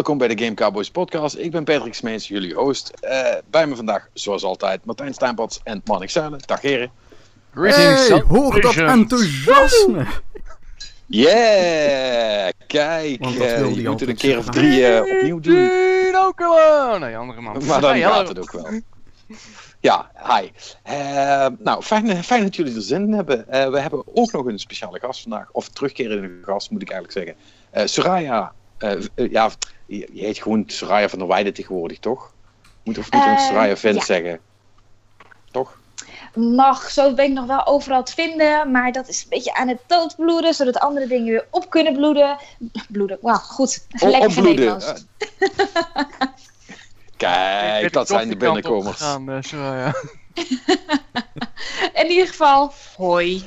Welkom bij de Game Cowboys podcast. Ik ben Patrick Smeets, jullie host. Eh, bij me vandaag, zoals altijd, Martijn Steinpads en Marnik Zuilen. Dag heren. Greetings, Hey, hoor dat enthousiasme! Yeah! Kijk, Want dat eh, wil je die moet het een keer of drie eh, opnieuw doen. Ook al. Nee, andere man. Maar dan Hey, gaat het ook wel. Ja, hi. Eh, nou, fijn, fijn dat jullie er zin in hebben. Eh, we hebben ook nog een speciale gast vandaag. Of terugkerende gast, moet ik eigenlijk zeggen. Eh Soraya, ja, je, je heet gewoon Soraya van der Weijden tegenwoordig, toch? Moet of moet ik Eh, Soraya Vent ja. zeggen? Toch? Mag, zo ben ik nog wel overal te vinden, maar dat is een beetje aan het doodbloeden, zodat andere dingen weer op kunnen bloeden. Bloeden, wauw, goed. O- Lekker opbloeden. Nederlands. Eh, Kijk, dat zijn de binnenkomers. opgegaan, eh, Soraya. In ieder geval, hoi.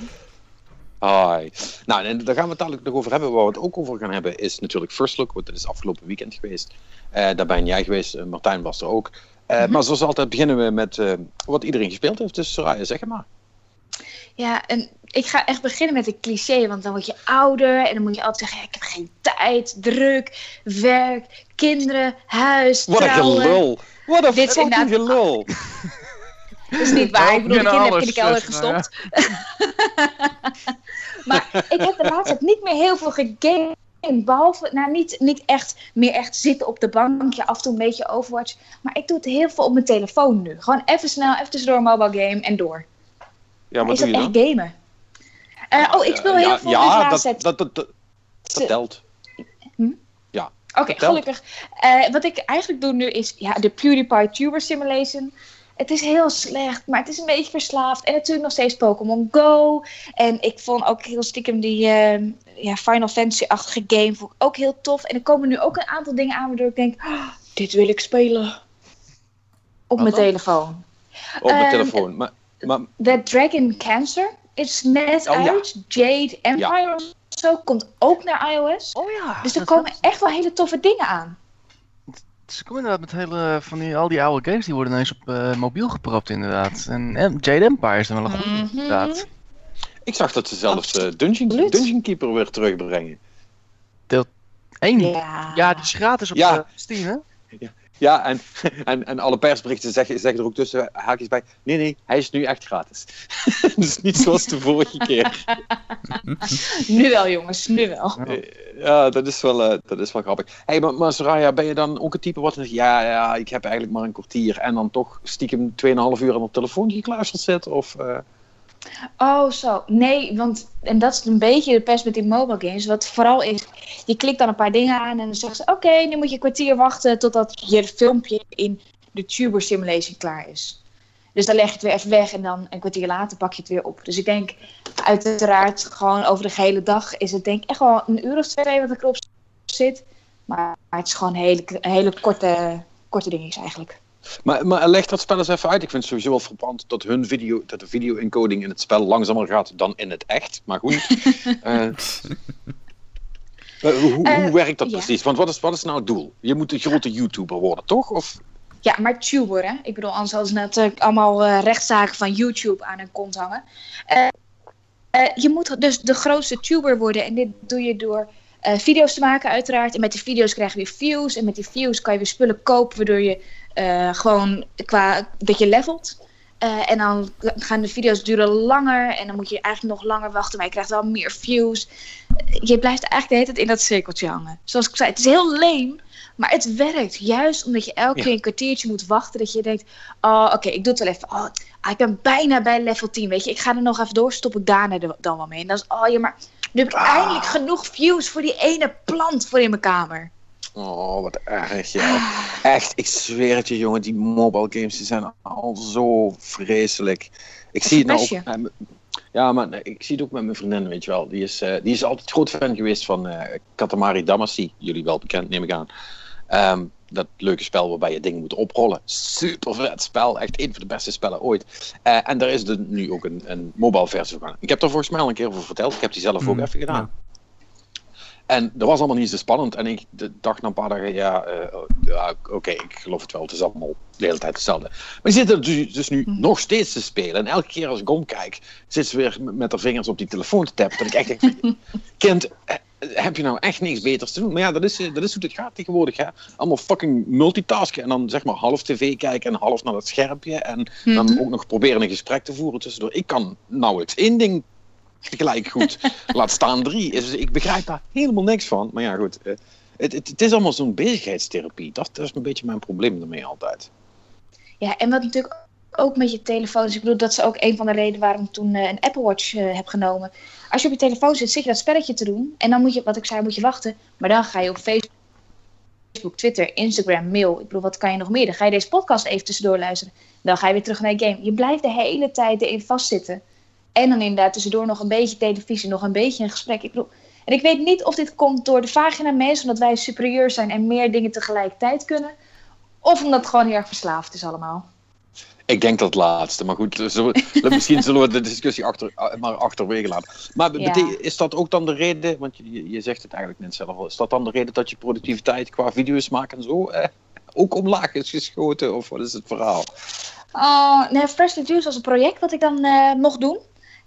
Hi. Nou, en daar gaan we het dadelijk nog over hebben. Waar we het ook over gaan hebben is natuurlijk First Look, want dat is afgelopen weekend geweest. Eh, daar ben jij geweest, eh, Martijn was er ook. Eh, Mhm. Maar zoals altijd beginnen we met wat iedereen gespeeld heeft. Dus Soraya, zeg maar. Ja, en ik ga echt beginnen met een cliché, want dan word je ouder en dan moet je altijd zeggen, ik heb geen tijd, druk, werk, kinderen, huis, Wat een gelul. Wat een fucking gelul. Dat is niet waar. Ja, Ik bedoel, de kinderen heb ik in de kelder dus, gestopt. maar ik heb de laatste tijd niet meer heel veel gegamed. Behalve, nou niet, niet echt meer echt zitten op de bankje, af en toe een beetje Overwatch. Maar ik doe het heel veel op mijn telefoon nu. Gewoon even snel, even tussendoor een mobile game en door. Ja, Maar is doe dat je echt dan? gamen? Eh, oh, ik speel heel ja, veel dus de Ja, dat, dat, dat, dat, dat telt. Oké, gelukkig. Eh, wat ik eigenlijk doe nu is ja, de PewDiePie Tuber Simulation. Het is heel slecht, maar het is een beetje verslaafd. En natuurlijk nog steeds Pokémon Go. En ik vond ook heel stiekem die eh, ja, Final Fantasy-achtige game vond ik ook heel tof. En er komen nu ook een aantal dingen aan waardoor ik denk... "Ah, dit wil ik spelen. Op mijn telefoon. Op mijn Ehm, telefoon. Maar, maar The Dragon Cancer is net Oh, ja. uit. Jade Empire of zo komt ook naar iOS. Oh ja. Dus er komen echt wel hele toffe dingen aan. Ze komen inderdaad met hele, van die, al die oude games die worden ineens op eh, mobiel gepropt inderdaad. En, en Jade Empire is dan wel een goede Mhm. inderdaad. ik zag dat ze zelfs eh, Dungeon. Dungeon Keeper weer terugbrengen. Eén. Ja. Ja, die is gratis op Ja. eh, Steam hè? Ja, en, en, en alle persberichten zeggen, zeggen er ook tussen haakjes bij. Nee, nee, hij is nu echt gratis. dus niet zoals de vorige keer. Nu wel, jongens, nu wel. Ja, dat is wel, eh, dat is wel grappig. hey, maar, maar Soraya, ben je dan ook een type wat zegt... Ja, ja, ik heb eigenlijk maar een kwartier... en dan toch stiekem 2,5 uur aan het telefoon gekluisterd zit? Of, eh, Oh, zo. Nee, want en dat is een beetje de pest met die mobile games. Wat vooral is, je klikt dan een paar dingen aan en dan zeggen ze: Oké, nu moet je een kwartier wachten totdat je filmpje in de Tuber Simulation klaar is. Dus dan leg je het weer even weg en dan een kwartier later pak je het weer op. Dus ik denk, uiteraard, gewoon over de gehele dag is het denk ik echt wel een uur of twee wat ik erop zit. Maar, maar het is gewoon hele, hele korte, korte dingetjes eigenlijk. Maar, maar leg dat spel eens even uit. Ik vind het sowieso wel verbrand dat, hun video, dat de video-encoding in het spel langzamer gaat dan in het echt. Maar goed. Eh, eh, hoe, hoe Eh, werkt dat ja. precies? Want wat is, wat is nou het doel? Je moet een grote YouTuber worden, toch? Of, Ja, maar tuber, hè? Ik bedoel, anders hadden ze natuurlijk allemaal rechtszaken van YouTube aan hun kont hangen. Je moet dus de grootste tuber worden. En dit doe je door video's te maken, uiteraard. En met die video's krijg je weer views. En met die views kan je weer spullen kopen, waardoor je eh, gewoon qua dat je levelt. Eh, en dan gaan de video's duren langer. En dan moet je eigenlijk nog langer wachten. Maar je krijgt wel meer views. Je blijft eigenlijk de hele tijd in dat cirkeltje hangen. Zoals ik zei, het is heel leem. Maar het werkt juist omdat je elke Ja. keer een kwartiertje moet wachten. Dat je denkt, oh oké, ik doe het wel even. Oh, ik ben bijna bij level 10, weet je. Ik ga er nog even door, stop ik daarna dan wel mee. En dan is, oh ja, maar nu heb ik Ah. eindelijk genoeg views voor die ene plant voor in mijn kamer. Oh, wat erg, ja. Echt, ik zweer het je, jongen. Die mobile games die zijn al zo vreselijk. Ik zie het nou ook... verpest met mijn- Ja, maar ik zie het ook met mijn vriendin, weet je wel. Die is, eh, die is altijd groot fan geweest van eh Katamari Damacy. Jullie wel bekend, neem ik aan. Ehm, dat leuke spel waarbij je dingen moet oprollen. Super vet spel. Echt een van de beste spellen ooit. Eh, en daar is er nu ook een, een mobile versie van. Ik heb er volgens mij al een keer over verteld. Ik heb die zelf ook Mm, even gedaan. En dat was allemaal niet zo spannend. En ik dacht na een paar dagen, ja, eh, ja oké, ik geloof het wel. Het is allemaal de hele tijd hetzelfde. Maar je zit er dus, dus nu Hm. nog steeds te spelen. En elke keer als ik omkijk, zit ze weer met haar vingers op die telefoon te tappen. Dat ik echt denk, kind, eh, heb je nou echt niks beters te doen? Maar ja, dat is, dat is hoe het gaat tegenwoordig. Hè? Allemaal fucking multitasken en dan zeg maar half tv kijken en half naar dat schermpje. En dan Mhm. ook nog proberen een gesprek te voeren tussendoor. Ik kan nauwelijks één ding tegelijk goed. Laat staan drie. Dus ik begrijp daar helemaal niks van. Maar ja, goed. eh, Het, het, het is allemaal zo'n bezigheidstherapie. Dat, dat is een beetje mijn probleem ermee altijd. Ja, en wat natuurlijk ook met je telefoon is. Ik bedoel, dat is ook een van de redenen waarom ik toen eh, een Apple Watch eh, heb genomen. Als je op je telefoon zit, zit je dat spelletje te doen. En dan moet je, wat ik zei, moet je wachten. Maar dan ga je op Facebook, Twitter, Instagram, mail. Ik bedoel, wat kan je nog meer? Dan ga je deze podcast even tussendoor luisteren. Dan ga je weer terug naar je game. Je blijft de hele tijd erin vastzitten. En dan inderdaad tussendoor nog een beetje televisie, nog een beetje een gesprek. Ik bedoel, en ik weet niet of dit komt door de vagina mensen, omdat wij superieur zijn en meer dingen tegelijkertijd kunnen. Of omdat het gewoon heel erg verslaafd is allemaal. Ik denk dat laatste. Maar goed, zullen we- misschien zullen we de discussie achter, eh, maar achterwege laten. Maar Ja. is dat ook dan de reden, want je, je zegt het eigenlijk net zelf al, is dat dan de reden dat je productiviteit qua video's maken en zo eh, ook omlaag is geschoten? Of wat is het verhaal? Oh, nee, Freshly Juice was een project wat ik dan eh, mocht doen.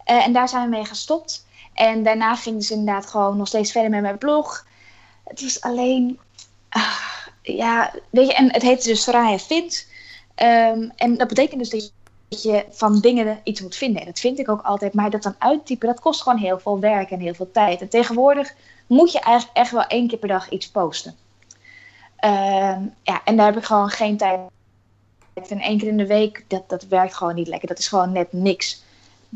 Eh, en daar zijn we mee gestopt. En daarna ging dus inderdaad gewoon nog steeds verder met mijn blog. Het was alleen... ah, ja, weet je, en het heette dus Soraya Vindt. Ehm, en dat betekent dus dat je, dat je van dingen iets moet vinden. En dat vind ik ook altijd. Maar dat dan uittypen, dat kost gewoon heel veel werk en heel veel tijd. En tegenwoordig moet je eigenlijk echt wel één keer per dag iets posten. Ehm, ja, en daar heb ik gewoon geen tijd en één keer in de week, dat, dat werkt gewoon niet lekker. Dat is gewoon net niks.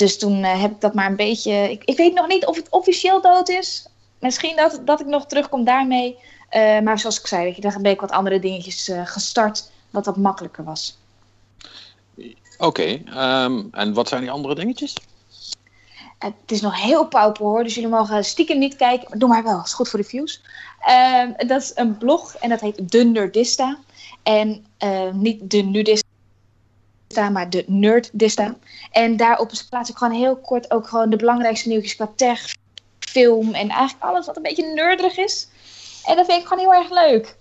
Dus toen eh, heb ik dat maar een beetje. Ik, ik weet nog niet of het officieel dood is. Misschien dat, dat ik nog terugkom daarmee. Eh, maar zoals ik zei, je, dan ben ik wat andere dingetjes eh, gestart. Wat wat makkelijker was. Oké, ehm, en wat zijn die andere dingetjes? Het is nog heel pauper hoor, dus jullie mogen stiekem niet kijken. Maar doe maar wel, is goed voor de views. Ehm, dat is een blog en dat heet De Nerdista. En niet de nudista, maar de Nerddista. En daarop plaats ik gewoon heel kort ook gewoon de belangrijkste nieuwtjes qua tech, film en eigenlijk alles wat een beetje nerderig is. En dat vind ik gewoon heel erg leuk.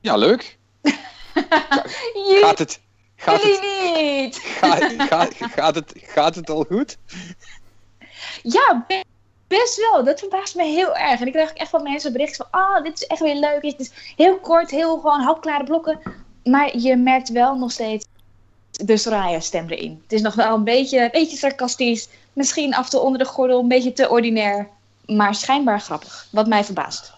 Ja, leuk. Gaat het, gaat het, niet! gaat, gaat, gaat het, gaat het al goed? Ja, be- best wel. Dat verbaast me heel erg. En ik krijg ook echt van mensen berichten van... Ah, dit is echt weer leuk. Het is heel kort, heel gewoon hapklare blokken. Maar je merkt wel nog steeds de Soraya-stem erin. Het is nog wel een beetje, een beetje sarcastisch. Misschien af toe onder de gordel, een beetje te ordinair. Maar schijnbaar grappig. Wat mij verbaast.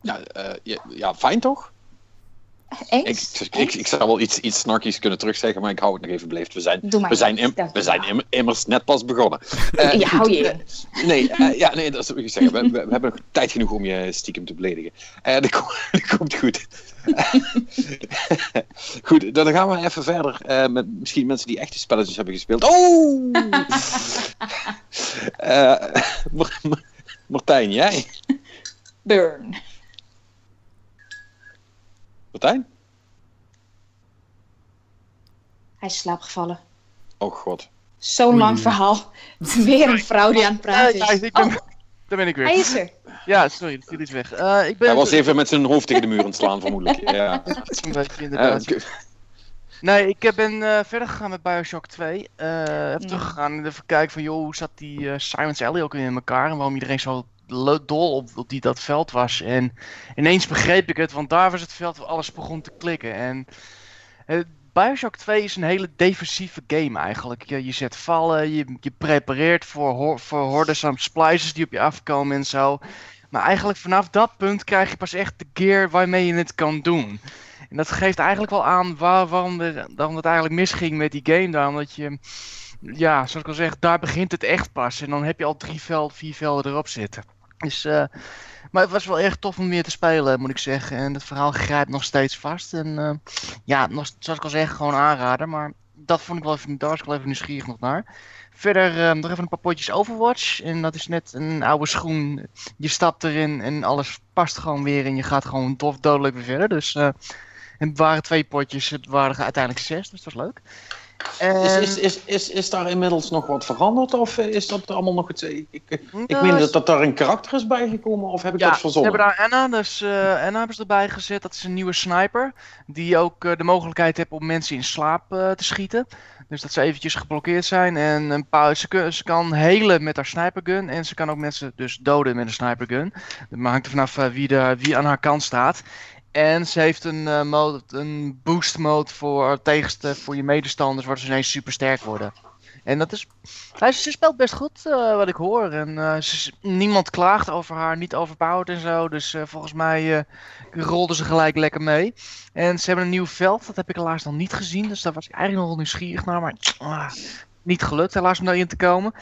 Ja, eh, ja, ja, fijn toch? Ik, Eens? ik, ik, ik zou wel iets, iets snarkies kunnen terugzeggen, maar ik hou het nog even beleefd. We zijn, we zijn, im- we zijn im- immers net pas begonnen. Eh, Je hou je in. Nee, eh, ja, nee, dat is ik zeggen. We, we, we hebben nog tijd genoeg om je stiekem te beledigen. Eh dat, dat komt goed. goed, dan gaan we even verder eh, met misschien mensen die echte spelletjes hebben gespeeld. Oh! Eh, Mar- Mar- Martijn, jij? Burn. Martijn? Hij is slaapgevallen. Oh god. Zo'n lang verhaal. Weer een vrouw die aan het praten Ja, is. ik ben, Oh, daar ben ik weer. hij is er. Ja, sorry, dat viel iets weg. Eh, ik ben Hij was even met zijn hoofd tegen de muur aan het slaan, vermoedelijk. Ja. Inderdaad. Nee, ik eh, ben eh, verder gegaan met Bioshock 2. Eh heb Ja. teruggegaan en even kijken van, joh, hoe zat die eh Simon's Alley ook weer in elkaar? En waarom iedereen zo dol op, op die dat veld was. En ineens begreep ik het, want daar was het veld waar alles begon te klikken. En eh, Bioshock 2 is een hele defensieve game eigenlijk. Je, je zet vallen, je, je prepareert voor, ho voor hordes aan splicers die op je afkomen en zo. Maar eigenlijk vanaf dat punt krijg je pas echt de gear waarmee je het kan doen. En dat geeft eigenlijk wel aan waar, waarom, waarom het eigenlijk misging met die game daar. Omdat je, ja, zoals ik al zeg, daar begint het echt pas. En dan heb je al drie velden, vier velden erop zitten. Dus, eh, maar het was wel erg tof om weer te spelen, moet ik zeggen. En het verhaal grijpt nog steeds vast. En eh, ja, nog, zoals ik al zeg, gewoon aanraden. Maar dat vond ik wel even, daar was ik wel even nieuwsgierig nog naar. Verder eh, nog even een paar potjes Overwatch. En dat is net een oude schoen. Je stapt erin en alles past gewoon weer. En je gaat gewoon tof dodelijk weer verder. Dus en het waren twee potjes. Het waren uiteindelijk zes, dus dat was leuk. En, Is, is, is, is, is daar inmiddels nog wat veranderd? Of is dat allemaal nog het... Ik, ik, ik Nou, meen dat, dat daar een karakter is bijgekomen, of heb ik Ja, dat ze verzonnen? hebben daar Anna, dus eh, Anna hebben ze erbij gezet. Dat is een nieuwe sniper. Die ook eh, de mogelijkheid heeft om mensen in slaap eh, te schieten. Dus dat ze eventjes geblokkeerd zijn. En een paar, ze, ze kan helen met haar snipergun. En ze kan ook mensen dus doden met een snipergun. Dat hangt er vanaf wie, de, wie aan haar kant staat. En ze heeft een, uh, mode, een boost mode voor, tegenste, voor je medestanders, waardoor ze ineens super sterk worden. En dat is. Hij, ze speelt best goed, uh, wat ik hoor. En ze, niemand klaagt over haar, niet overpowered en zo. Dus volgens mij rolden ze gelijk lekker mee. En ze hebben een nieuw veld, dat heb ik helaas nog niet gezien. Dus daar was ik eigenlijk nog nieuwsgierig naar. Maar ah, niet gelukt helaas om daarin te komen.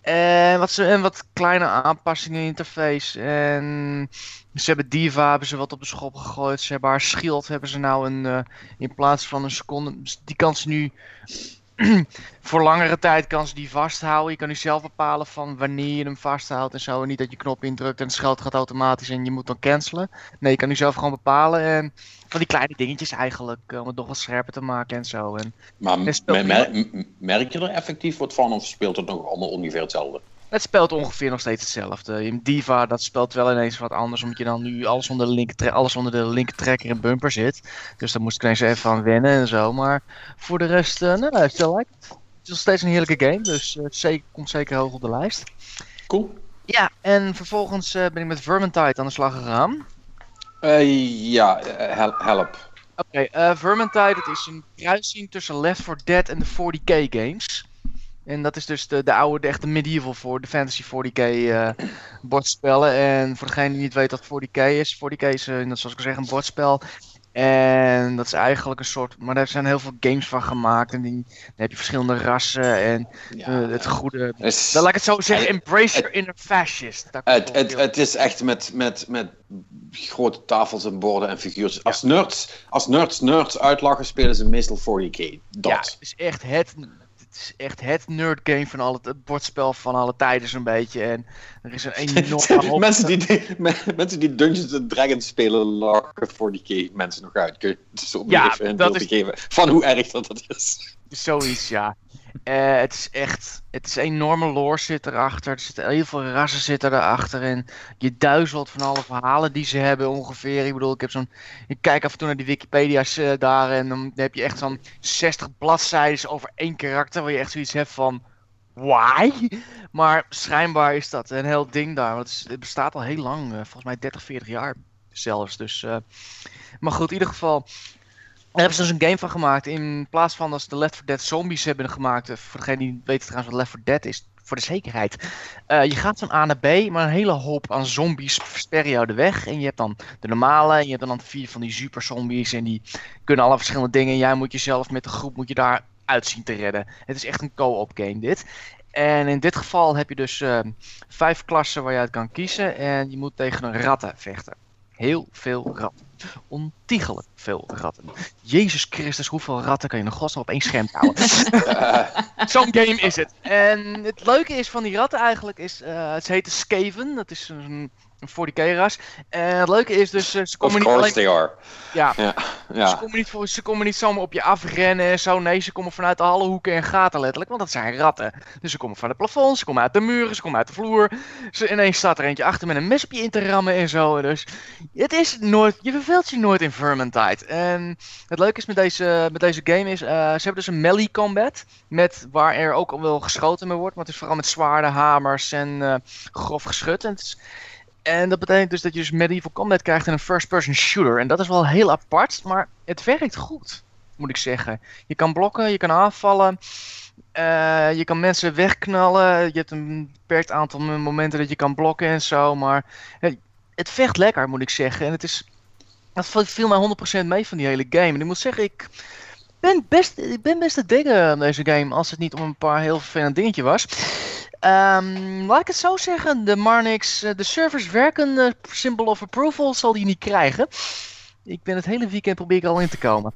En wat, ze, en wat kleine aanpassingen in interface. En ze hebben Diva hebben ze wat op de schop gegooid. Ze hebben haar schild hebben ze nou een, in plaats van een seconde. Die kan ze nu voor langere tijd kan ze die vasthouden. Je kan nu zelf bepalen van wanneer je hem vasthoudt en zo. En niet dat je knop indrukt en het scheld gaat automatisch en je moet dan cancelen. Nee, je kan nu zelf gewoon bepalen. En van die kleine dingetjes eigenlijk, eh, om het nog wat scherper te maken en zo. En, maar merk je er effectief wat van of speelt het nog allemaal ongeveer hetzelfde? Het speelt ongeveer nog steeds hetzelfde. In Diva, dat speelt wel ineens wat anders, omdat je dan nu alles onder de linker, alles onder de linker trekker en bumper zit. Dus daar moest ik ineens even aan wennen en zo. Maar voor de rest, uh, nou, het, lijkt. het is nog steeds een heerlijke game, dus uh, zeker, komt zeker hoog op de lijst. Cool. Ja, en vervolgens uh, ben ik met Vermintide aan de slag gegaan. ja, help. Oké, okay, Vermintide, het is een kruising tussen Left 4 Dead en de 40k games. En dat is dus de, de oude, de echte medieval voor de Fantasy 40k uh, eh, bordspellen. En voor degene die niet weet wat 40k is, 40k is, uh, zoals ik al zeg, een bordspel. En dat is eigenlijk een soort. Maar daar zijn heel veel games van gemaakt. En die, dan heb je verschillende rassen. En uh, het goede. Is, dan laat ik het zo zeggen: embrace your inner fascist. Het, het, het is echt met, met, met grote tafels en borden en figuurtjes. Als, nerds, als nerds nerds uitlachen, spelen ze meestal 40k. Dat. Ja, het is echt het is echt het nerdgame van alle, het bordspel van alle tijden zo'n beetje. En er is een enorme mensen, die, mensen die Dungeons and Dragons spelen lachen voor die mensen nog uit. Kun je zo ja, even een beeld is... geven van hoe erg dat, dat is? Zoiets, ja. Uh, het is echt, het is enorme lore zit erachter. Er zitten heel veel rassen zitten erachter. En je duizelt van alle verhalen die ze hebben ongeveer. Ik bedoel, ik heb zo'n, ik kijk af en toe naar die Wikipedia's uh, daar. En dan heb je echt zo'n 60 bladzijden over één karakter. Waar je echt zoiets hebt van, why? Maar schijnbaar is dat een heel ding daar. Want het, bestaat al heel lang, uh, volgens mij 30, 40 jaar zelfs. Dus, maar goed, in ieder geval, daar hebben ze dus een game van gemaakt. In plaats van dat ze de Left 4 Dead zombies hebben gemaakt. Eh, voor degene die weet trouwens wat Left 4 Dead is. Voor de zekerheid. Uh, je gaat van A naar B, maar een hele hoop aan zombies versperren jou de weg. En je hebt dan de normale, en je hebt dan vier van die super zombies. En die kunnen alle verschillende dingen. En jij moet jezelf met de groep moet je daar uit zien te redden. Het is echt een co-op game dit. En in dit geval heb je dus uh, vijf klassen waar je uit kan kiezen. En je moet tegen een ratten vechten. Heel veel ratten. Ontiegelijk veel ratten. Jezus Christus, hoeveel ratten kan je nog godsnaam op één scherm houden? Zo'n game is het. En het leuke is van die ratten eigenlijk is, uh, het heet Skaven. Dat is een een 40k-ras. En het leuke is dus, eh, ze komen niet alleen... they are. Ja, ja, ja. Ze, komen niet voor, ze komen niet zomaar op je afrennen en zo. Nee, ze komen vanuit alle hoeken en gaten letterlijk, want dat zijn ratten. Dus ze komen van het plafond, ze komen uit de muren, ze komen uit de vloer. Ze, ineens staat er eentje achter met een mes op je in te rammen en zo. Dus het is nooit, je verveelt je nooit in Vermintide. En het leuke is met deze, met deze game is, uh, ze hebben dus een melee combat. Met, waar er ook al wel geschoten mee wordt, maar het is vooral met zwaarden, hamers en uh, grof geschut. En het is, en dat betekent dus dat je dus medieval combat krijgt in een first-person shooter. En dat is wel heel apart, maar het werkt goed, moet ik zeggen. Je kan blokken, je kan aanvallen, uh, je kan mensen wegknallen. Je hebt een beperkt aantal momenten dat je kan blokken en zo. Maar het vecht lekker, moet ik zeggen. En het is, dat viel mij 100% mee van die hele game. En ik moet zeggen, ik ben best, ik ben best te dingen aan deze game. Als het niet om een paar heel vervelend dingetje was. Um, laat ik het zo zeggen, de Marnix, eh, de servers werken, uh, symbol of approval zal die niet krijgen. Ik ben het hele weekend probeer ik al in te komen.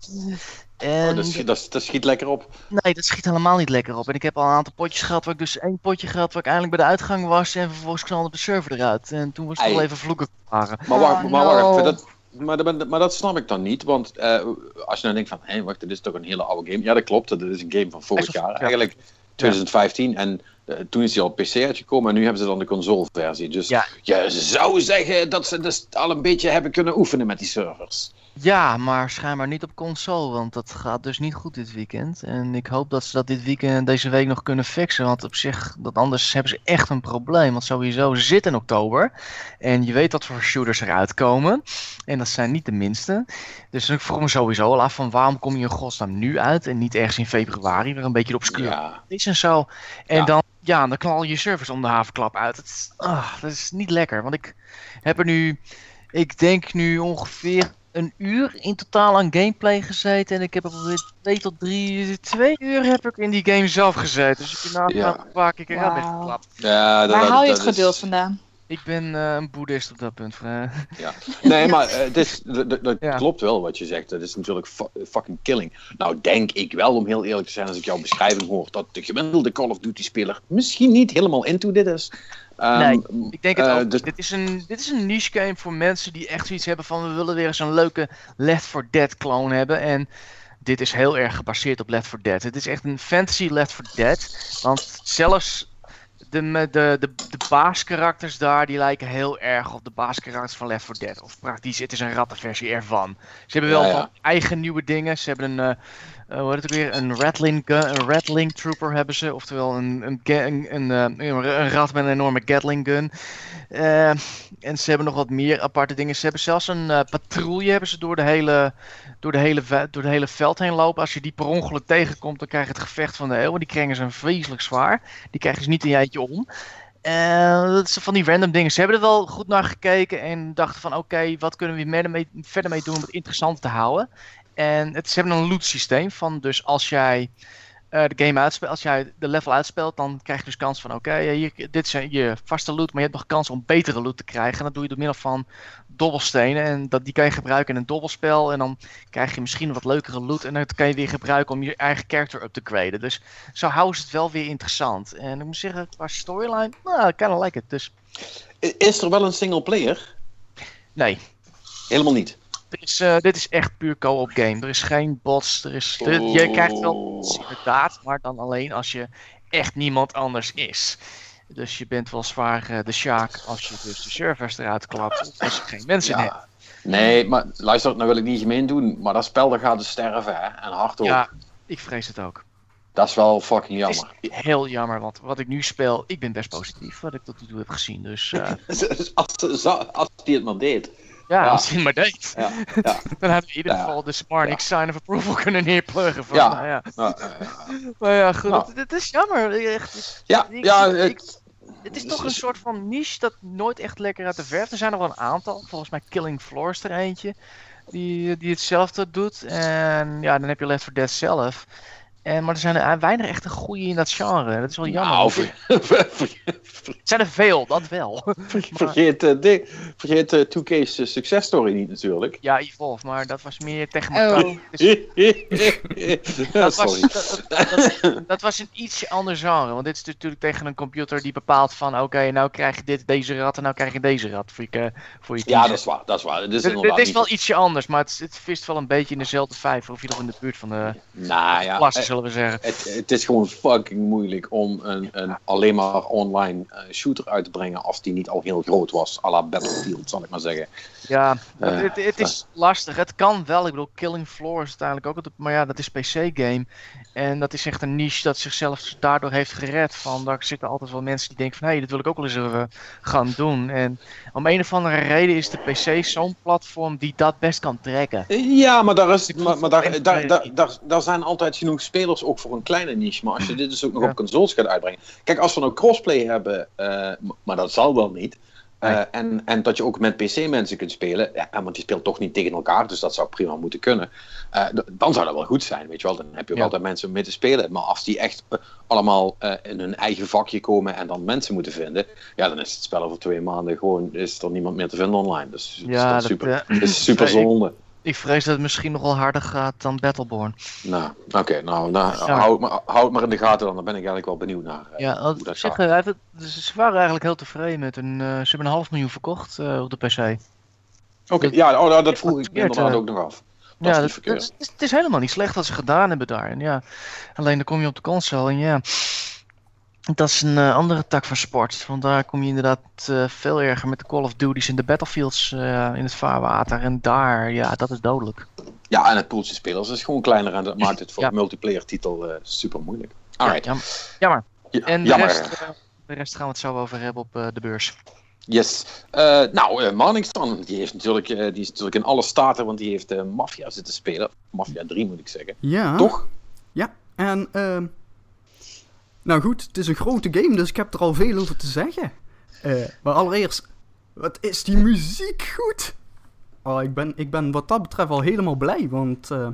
En... Oh, dat, schiet, dat, dat, schiet lekker op. Nee, dat schiet helemaal niet lekker op. En ik heb al een aantal potjes gehad waar ik dus één potje gehad waar ik eindelijk bij de uitgang was en vervolgens knalde de server eruit. En toen was het wel even vloeken waren. Maar wacht, maar wacht dat, maar, dat, maar dat snap ik dan niet, want uh, als je nou denkt van, hé, wacht, dit is toch een hele oude game. Ja, dat klopt, dat is een game van vorig jaar, eigenlijk 2015. En eh, toen is hij al op PC uitgekomen en nu hebben ze dan de console-versie. Dus Ja. je zou zeggen dat ze dus al een beetje hebben kunnen oefenen met die servers. Ja, maar schijnbaar niet op console, want dat gaat dus niet goed dit weekend. En ik hoop dat ze dat dit weekend, deze week nog kunnen fixen, want op zich, dat anders hebben ze echt een probleem. Want sowieso zit in oktober en je weet wat voor shooters eruit komen. En dat zijn niet de minste. Dus ik vroeg me sowieso al af van waarom kom je in godsnaam nu uit en niet ergens in februari, weer een beetje obscuur Ja. is en zo. En Ja. dan, ja, dan knal je service om de havenklap uit. Is, ah, dat is niet lekker, want ik heb er nu, ik denk nu ongeveer een uur in totaal aan gameplay gezeten. En ik heb er weer twee tot drie, twee uur heb ik in die game zelf gezeten. Dus ik Ja. nou vaak ik eruit ben Wauw. geklapt. Ja, dat, Waar haal je het is- geduld vandaan? Ik ben eh, een boeddhist op dat punt. eh. Nee, maar eh, het is, dat, Ja. klopt wel wat je zegt. Dat is natuurlijk fu- fucking killing. Nou, denk ik wel, om heel eerlijk te zijn, als ik jouw beschrijving hoor, dat de gemiddelde Call of Duty-speler misschien niet helemaal into dit is. Ehm, Nee, Ik denk het eh, ook. dus- Dit, is een, dit is een niche game voor mensen die echt zoiets hebben van we willen weer eens een leuke Left 4 Dead clone hebben. En dit is heel erg gebaseerd op Left 4 Dead. Het is echt een fantasy Left 4 Dead. Want zelfs de, de, de, de baaskarakters daar, die lijken heel erg op de baaskarakters van Left 4 Dead. Of praktisch, het is een rattenversie ervan. Ze hebben wel Ja, ja. van eigen nieuwe dingen. Ze hebben een, eh eh, hoe heet het ook weer, een Rattling, gun, een Rattling Trooper hebben ze. Oftewel een, een, ga- een, een, eh, een rat met een enorme Gatling gun. Eh, en ze hebben nog wat meer aparte dingen. Ze hebben zelfs een eh, patrouille hebben ze door de, hele, door, de hele, door de hele veld heen lopen. Als je die per ongeluk tegenkomt, dan krijg je het gevecht van de eeuw. Die kringen ze vreselijk zwaar. Die krijg je dus niet een eindje om. Eh, dat is van die random dingen. Ze hebben er wel goed naar gekeken en dachten van oké, wat kunnen we verder mee doen om het interessant te houden. En het, ze hebben een loot systeem van dus als jij eh, de game uitspeelt, als jij de level uitspeelt, dan krijg je dus kans van oké, eh, hier, dit is je vaste loot, maar je hebt nog kans om betere loot te krijgen. En dat doe je door middel van dobbelstenen en dat, die kan je gebruiken in een dobbelspel en dan krijg je misschien wat leukere loot en dat kan je weer gebruiken om je eigen character up te graden. Dus zo houden ze het wel weer interessant. En ik moet zeggen, qua storyline, nou, ik kind of like it. Dus Is er wel een single player? nee, Helemaal niet. Dit is, eh, dit is echt puur co-op game. Er is geen bots. Er is, er- je krijgt wel bots, inderdaad, maar dan alleen als je echt niemand anders is. Dus je bent wel zwaar eh, de sjaak als je dus de servers eruit klapt. Of als je geen mensen hebt. Nee, maar luister, nou wil ik niet gemeen doen, maar dat spel dat gaat dus sterven, hè? En hardop. Ja, ik vrees het ook. Dat is wel fucking Het jammer. is heel jammer, want wat ik nu speel, ik ben best positief wat ik tot nu toe heb gezien. Dus eh, als, als die het maar deed. Ja, als hij het maar deed. Ja, ja. Dan hadden we in ieder geval de Smartnick sign of approval kunnen neerpluggen. Van, Ja. nou ja. Maar ja, goed, Nou. het, het is jammer. Echt, ja, Ik- ja, ik- het, Het is toch een soort van niche dat nooit echt lekker uit de verf. Er zijn er wel een aantal. Volgens mij Killing Floor is er eentje. Die, die hetzelfde doet. En ja, dan heb je Left 4 Dead zelf. En, maar er zijn er weinig echt een goede in dat genre. Dat is wel jammer. nou, want ver- dit- ver- ver- Het zijn er veel, dat wel. vergeet, eh, de, vergeet eh, 2K's eh, successtory niet natuurlijk. Ja, Evolve, maar dat was meer tegen elkaar. Oh. Dus dat, was, dat, dat- dat- dat was een ietsje ander genre. Want dit is natuurlijk tegen een computer die bepaalt van... Oké, nou krijg je dit, deze rat en nou krijg je deze rat voor je, voor je Ja, dat is waar. Dat is waar. Het is het is wel ietsje anders, maar het, het vist wel een beetje in dezelfde vijver. Of je nog in de buurt van de Nou ja, klasse, eh, zullen we zeggen. het, het is gewoon fucking moeilijk om een, een alleen maar online eh, shooter uit te brengen als die niet al heel groot was, à la Battlefield, zal ik maar zeggen. Ja, eh, het, het, is lastig. Het kan wel. Ik bedoel, Killing Floor is uiteindelijk ook... het- Maar ja, dat is PC-game. En dat is echt een niche dat zichzelf daardoor heeft gered. Van, daar zitten altijd wel mensen die denken van... Hé, hey, dit wil ik ook wel eens even gaan doen. En om een of andere reden is de PC zo'n platform die dat best kan trekken. Ja, maar, daar, is, maar, maar daar, daar, daar, daar, daar zijn altijd genoeg spelers ook voor een kleine niche. Maar als je dit dus ook nog Ja. op consoles gaat uitbrengen. Kijk, als we nou crossplay hebben, eh, maar dat zal wel niet. eh, Nee. en, en dat je ook met PC-mensen kunt spelen. Ja, want die speelt toch niet tegen elkaar, dus dat zou prima moeten kunnen. Eh, dan zou dat wel goed zijn, weet je wel. Dan heb je ook Ja. altijd mensen om mee te spelen. Maar als die echt allemaal in hun eigen vakje komen en dan mensen moeten vinden. Ja, dan is het spel over twee maanden gewoon. Is er niemand meer te vinden online. Dus dat is Ja, dat, super, dat is super zonde. Ik vrees dat het misschien nog wel harder gaat dan Battleborn. Nou, oké, nou, nou Ja. hou, het maar, hou het maar in de gaten dan. Dan ben ik eigenlijk wel benieuwd naar eh, Ja, hoe dat zeg, gaat. eh, het- dus ze waren eigenlijk heel tevreden met een... eh, ze hebben een half miljoen verkocht op de PC. Oké, ja, oh, nou, dat vroeg ik inderdaad ook nog af. Dat ja, is dat, niet verkeerd. dat is, het, is, het is helemaal niet slecht wat ze gedaan hebben daar. En ja, alleen dan kom je op de console en ja, Dat is een uh, andere tak van sport. Want daar kom je inderdaad uh, veel erger met de Call of Duties en de Battlefields uh, in het vaarwater. En daar, ja, dat is dodelijk. Ja, en het poeltje spelers is gewoon kleiner en dat maakt het voor ja. multiplayer titel super moeilijk. Alright. Ja, jammer. jammer. en de rest, de rest gaan we het zo over hebben op de beurs. Yes. nou, uh, die, heeft natuurlijk, die is natuurlijk in alle staten, want die heeft Mafia zitten spelen. Mafia 3 moet ik zeggen. Ja. Toch? Ja, en ehm, nou goed, het is een grote game, dus ik heb er al veel over te zeggen. Uh, maar allereerst, wat is die muziek goed? Oh, ik, ben, ik ben wat dat betreft al helemaal blij, want uh,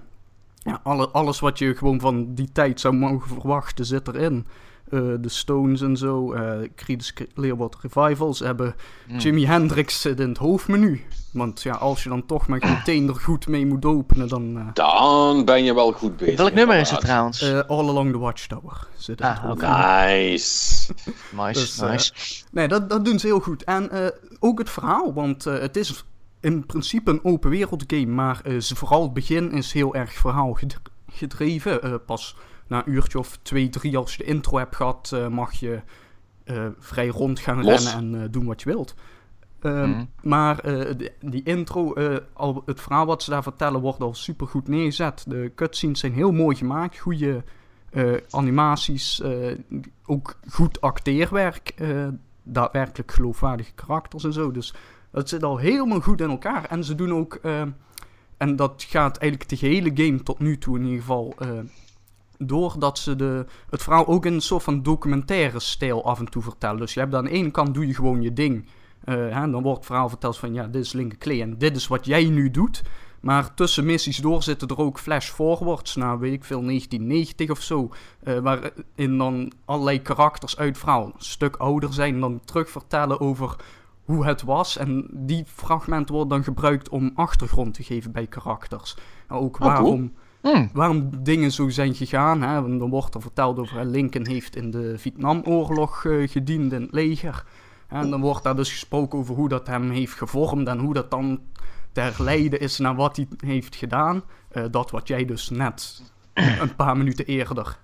ja, alle, alles wat je gewoon van die tijd zou mogen verwachten zit erin. Uh, de Stones en zo, uh, Creedence Clearwater Revivals hebben mm. Jimi Hendrix zit in het hoofdmenu. Want ja, als je dan toch maar meteen er goed mee moet openen, dan... Uh... Dan ben je wel goed bezig. Welk nummer is het trouwens? Uh, All Along the Watchtower zit ah, oké. Nice. nice, dus, nice. Nee, dat, dat doen ze heel goed. En ook het verhaal, want het is in principe een open wereld game, maar ze, vooral het begin is heel erg verhaal gedreven. pas na een uurtje of twee, drie als je de intro hebt gehad, mag je vrij rond gaan rennen en doen wat je wilt. Ehm, mhm. Maar uh, die intro, uh, al het verhaal wat ze daar vertellen, wordt al super goed neergezet. De cutscenes zijn heel mooi gemaakt, goede uh, animaties, ook goed acteerwerk, daadwerkelijk geloofwaardige karakters en zo. Dus dat zit al helemaal goed in elkaar. En ze doen ook, en dat gaat eigenlijk de gehele game tot nu toe in ieder geval doordat ze de, het verhaal ook in een soort van documentaire stijl af en toe vertellen. Dus je hebt aan de ene kant doe je gewoon je ding. Uh, hè, dan wordt het verhaal verteld van ja, dit is Linker en dit is wat jij nu doet. Maar tussen missies door zitten er ook flash forwards naar, weet ik veel, 1990 of zo. Uh, waarin dan allerlei karakters uit het verhaal een stuk ouder zijn en dan terug vertellen over hoe het was. En die fragmenten worden dan gebruikt om achtergrond te geven bij karakters. En ook oh, waarom, hmm. waarom dingen zo zijn gegaan. Hè. Dan wordt er verteld over Lincoln heeft in de Vietnamoorlog uh, gediend in het leger. En dan wordt daar dus gesproken over hoe dat hem heeft gevormd en hoe dat dan ter leiden is naar wat hij heeft gedaan. Uh, dat wat jij dus net een paar minuten eerder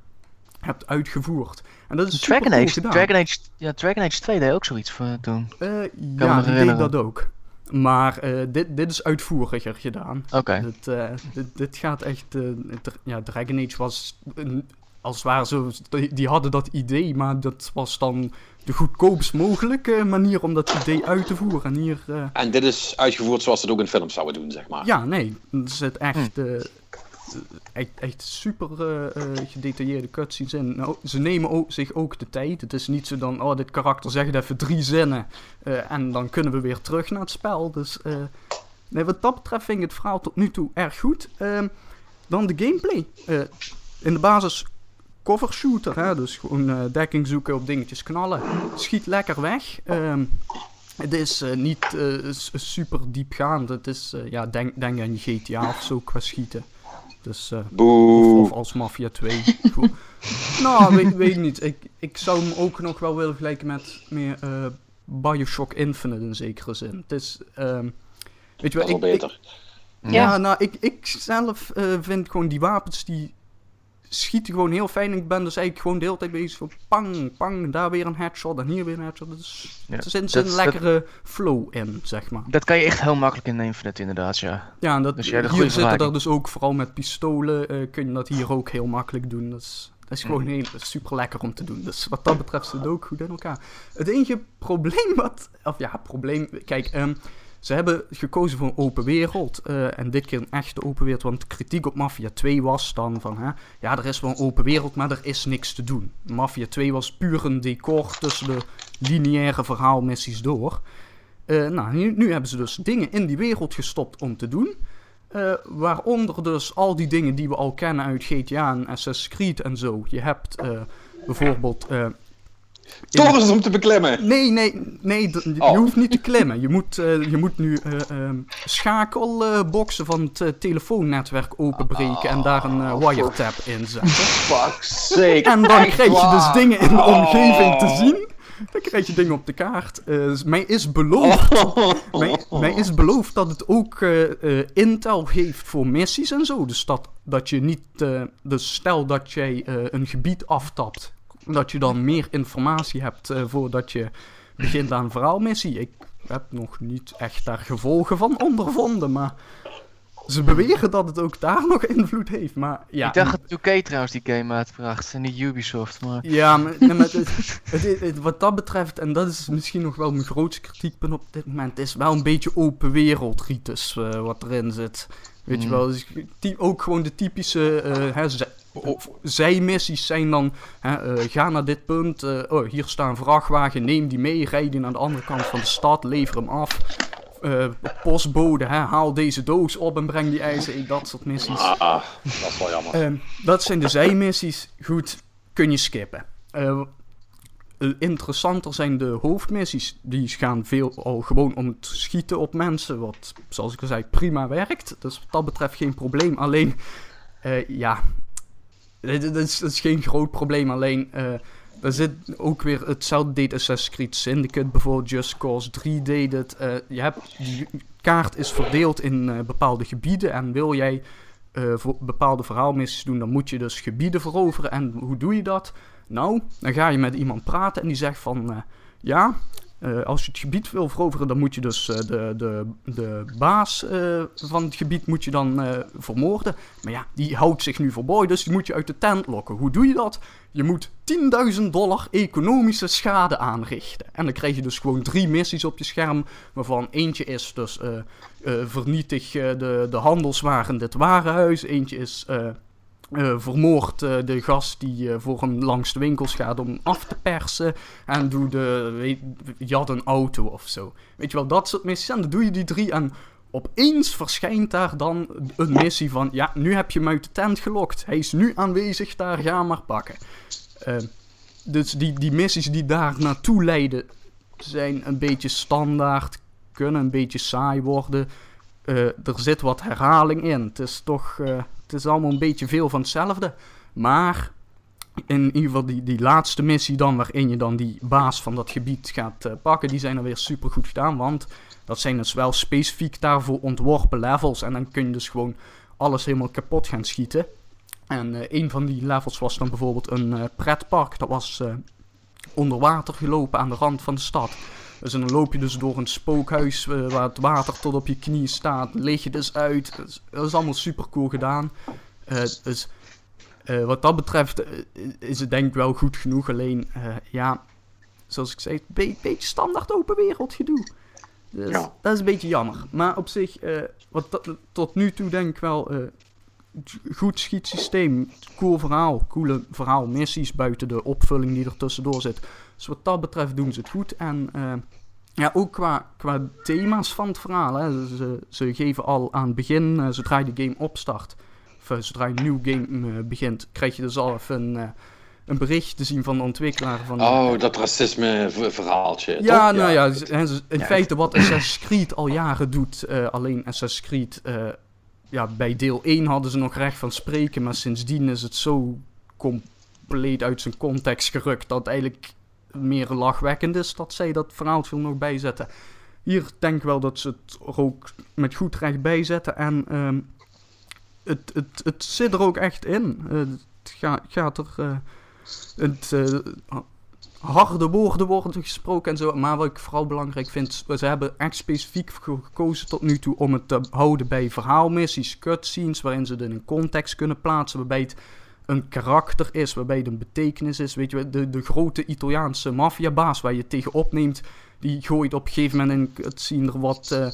hebt uitgevoerd. En dat is Dragon Age. Dragon Age, ja, Dragon Age 2 deed ook zoiets voor toen. Uh, ja, die deed dat ook. Maar uh, dit, dit is uitvoeriger gedaan. Oké. Okay. Dit, uh, dit, dit, gaat echt... ja, Dragon Age was... Een, als het ware zo... Die hadden dat idee, maar dat was dan de goedkoopst mogelijke manier om dat idee uit te voeren. En, hier, uh... en dit is uitgevoerd zoals ze het ook in films zouden doen, zeg maar. Ja, nee. Er zit echt, hm. Uh, echt, echt, super uh, gedetailleerde cutscenes in. Nou, ze nemen ook, zich ook de tijd. Het is niet zo dan, oh, dit karakter zegt even drie zinnen en dan kunnen we weer terug naar het spel. Dus nee, wat dat betreft vind ik het verhaal tot nu toe erg goed. Ehm, dan de gameplay. in de basis cover shooter. Hè? Dus gewoon dekking zoeken op dingetjes knallen. Schiet lekker weg. Um, het is niet super diepgaand. Het is, ja, denk, denk aan GTA of zo qua schieten. Dus, of, of, als Mafia 2. nou, weet, weet niet. Ik, ik zou hem ook nog wel willen vergelijken met meer Bioshock Infinite in zekere zin. Het is... Um, weet je wel, ik, beter. Ik, ja, nou, ik, ik zelf vind gewoon die wapens die schiet gewoon heel fijn. Ik ben dus eigenlijk gewoon de hele tijd bezig van pang, pang, daar weer een headshot en hier weer een headshot. Dus ja, er zit een lekkere flow in, zeg maar. Dat kan je echt heel makkelijk in Infinite inderdaad, ja. Ja, en dat, dus hier zitten er dus ook, vooral met pistolen, uh, kun je dat hier ook heel makkelijk doen. Dat is, dat is gewoon mm. heel, super lekker om te doen. Dus wat dat betreft zit het ook goed in elkaar. Het enige probleem wat, of ja, probleem, kijk, um, ze hebben gekozen voor een open wereld. Uh, en dit keer een echte open wereld. Want kritiek op Mafia 2 was dan van... Hè, ja, er is wel een open wereld, maar er is niks te doen. Mafia 2 was puur een decor tussen de lineaire verhaalmissies door. Uh, nou, nu, hebben ze dus dingen in die wereld gestopt om te doen. Uh, waaronder dus al die dingen die we al kennen uit GTA en Assassin's Creed en zo. Je hebt bijvoorbeeld Torens om te beklemmen. Nee, nee, nee. Je oh. hoeft niet te klimmen. Je moet, uh, je moet nu uh, schakelboxen van het telefoonnetwerk openbreken en daar een uh, wiretap in zetten. Fuck's sake. En dan krijg je dus dingen in de oh. omgeving te zien. Dan krijg je dingen op de kaart. mij, is beloofd, oh. mij, mij, is beloofd dat het ook intel heeft voor missies en zo. Dus dat, dat je niet. dus stel dat jij een gebied aftapt dat je dan meer informatie hebt eh, voordat je begint aan een verhaalmissie. Ik heb nog niet echt daar gevolgen van ondervonden, maar ze beweren dat het ook daar nog invloed heeft. Maar ja, ik dacht dat 2K trouwens die game uitbracht en niet Ubisoft. Maar... ja maar, nee, maar het- het- wat dat betreft, en dat is misschien nog wel mijn grootste kritiekpunt op dit moment, is wel een beetje open wereld ritus eh, wat erin zit. Weet je Mm. wel, dus die, ook gewoon de typische eh, of zijmissies zijn dan, hè, eh, ga naar dit punt, eh, oh, hier staat een vrachtwagen, neem die mee, rijd die naar de andere kant van de stad, lever hem af. Eh, postbode, hè, haal deze doos op en breng die ijzer, in, dat soort missies. Ah, dat is wel jammer. Ehm, dat zijn de zijmissies. Goed, kun je skippen. Interessanter zijn de hoofdmissies. Die gaan veel al gewoon om het schieten op mensen. Wat, zoals ik al zei, prima werkt. Dus wat dat betreft geen probleem. Alleen, ja, dit is, is geen groot probleem. Alleen, eh er zit ook weer hetzelfde deed Assassin's Creed Syndicate bijvoorbeeld. Just Cause 3 deed het. Eh, je hebt, kaart is verdeeld in eh, bepaalde gebieden. En wil jij voor bepaalde verhaalmissies doen, dan moet je dus gebieden veroveren. En hoe doe je dat? Nou, dan ga je met iemand praten en die zegt van, ja, eh, als je het gebied wil veroveren, dan moet je dus eh, de, de, de baas eh, van het gebied moet je dan vermoorden. Maar ja, die houdt zich nu verborgen, dus die moet je uit de tent lokken. Hoe doe je dat? Je moet 10.000 dollar economische schade aanrichten. En dan krijg je dus gewoon drie missies op je scherm, waarvan eentje is dus vernietig de, de handelswagen dit warenhuis. Eentje is eh, eh, vermoord eh, de gast die eh, voor hem langs de winkels gaat om af te persen. En doe de, weet, jat een auto of zo. Weet je wel, dat soort missies. En dan doe je die drie en opeens verschijnt daar dan een missie van... Ja, nu heb je hem uit de tent gelokt. Hij is nu aanwezig daar, ga maar pakken. Dus die, die missies die daar naartoe leiden zijn een beetje standaard. Kunnen een beetje saai worden. Er zit wat herhaling in. Het is toch... is allemaal een beetje veel van hetzelfde. Maar in ieder geval die, die laatste missie dan, waarin je dan die baas van dat gebied gaat eh, pakken, die zijn er weer super goed gedaan. Want dat zijn dus wel specifiek daarvoor ontworpen levels. En dan kun je dus gewoon alles helemaal kapot gaan schieten. En eh, een van die levels was dan bijvoorbeeld een eh, pretpark. Dat was onder water gelopen aan de rand van de stad. Dus dan loop je dus door een spookhuis eh, waar het water tot op je knieën staat. Lig je dus uit. Dat is, dat is allemaal super cool gedaan. Eh, dus eh, wat dat betreft is het denk ik wel goed genoeg. Alleen, ja, zoals ik zei, een be- beetje standaard open wereld gedoe. Dus Ja. dat is een beetje jammer. Maar op zich, wat tot nu toe denk ik wel goed schietsysteem. Cool verhaal. Coole verhaal. Missies buiten de opvulling die er tussendoor zit. Dus wat dat betreft doen ze het goed. En eh, ja, ook qua, qua thema's van het verhaal. Hè. Ze, ze geven al aan het begin, eh, zodra je de game opstart, of eh, zodra je een nieuw game begint, krijg je dus al even een, een bericht te zien van de ontwikkelaar. Van, Oh, dat racisme verhaaltje. ja, toch? nou ja, in Ja. feite wat Assassin's Creed al jaren doet, alleen Assassin's Creed, ja, bij deel 1 hadden ze nog recht van spreken, maar sindsdien is het zo compleet uit zijn context gerukt dat eigenlijk meer lachwekkend is dat zij dat verhaaltje er nog bijzetten. Hier denk ik wel dat ze het er ook met goed recht bijzetten en ehm, het, het, het zit er ook echt in. Eh, het ga- gaat er... eh, het, eh, harde woorden worden gesproken en zo. Maar wat ik vooral belangrijk vind, ze hebben echt specifiek ge- gekozen tot nu toe om het te houden bij verhaalmissies, cutscenes, waarin ze het in een context kunnen plaatsen, waarbij het een karakter is, waarbij het een betekenis is. Weet je, de, de grote Italiaanse maffiabaas waar je tegen opneemt, die gooit op een gegeven moment in een cutscene er wat eh,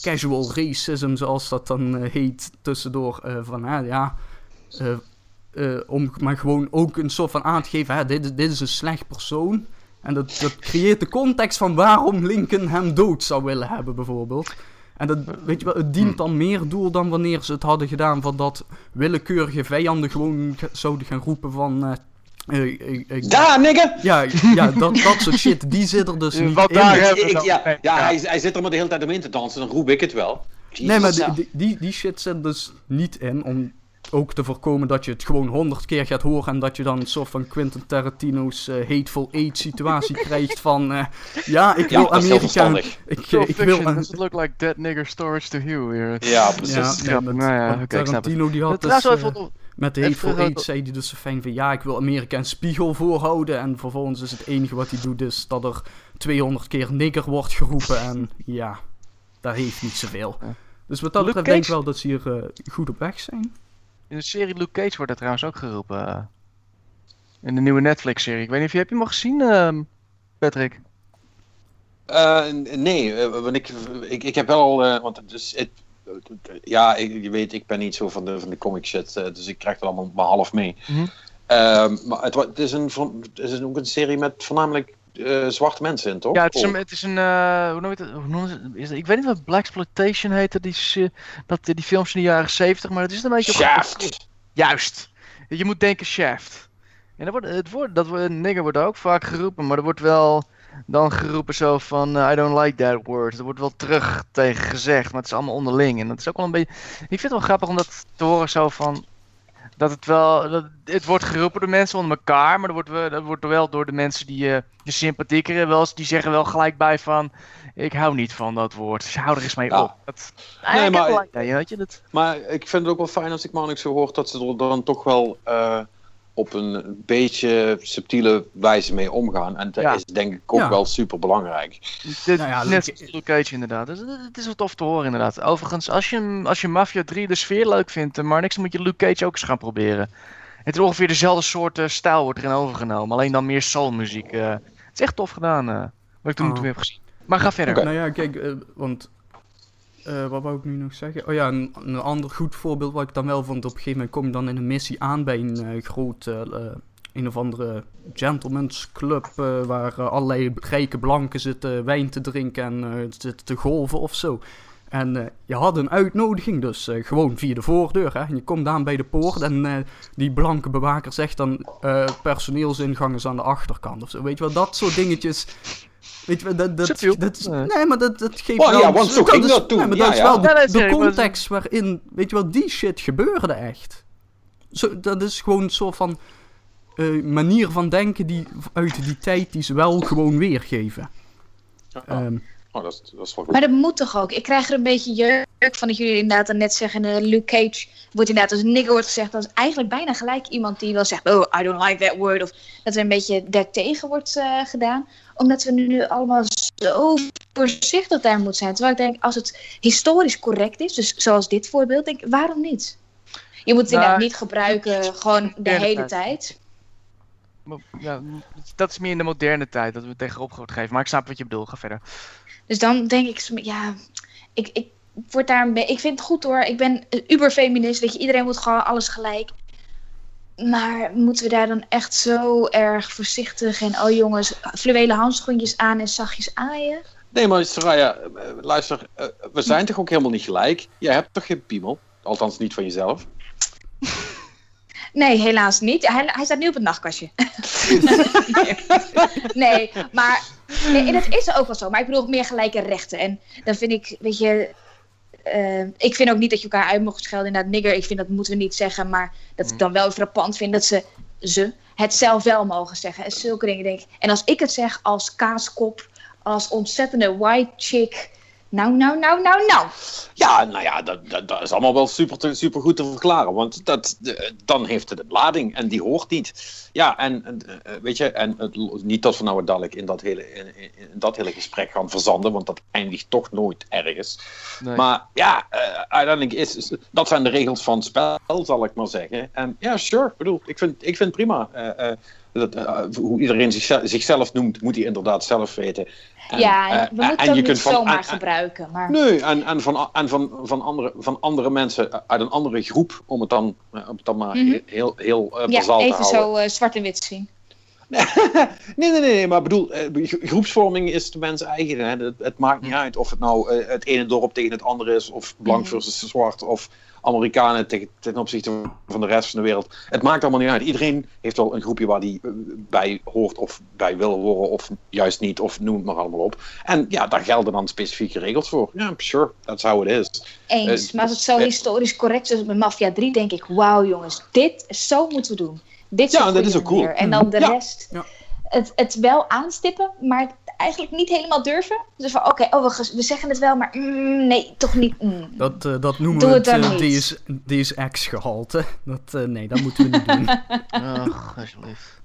casual racism, zoals dat dan eh, heet, tussendoor. eh, van, ja... om maar gewoon ook een soort van aan te geven, hè, dit, dit is een slecht persoon. En dat, dat creëert de context van waarom Lincoln hem dood zou willen hebben, bijvoorbeeld. En dat, weet je wel, het dient dan meer doel dan wanneer ze het hadden gedaan van dat willekeurige vijanden gewoon ge- zouden gaan roepen van... Daar, nigga! ja, ja dat, dat soort shit, die zit er dus niet wat in. daar Ik- ja, ja, hij, hij zit er maar de hele tijd omheen te dansen, dan roep ik het wel. Nee, maar die, die, die shit zit dus niet in om ook te voorkomen dat je het gewoon honderd keer gaat horen en dat je dan een soort van Quentin Tarantino's eh, hateful eight situatie krijgt van eh, ja, ik Ja, wil heel Amerika, ik, eh, ik wil does it look like dead nigger storage to you? Here. Ja, precies. ja, nee, met- Nou ja, want oké, ik snap het. Tarantino die had dus, eh, Met de Hateful Eight zei hij dus zo fijn van ja, ik wil Amerika een spiegel voorhouden. En vervolgens is het enige wat hij doet is dat er 200 keer nigger wordt geroepen. En ja, dat heeft niet zoveel. Ja. Dus wat dat betreft denk ik wel dat ze hier eh, goed op weg zijn. In de serie Luke Cage wordt dat trouwens ook geroepen. eh, in de nieuwe Netflix-serie. Ik weet niet of je, heb je hem al gezien, ehm, Patrick? Eh, nee, eh, want ik, ik, ik heb wel al, want het is, het, ja, ik, je weet, ik ben niet zo van de, van de comic shit, dus ik krijg het allemaal maar half mee. Mhm. Ehm, maar het, is, een, het is ook een serie met voornamelijk eh, zwarte mensen in, toch? Ja, het is een, het is een uh, hoe noem je het? Hoe noemen ze het? Is Ik weet niet wat Black Exploitation heette, die, se- dat, die films in de jaren 70, maar het is een beetje... op- Shaft! Juist. Je moet denken Shaft. En dat wordt, het woord, dat nigger wordt ook vaak geroepen, maar er wordt wel dan geroepen zo van eh, I don't like that word. Er wordt wel terug tegen gezegd, maar het is allemaal onderling. En dat is ook wel een beetje... Ik vind het wel grappig om dat te horen zo van... Dat het wel... Dat, het wordt geroepen door mensen onder elkaar, maar dat wordt, wel- dat wordt wel door de mensen die je je sympathieker wel eens, die zeggen wel gelijk bij van... Ik hou niet van dat woord, dus hou er eens mee Ja. op. Dat, Nee, ik maar- gelijk, ja, weet je, dat... Maar ik vind het ook wel fijn als ik Marnix zo hoor dat ze er dan toch wel eh, op een beetje subtiele wijze mee omgaan. En dat Ja. is denk ik ook Ja. wel super belangrijk. Dit, Nou ja, net Luke- Cage inderdaad. Dus, het- is wel tof te horen inderdaad. Overigens, als je, als je Mafia 3 de sfeer leuk vindt, eh, maar niks, dan moet je Luke Cage ook eens gaan proberen. Het is ongeveer dezelfde soort eh, stijl wordt erin overgenomen, alleen dan meer soulmuziek. eh. het is echt tof gedaan, eh, wat ik toen, Oh. heb gezien. Maar ga verder. Oké. Nou ja, kijk, want. Eh, wat wou ik nu nog zeggen? Oh ja, een, ander goed voorbeeld wat ik dan wel vond. Op een gegeven moment kom je dan in een missie aan bij een eh, groot. eh, een of andere gentleman's club. waar allerlei rijke blanken zitten wijn te drinken en zitten te golven of zo. En je had een uitnodiging, dus gewoon via de voordeur. Hè? En je komt aan bij de poort en die blanke bewaker zegt dan... personeelsingang is aan de achterkant of zo. Weet je wel, dat soort dingetjes... Weet je wel, dat, dat, dat is- Nee. Maar dat, dat geeft Oh wel... ja, want zo ging is- dat toen. Nee, maar Ja, dat is ja. wel de, Ja, dat is de zeker, maar- context waarin... Weet je wel, die shit gebeurde echt. Zo, dat is gewoon een soort van... eh, manier van denken die uit die tijd die ze wel gewoon weergeven. Ehm, Oh, dat, is, dat is wel goed. Maar dat moet toch ook? Ik krijg er een beetje jeuk van dat jullie inderdaad dan net zeggen... eh, Luke Cage wordt inderdaad als nigger wordt gezegd. Dat is eigenlijk bijna gelijk iemand die wel zegt... Oh, I don't like that word. Of dat er een beetje daartegen wordt eh, gedaan. Omdat we nu allemaal zo voorzichtig daar moeten zijn. Terwijl ik denk, als het historisch correct is... Dus zoals dit voorbeeld, denk ik, waarom niet? Je moet het Nou, inderdaad niet gebruiken gewoon de hele tijd. Ja, dat is meer in de moderne tijd dat we het tegenop geven. Maar ik snap wat je bedoelt, ga verder. Dus dan denk ik, ja, ik, ik word daar een. Ik vind het goed hoor. Ik ben een uberfeminist. Weet je, iedereen moet gewoon alles gelijk. Maar moeten we daar dan echt zo erg voorzichtig en oh jongens, fluwelen handschoentjes aan en zachtjes aaien? Nee, maar Soraya, eh, luister, eh, we zijn toch ook helemaal niet gelijk? Jij hebt toch geen piemel? Althans niet van jezelf. Nee, helaas niet. Hij, hij staat nu op het nachtkastje. nee, maar nee, en dat is ook wel zo. Maar ik bedoel meer gelijke rechten. En dan vind ik, weet je, eh, ik vind ook niet dat je elkaar uit mocht schelden. Inderdaad, nigger, ik vind dat moeten we niet zeggen. Maar dat ik dan wel frappant vind dat ze, ze het zelf wel mogen zeggen. En zulke dingen denk ik. En als ik het zeg als kaaskop, als ontzettende white chick. Nou, nou, nou, nou, nou. Ja, nou ja, dat, dat, dat is allemaal wel super, te- super goed te verklaren. Want dat, de- dan heeft het een lading en die hoort niet. Ja, en en, eh, weet je, en het, niet dat we nou dadelijk in dat, hele, in, dat hele gesprek gaan verzanden, want dat eindigt toch nooit ergens. Nee. Maar ja, eh, uiteindelijk is, is- dat zijn de regels van het spel, zal ik maar zeggen. En ja, sure, ik bedoel, ik vind, ik vind het prima. Eh, eh, dat, eh, hoe iedereen zichzelf, zichzelf noemt, moet hij inderdaad zelf weten. En, ja, eh, we moeten en het je kunt niet van- zomaar en- en- gebruiken. Maar... Nee, en, en, van, en van, van, andere, van andere mensen uit een andere groep, om het dan, eh, om het dan maar Mhm. heel, heel eh Ja, bazaal te even houden. zo eh, zwart en wit zien. nee, nee, nee, maar bedoel, eh, gro- groepsvorming is de mens eigen. Hè? Het, het maakt niet uit of het nou eh, het ene dorp tegen het andere is, of blank Mhm. versus zwart, of Amerikanen tegen, ten opzichte van de rest van de wereld. Het maakt allemaal niet uit. Iedereen heeft wel een groepje waar die eh, bij hoort of bij wil horen, of juist niet, of noem het maar allemaal op. En ja, daar gelden dan specifieke regels voor. Ja, sure, that's how it is. Eens. Eh, maar als het zo historisch correct is als met Mafia 3, denk ik, wauw jongens, dit, zo moeten we doen. Dit is Ja, een dat is ook cool. En dan de Ja. rest, Ja. het, het wel aanstippen, maar eigenlijk niet helemaal durven. Dus van, oké, oh, we, we, zeggen het wel, maar mm, nee, toch niet. Mm. Dat, uh, dat noemen Doe we het, het uh, DS, DSX-gehalte. Dat, uh, nee, dat moeten we niet doen. Ach, alsjeblieft.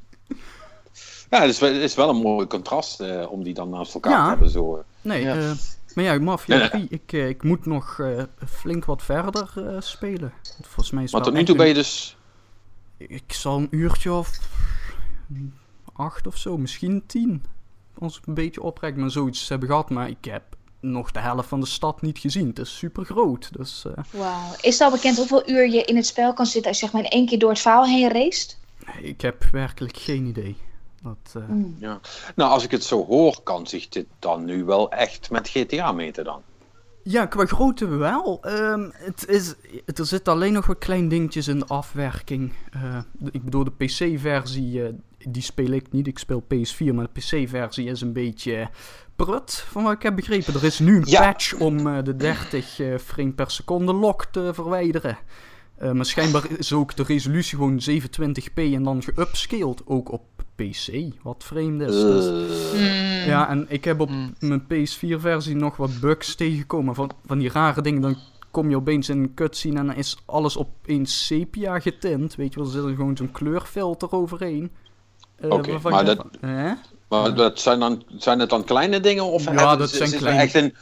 Ja, het is, het is wel een mooi contrast om die dan naast elkaar te hebben. Zo. Nee, ja. maar ja, Mafia 3, ik, ik moet nog flink wat verder spelen. Volgens mij is maar tot nu toe ben je dus... Ik zal een uurtje of acht of zo, misschien tien. Als ik een beetje oprek, maar zoiets hebben gehad. Maar ik heb nog de helft van de stad niet gezien. Het is super groot. Dus, uh... Wauw. Is het al bekend hoeveel uur je in het spel kan zitten als je zeg maar in één keer door het verhaal heen race? Ik heb werkelijk geen idee. Dat, uh... mm. ja. Nou, als ik het zo hoor, kan zich dit dan nu wel echt met GTA meten dan? Ja, qua grootte wel. Um, het is, er zitten alleen nog wat klein dingetjes in de afwerking. Uh, ik bedoel, de PC-versie, uh, die speel ik niet. Ik speel PS4, maar de PC-versie is een beetje prut, van wat ik heb begrepen. Er is nu een patch om uh, de 30 frame per seconde lock te verwijderen. maar schijnbaar is ook de resolutie gewoon 720p en dan geupscaled, ook op PC, wat vreemd is. Dus, mm. Ja, en ik heb op mm. mijn PS4-versie nog wat bugs tegengekomen van, van die rare dingen. Dan kom je opeens in een cutscene en dan is alles opeens sepia getint. Weet je wel, er zit er gewoon zo'n kleurfilter overheen. Uh, Oké, maar, dat, maar dat zijn, dan, zijn het dan kleine dingen? Of ja, dat zijn kleine... Echt een,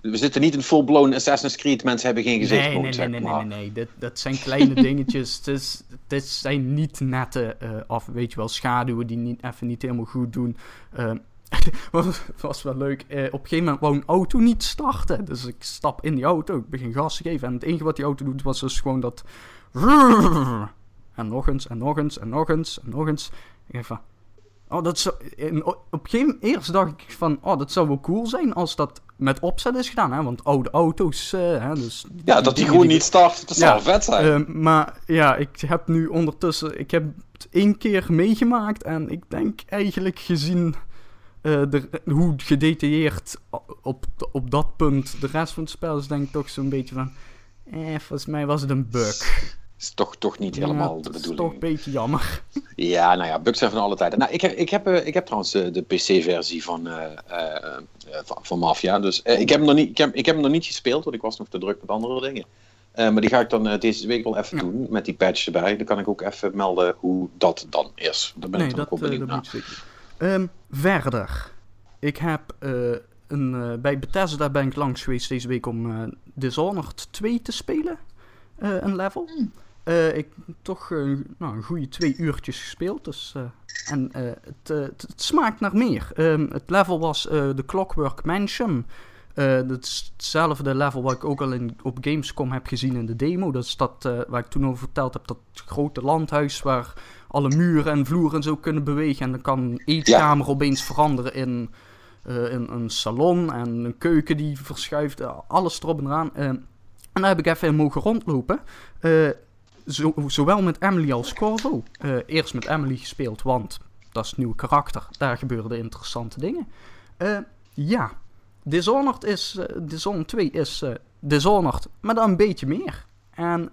we zitten niet in full-blown Assassin's Creed, mensen hebben geen gezicht. Nee, nee, nee, nee, nee, nee, Dat, dat zijn kleine dingetjes. Het, is, het zijn niet nette, uh, of weet je wel, schaduwen die niet, even niet helemaal goed doen. Uh, was, was wel leuk. Uh, op een gegeven moment wou een auto niet starten. Dus ik stap in die auto, ik begin gas te geven. En het enige wat die auto doet was dus gewoon dat... En nog eens, en nog eens, en nog eens, en nog eens. Ik even, Oh, dat zou, op geen eerst dacht ik van, oh, dat zou wel cool zijn als dat met opzet is gedaan, hè? Want oude auto's, uh, hè, dus... Ja, dat die gewoon niet start, dat zou vet zijn. Uh, maar ja, ik heb nu ondertussen, ik heb het één keer meegemaakt en ik denk eigenlijk gezien uh, de, hoe gedetailleerd op, op dat punt de rest van het spel is, denk ik toch zo'n beetje van, eh, volgens mij was het een bug is toch, toch niet helemaal de bedoeling. Dat is toch een beetje jammer. Ja, nou ja, bugs zijn van alle tijden. Nou, ik heb, ik heb, eh, ik heb trouwens eh, de PC-versie van, uh, van, van, Mafia. Dus ik, heb hem nog niet, ik, heb, ik heb hem nog niet gespeeld, want ik was nog te druk met andere dingen. maar die ga ik dan deze week wel even doen, met die patch erbij. Dan kan ik ook even melden hoe dat dan is. Daar ben nee, ik dan dat, ook benieuwd naar. Um, verder. Ik heb een, bij Bethesda ben ik langs geweest deze week om Dishonored 2 te spelen. een level. Hmm. Uh, ik toch uh, nou, een goede twee uurtjes gespeeld. Dus, uh, en het, het, het, smaakt naar meer. Um, het level was de Clockwork Mansion. dat is hetzelfde level wat ik ook al in, op Gamescom heb gezien in de demo. Dat is dat waar ik toen over verteld heb. Dat grote landhuis waar alle muren en vloeren en zo kunnen bewegen. En dan kan een eetkamer ja. opeens veranderen in, in, een salon. En een keuken die verschuift. alles erop en eraan. en daar heb ik even in mogen rondlopen zo, zowel met Emily als Corvo. Uh, eerst met Emily gespeeld, want dat is het nieuwe karakter. Daar gebeuren interessante dingen. Uh, ja, Dishonored, is, uh, Dishonored 2 is Dishonored, maar dan een beetje meer. En,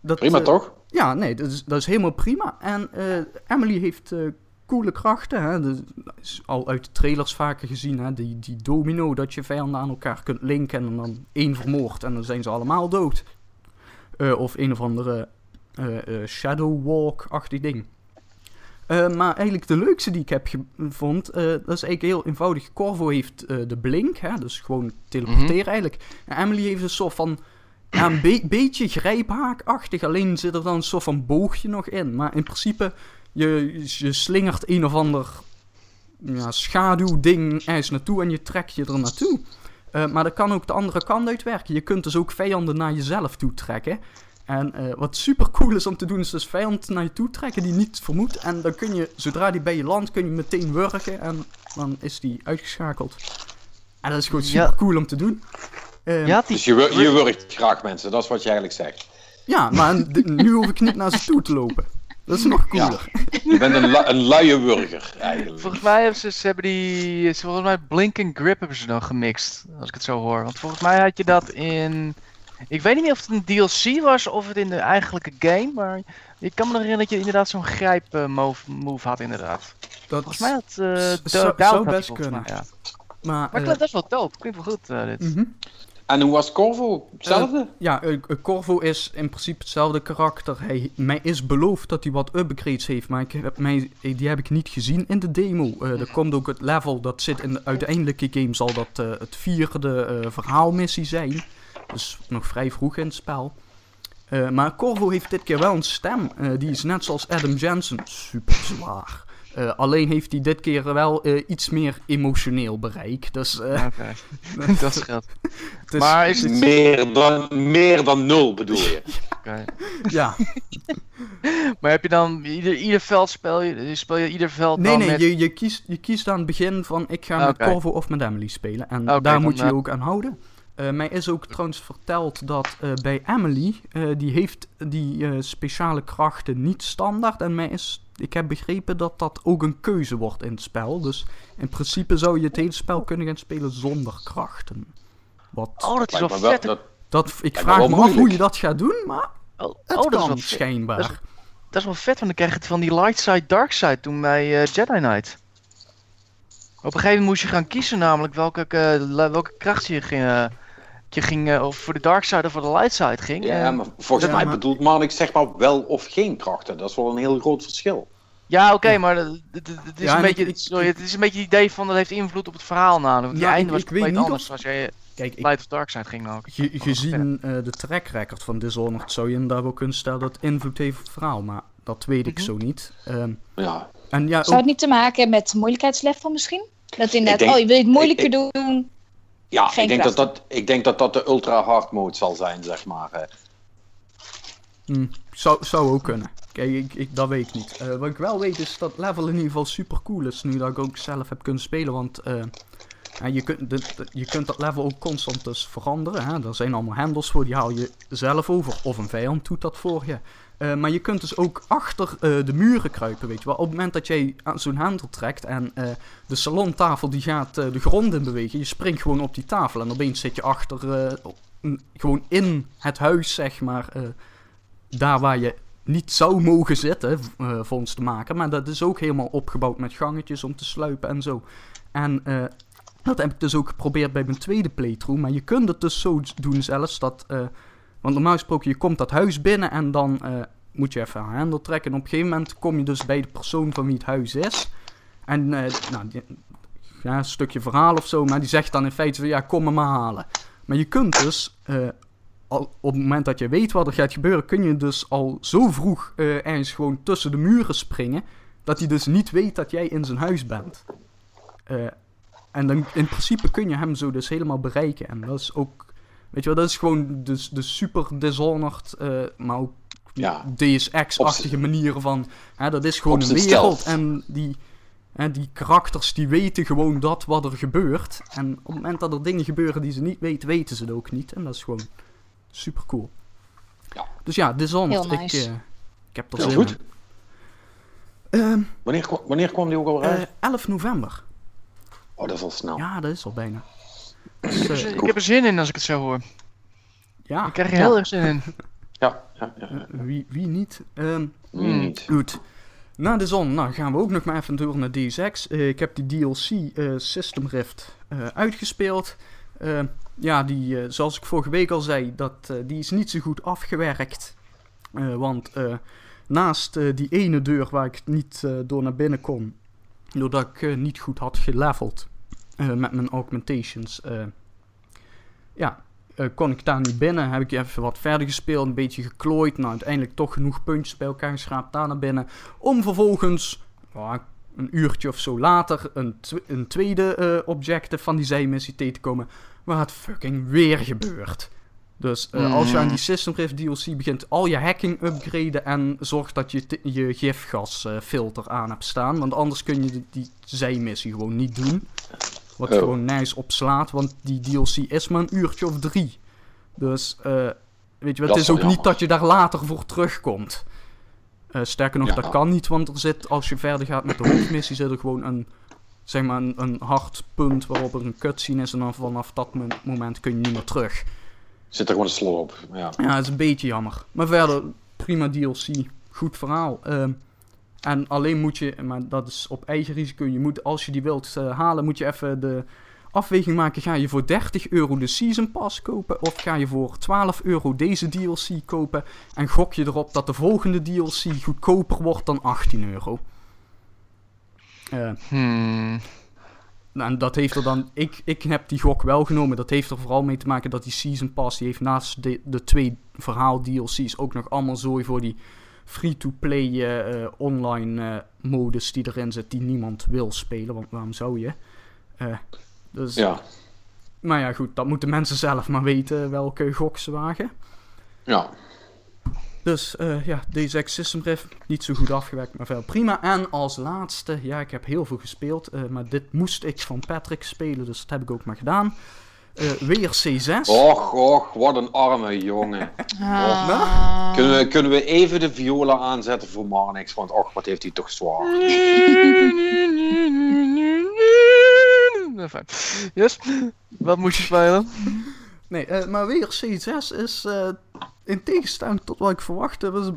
dat, prima toch? Ja, nee, dat is, dat is helemaal prima. En Emily heeft coole krachten. Hè? Dat is al uit de trailers vaker gezien. Hè? Die, die domino, dat je vijanden aan elkaar kunt linken en dan één vermoord en dan zijn ze allemaal dood. Uh, of een of andere uh, Shadow Walk-achtig ding. maar eigenlijk de leukste die ik heb gevonden, dat is eigenlijk heel eenvoudig. Corvo heeft de blink, hè, dus gewoon teleporteren mhm. eigenlijk. En Emily heeft een soort van, ja, een be beetje grijphaakachtig, alleen zit er dan een soort van boogje nog in. Maar in principe, je, je slingert een of ander ja, schaduwding ergens naartoe en je trekt je er naartoe. Uh, maar dat kan ook de andere kant uitwerken. Je kunt dus ook vijanden naar jezelf toe trekken. En uh, wat super cool is om te doen, is dus vijanden naar je toe trekken die niet vermoedt. En dan kun je, zodra die bij je landt, kun je meteen wurgen en dan is die uitgeschakeld. En dat is gewoon super cool om te doen. Uh, ja, die... Dus je, je wurgt graag mensen, dat is wat je eigenlijk zegt. Ja, maar nu hoef ik niet naar ze toe te lopen. Dat is nog cooler. je bent een, een luie burger, eigenlijk. Volgens mij hebben ze, ze hebben die. Volgens mij Blink and Grip hebben ze dan gemixt. Als ik het zo hoor. Want volgens mij had je dat in. Ik weet niet meer of het een DLC was of het in de eigenlijke game. Maar ik kan me nog herinneren dat je inderdaad zo'n grijp uh, move, move, had, inderdaad. Dat Volgens mij had uh, zou- Do- zou Doubt had hij best mij, kunnen. ja. Maar, Maar eh, ik vind dat is wel dope. Klinkt wel goed, eh, dit. mhm. En hoe was Corvo? Hetzelfde? Ja, eh, eh, Corvo is in principe hetzelfde karakter. Hij, mij is beloofd dat hij wat upgrades heeft, maar ik heb mij, eh, die heb ik niet gezien in de demo. Eh, er komt ook het level, dat zit in de uiteindelijke game, zal dat eh, het vierde eh, verhaalmissie zijn. Dus nog vrij vroeg in het spel. Eh, maar Corvo heeft dit keer wel een stem. Eh, die is net zoals Adam Jensen super zwaar. Eh, alleen heeft hij dit keer wel eh, iets meer emotioneel bereik. Dus eh, Oké, dat scheelt. is- Maar is het... Meer, dan, meer dan nul bedoel je? oké. ja, Maar heb je dan... Ieder, ieder veld speel je... Speel je ieder veld Nee, nee, met... je, je, kiest, je kiest aan het begin van ik ga met Corvo of met Emily spelen. En daar dan, moet je je ook aan houden. Eh, mij is ook trouwens verteld dat bij Emily, die heeft die speciale krachten niet standaard. En mij is, ik heb begrepen dat dat ook een keuze wordt in het spel. Dus in principe zou je het hele spel kunnen gaan spelen zonder krachten. Wat, Oh, dat is wel vet. dat- dat, ik me vraag me af hoe je dat gaat doen, maar Oh, het oh, dat is kan wel vet. schijnbaar. Dat is- Dat is wel vet, want dan krijg je het van die light side, dark side toen bij eh, Jedi Knight. Op een gegeven moment moest je gaan kiezen namelijk welke, eh, welke kracht je ging, eh, je ging eh, of voor de dark side of voor de light side ging. Ja, En- maar volgens Ja, mij maar- bedoelt Marnix zeg maar wel of geen krachten. Dat is wel een heel groot verschil. Ja, oké, maar het, het- het is Ja, een beetje, ik- sorry, het is een beetje het idee van dat heeft invloed op het verhaal namelijk. Nou, einde ik- was ik weet compleet niet anders of- als jij Kijk, ik, light of dark side ging namelijk. Ge- gezien eh, de track record van Dishonored zou je inderdaad wel kunnen stellen dat het invloed heeft op het verhaal, maar dat weet ik Mhm. zo niet. Ehm, Ja, en ja, Zou ook, het niet te maken hebben met moeilijkheidslevel misschien? Dat inderdaad, denk- oh je wil je het moeilijker ik- doen. Ja Geen ik, denk dat krachten. dat, ik denk dat dat de ultra hard mode zal zijn, zeg maar. eh. hm, zou, zou ook kunnen. Kijk, ik, ik, dat weet ik niet. Eh, wat ik wel weet is dat level in ieder geval super cool is, nu dat ik ook zelf heb kunnen spelen, want eh, ja, je, kunt, de, de- je kunt dat level ook constant dus veranderen. Hè? Er zijn allemaal hendels voor, die haal je zelf over, of een vijand doet dat voor je. Eh, maar je kunt dus ook achter eh, de muren kruipen, weet je wel. Op het moment dat jij zo'n hendel trekt en eh, de salontafel die gaat de grond in bewegen, je springt gewoon op die tafel en opeens zit je achter, n- gewoon in het huis, zeg maar, daar waar je niet zou mogen zitten, volgens de maker. Maar dat is ook helemaal opgebouwd met gangetjes om te sluipen en zo. En dat heb ik dus ook geprobeerd bij mijn tweede playthrough. Maar je kunt het dus zo doen zelfs dat... want normaal gesproken, je komt dat huis binnen en dan eh, moet je even een hendel trekken. En op een gegeven moment kom je dus bij de persoon van wie het huis is. En eh, nou, ja, een stukje verhaal of zo, maar die zegt dan in feite van ja, kom me maar halen. Maar je kunt dus, eh, op het moment dat je weet wat er gaat gebeuren, kun je dus al zo vroeg ergens gewoon tussen de muren springen, dat hij dus niet weet dat jij in zijn huis bent. En dan in principe kun je hem zo dus helemaal bereiken. En dat is ook, weet je wel, dat is gewoon de, de super Dishonored, eh, maar ook Ja. DSX-achtige manieren van, hè, dat is gewoon een wereld stealth. en die, hè, die karakters die weten gewoon dat wat er gebeurt. En op het moment dat er dingen gebeuren die ze niet weten, weten ze het ook niet. En dat is gewoon super cool. Ja. Dus ja, Dishonored, nice. ik, eh, ik heb er Heel zin goed. in. Ehm, Wanneer, wanneer kwam die ook al eh, uit? 11 november. oh, dat is al snel. Ja, dat is al bijna. Dus, eh, ik heb er zin in als ik het zo hoor. ja, Ik krijg er heel erg zin in. Ja, ja, ja. ja. eh, wie, wie niet? Ehm, Wie niet? Goed. Na de zon, nou gaan we ook nog maar even door naar DSX. Eh, ik heb die DLC eh, System Rift eh, uitgespeeld. Eh, ja, die, eh, zoals ik vorige week al zei, dat, eh, die is niet zo goed afgewerkt. Eh, want eh, naast eh, die ene deur waar ik niet eh, door naar binnen kon, doordat ik niet goed had geleveld met mijn augmentations, eh, ja, eh, kon ik daar niet binnen. Heb ik even wat verder gespeeld, een beetje geklooid. Nou, uiteindelijk toch genoeg puntjes bij elkaar geschraapt daar naar binnen. Om vervolgens, een uurtje of zo later, een, tw- een tweede eh, objective van die zijmissie tegen te komen. Waar het fucking weer gebeurt. Dus eh, als je aan die System Rift DLC begint, al je hacking upgraden en zorg dat je je gifgasfilter aan hebt staan. Want anders kun je de- die zijmissie gewoon niet doen. Wat Oh. gewoon nice opslaat, want die DLC is maar een uurtje of drie. Dus, eh, weet je wel, het is ook niet dat je daar later voor terugkomt. Eh, sterker nog, Ja. dat kan niet, want er zit, als je verder gaat met de hoofdmissie, zit er gewoon een, zeg maar, een, een hard punt waarop er een cutscene is. En dan vanaf dat mo- moment kun je niet meer terug. Zit er gewoon een slot op. Ja. Ja, dat is een beetje jammer. Maar verder, prima DLC. Goed verhaal. Ehm, En alleen moet je, maar dat is op eigen risico, je moet, als je die wilt eh, halen, moet je even de afweging maken. Ga je voor 30 euro de Season Pass kopen? Of ga je voor 12 euro deze DLC kopen? En gok je erop dat de volgende DLC goedkoper wordt dan 18 euro? Eh, Hmm. en dat heeft er dan. Ik, ik heb die gok wel genomen. Dat heeft er vooral mee te maken dat die Season Pass. Die heeft naast de, de twee verhaal DLC's ook nog allemaal zooi voor die free-to-play eh, eh, online eh, modus die erin zit. Die niemand wil spelen. Want waarom zou je? Dus, Ja. Maar ja, goed. Dat moeten mensen zelf maar weten welke gok ze wagen. Ja. Dus ja, deze System Riff niet zo goed afgewerkt, maar wel prima. En als laatste, ja, ik heb heel veel gespeeld, maar dit moest ik van Patrick spelen, dus dat heb ik ook maar gedaan. Eh, weer C6. Och, och, wat een arme jongen. Ah. Kunnen we, kunnen we even de viola aanzetten voor Marnix? Want och, wat heeft hij toch zwaar. Nou. Yes. Wat moest je spelen? Nee, eh, maar weer C6 is eh, in tegenstelling tot wat ik verwachtte, was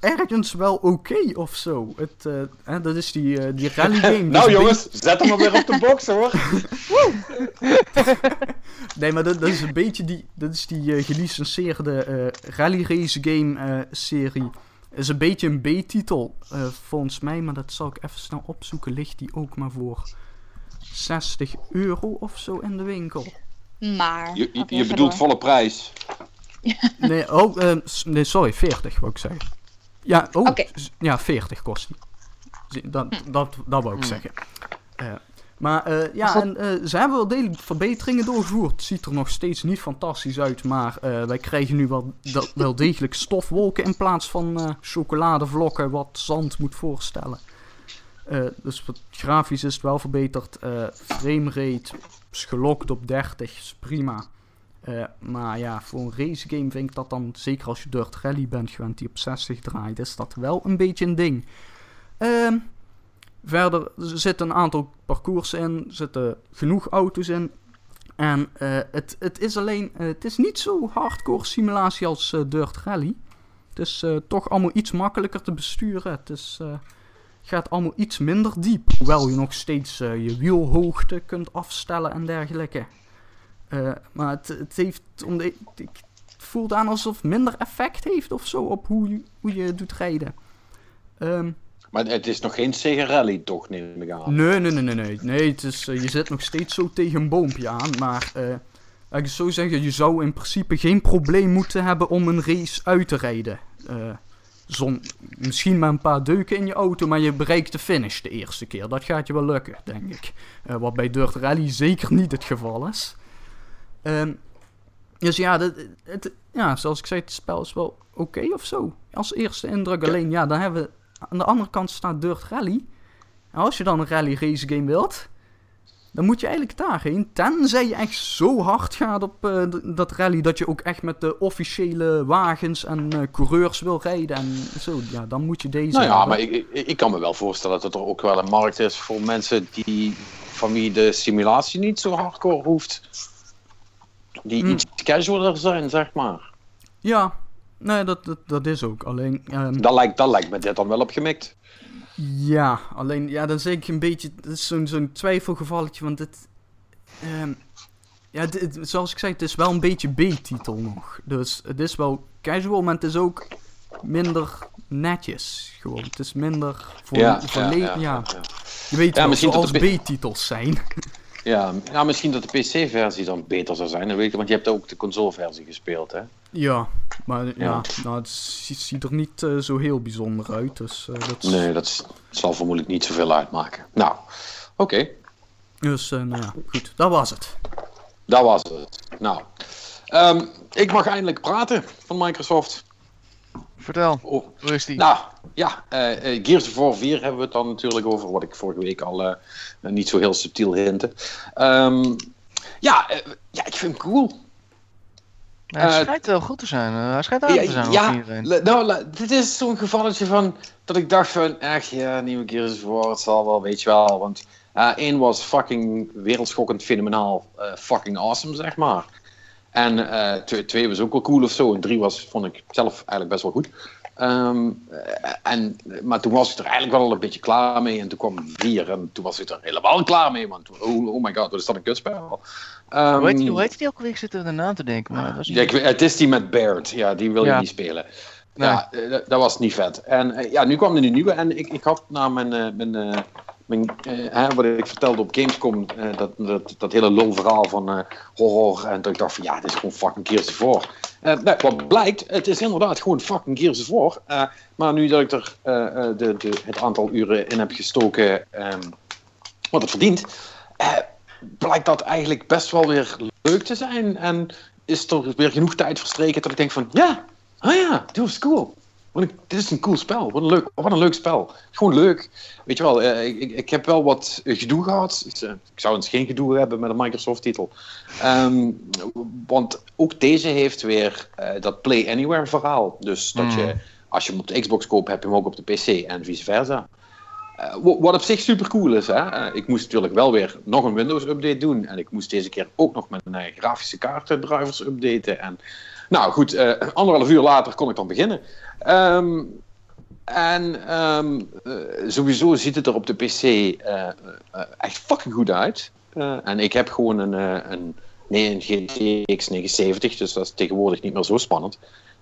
ergens wel oké of zo. Het, eh, hè, dat is die, eh, die rally game. nou Dus jongens, zet hem maar weer op de box hoor. Nee, maar dat, dat is een beetje die, dat is die eh, gelicenseerde eh, rally race game eh, serie. is een beetje een B-titel, eh, volgens mij, maar dat zal ik even snel opzoeken. Ligt die ook maar voor 60 euro of zo in de winkel? Maar. Je, je, bedoelt door. volle prijs. Nee, oh, eh, nee, sorry, 40 wou ik zeggen. Ja, oh, ja, 40 kost die. Zie- Dat, dat, dat wou ik zeggen. Eh, maar eh, ja, en, eh, ze hebben wel degelijk verbeteringen doorgevoerd. Het ziet er nog steeds niet fantastisch uit, maar eh, wij krijgen nu wel, dat, wel degelijk stofwolken in plaats van eh, chocoladevlokken, wat zand moet voorstellen. Eh, dus wat grafisch is het wel verbeterd. Eh framerate is gelokt op 30, is prima. Eh, maar ja, voor een race game vind ik dat dan, zeker als je Dirt Rally bent gewend die op 60 draait, is dat wel een beetje een ding. Ehm, verder er zitten een aantal parcours in, zitten genoeg auto's in. En eh, het, het is alleen, eh, het is niet zo hardcore simulatie als Dirt Rally. Het is toch allemaal iets makkelijker te besturen. Het is, gaat allemaal iets minder diep. Hoewel je nog steeds je wielhoogte kunt afstellen en dergelijke. Eh, maar het, het heeft, om de, ik, voelt aan alsof het minder effect heeft of zo op hoe je, hoe je doet rijden. Ehm, Maar het is nog geen Sega Rally toch, neem ik aan. Nee, nee, nee, nee, nee. nee het is, eh, je zit nog steeds zo tegen een boompje aan. Maar laat ik zo zeggen, je zou in principe geen probleem moeten hebben om een race uit te rijden. Zon, misschien maar een paar deuken in je auto, maar je bereikt de finish de eerste keer. Dat gaat je wel lukken, denk ik. Wat bij Dirt Rally zeker niet het geval is. Ehm, dus ja, dat, het, ja, zoals ik zei, het spel is wel oké of zo. Als eerste indruk alleen, ja, dan hebben we... Aan de andere kant staat Dirt Rally. En als je dan een rally race game wilt, dan moet je eigenlijk daarheen. Tenzij je echt zo hard gaat op eh, dat rally dat je ook echt met de officiële wagens en eh, coureurs wil rijden en zo. Ja, dan moet je deze. Nou ja, hebben. maar ik, ik, ik kan me wel voorstellen dat er ook wel een markt is voor mensen die, van wie de simulatie niet zo hardcore hoeft. Die Hmm. iets casualer zijn, zeg maar. Ja, nee, dat, dat, dat is ook. Alleen. ehm, Dat lijkt, dat lijkt me dit dan wel op gemikt. Ja, alleen, ja, dan zeg ik een beetje, het is zo'n zo'n twijfelgevalletje, want het, ehm, ja, dit- zoals ik zei, het is wel een beetje B-titel nog. Dus het is wel casual, maar het is ook minder netjes, gewoon. Het is minder voor, Ja, voor ja, ja, ja, je weet Ja, wel, dat zoals B-titels zijn. Ja, ja, misschien dat de PC-versie dan beter zou zijn. Weet ik, want je hebt ook de console-versie gespeeld, hè? ja, maar ja, Ja. nou, het ziet, er niet eh, zo heel bijzonder uit, dus eh, dat is... Nee, dat is- zal vermoedelijk niet zoveel uitmaken. Nou, oké. Dus, eh, nou ja, goed, dat was het. Dat was het. Nou, ehm, ik mag eindelijk praten van Microsoft. Vertel, Oh, hoe is die? nou, ja, eh, eh, Gears of War 4 hebben we het dan natuurlijk over, wat ik vorige week al eh, niet zo heel subtiel hintte. Ehm, ja, ja, ik vind hem cool. Hij schijnt wel goed te zijn. hij schijnt aardig te zijn ja, nou, dit is zo'n gevalletje van dat ik dacht van, echt ja, nieuwe Gears of War, het zal wel, weet je wel. Want één was fucking wereldschokkend, fenomenaal, fucking awesome, zeg maar. En eh, twee, was ook wel cool of zo. En drie was, vond ik zelf eigenlijk best wel goed. Ehm, en, maar toen was ik er eigenlijk wel al een beetje klaar mee. En toen kwam 4 en toen was ik er helemaal klaar mee. Want oh, oh my god, wat is dat een kutspel. Um, hoe, heet die, hoe heet die ook alweer? Ik zit er naam te denken. Maar was ja, ik, het is die met Baird. Ja, die wil je niet spelen. Ja, dat, dat was niet vet. En ja, nu kwam er een nieuwe. En ik, ik had na mijn, mijn mijn, uh, wat ik vertelde op Gamescom, uh, dat, dat, dat hele lulverhaal van uh, horror. En dat ik dacht van ja, dit is gewoon fucking Gears of War. nou, wat blijkt, het is inderdaad gewoon fucking Gears of War. maar nu dat ik er de, de, het aantal uren in heb gestoken um, wat het verdient, blijkt dat eigenlijk best wel weer leuk te zijn. En is er weer genoeg tijd verstreken dat ik denk van ja, ah ja, dit was cool. Een, dit is een cool spel. Wat een leuk, wat een leuk spel. Gewoon leuk. Weet je wel, eh, ik, ik, heb wel wat gedoe gehad. Eh, ik zou eens geen gedoe hebben met een Microsoft-titel. Ehm, want ook deze heeft weer uh, dat Play Anywhere verhaal. Dus dat je, hmm. als je hem op de Xbox koopt, heb je hem ook op de PC en vice versa. wat op zich super cool is. Hè? ik moest natuurlijk wel weer nog een Windows-update doen. En ik moest deze keer ook nog mijn grafische kaartendrivers updaten. En nou goed, anderhalf uur later kon ik dan beginnen. Um, en um, uh, sowieso ziet het er op de PC uh, uh, echt fucking goed uit. en ik heb gewoon een, een, nee, een GTX 970, dus dat is tegenwoordig niet meer zo spannend.